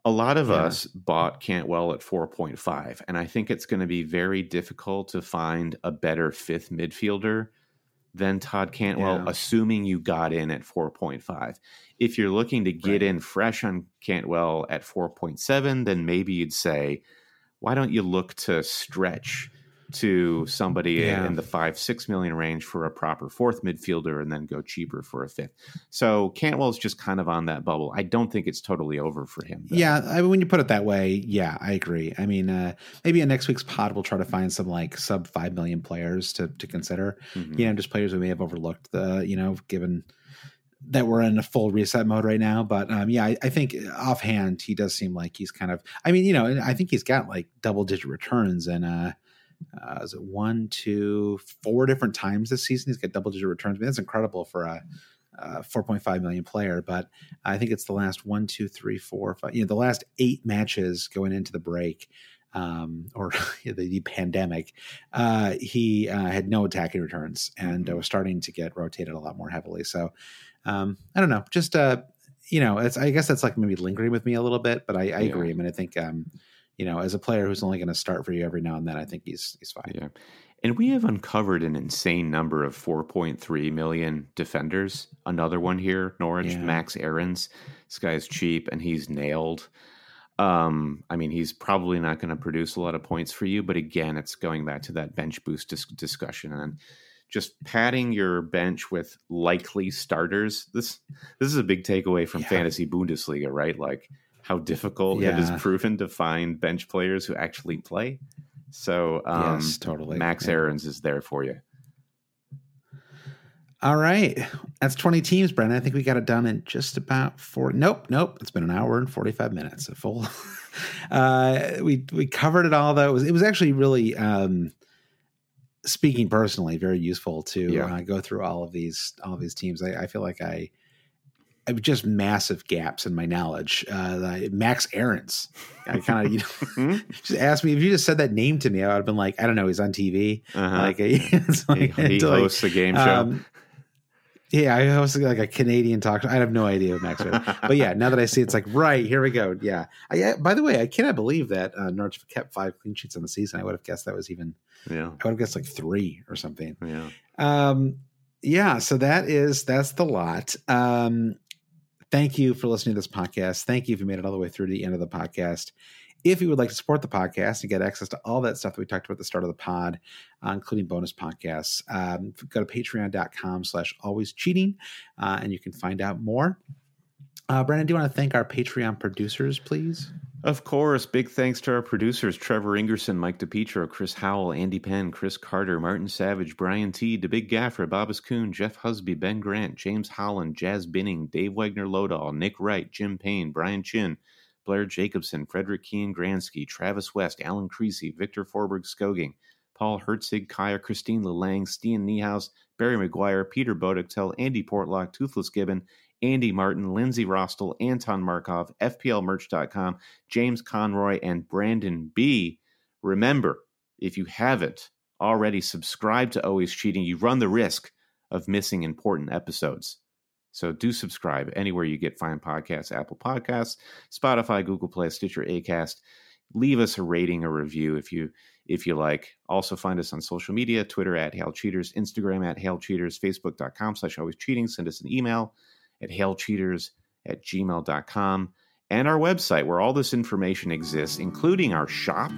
A lot of Yeah. us bought Cantwell at 4.5, and I think it's going to be very difficult to find a better fifth midfielder than Todd Cantwell, Yeah. assuming you got in at 4.5. If you're looking to get Right. in fresh on Cantwell at 4.7, then maybe you'd say, why don't you look to stretch to somebody Yeah. in the five, six million range for a proper fourth midfielder and then go cheaper for a fifth? So Cantwell's just kind of on that bubble. I don't think it's totally over for him. though. yeah, I mean, when you put it that way, yeah, I agree. I mean, uh, maybe in next week's pod we'll try to find some like sub five million players to to consider. Mhm. You know, just players we may have overlooked. The you know, given that we're in a full reset mode right now. But um, yeah, I, I think offhand he does seem like he's kind of. I mean, you know, I think he's got like double digit returns and. uh uh, is it one, two, four different times this season? He's got double digit returns. I mean, that's incredible for a, uh 4.5 million player. But I think it's the last one, two, three, four, five. You know, the last eight matches going into the break, um, or the, the pandemic. Uh, he uh, had no attacking returns and uh, was starting to get rotated a lot more heavily. So um, I don't know. Just uh, you know, it's I guess that's like maybe lingering with me a little bit, but I, I Yeah. agree. I mean, I think um, you know, as a player who's only going to start for you every now and then, I think he's he's fine. Yeah. And we have uncovered an insane number of 4.3 million defenders. Another one here, Norwich, Yeah. Max Aarons. This guy's cheap and he's nailed. Um, I mean, he's probably not going to produce a lot of points for you, but again, it's going back to that bench boost dis- discussion and just padding your bench with likely starters. This this is a big takeaway from Yeah. fantasy Bundesliga, right? Like how difficult it Yeah. is proven to find bench players who actually play. So um, yes, totally. Max Yeah. Aarons is there for you. All right. That's 20 teams, Brandon. I think we got it done in just about four. Nope, nope. It's been an hour and 45 minutes. A full. uh, we we covered it all though. It was it was actually really um speaking personally, very useful to Yeah. uh, go through all of these all of these teams. I, I feel like I just massive gaps in my knowledge. Uh, Max Aarons. I kind of you know just asked me if you just said that name to me, I would have been like, I don't know, he's on TV. Uh-huh. Like, it's he, like, he until, like, hosts a game show. um, yeah, I hosted like a Canadian talk show. I have no idea what Max is. but yeah, now that I see it, it's like, right, here we go. Yeah. I, I- by the way, I cannot believe that uh, Norwich kept five clean sheets on the season. I would have guessed that was even, yeah, I would have guessed like three or something. yeah. Um, yeah, so that is, that's the lot. Um, thank you for listening to this podcast. Thank you if you made it all the way through to the end of the podcast. If you would like to support the podcast and get access to all that stuff that we talked about at the start of the pod, uh, including bonus podcasts, um, go to patreon.com slash always cheating uh, and you can find out more. Uh, Brandon, do you want to thank our Patreon producers, please? Of course, big thanks to our producers Trevor Ingerson, Mike DePietro, Chris Howell, Andy Penn, Chris Carter, Martin Savage, Brian T, The Big Gaffer, Bobas Coon, Jeff Husby, Ben Grant, James Holland, Jazz Binning, Dave Wagner Lodahl, Nick Wright, Jim Payne, Brian Chin, Blair Jacobson, Frederick Kean Gransky, Travis West, Alan Creasy, Victor Forberg Skoging, Paul Herzig, Kaya, Christine Lelang, Stian Niehaus, Barry McGuire, Peter Bodektel, Andy Portlock, Toothless Gibbon, Andy Martin, Lindsay Rostel, Anton Markov, FPLmerch.com, James Conroy, and Brandon B. Remember, if you haven't already subscribed to Always Cheating, you run the risk of missing important episodes. So do subscribe anywhere you get fine podcasts, Apple Podcasts, Spotify, Google Play, Stitcher, Acast. Leave us a rating or review if you if you like. Also find us on social media, Twitter at Hail Cheaters, Instagram at Hail Cheaters, Facebook.com slash always cheating. Send us an email at hailcheaters at gmail.com and our website where all this information exists, including our shop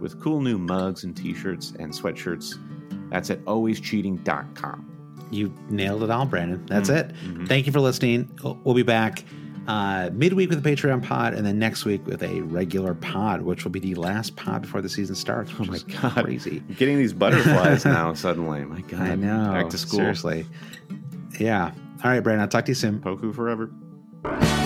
with cool new mugs and t-shirts and sweatshirts. That's at alwayscheating.com. You nailed it all, Brandon. That's Mm, it. mhm. Thank you for listening. We'll be back uh, midweek with a Patreon pod, and then next week with a regular pod, which will be the last pod before the season starts. Oh my God. crazy! I'm getting these butterflies now suddenly. My God. I know. Back to school. Seriously. Yeah. All right, Brandon. I'll talk to you soon. Pukki forever.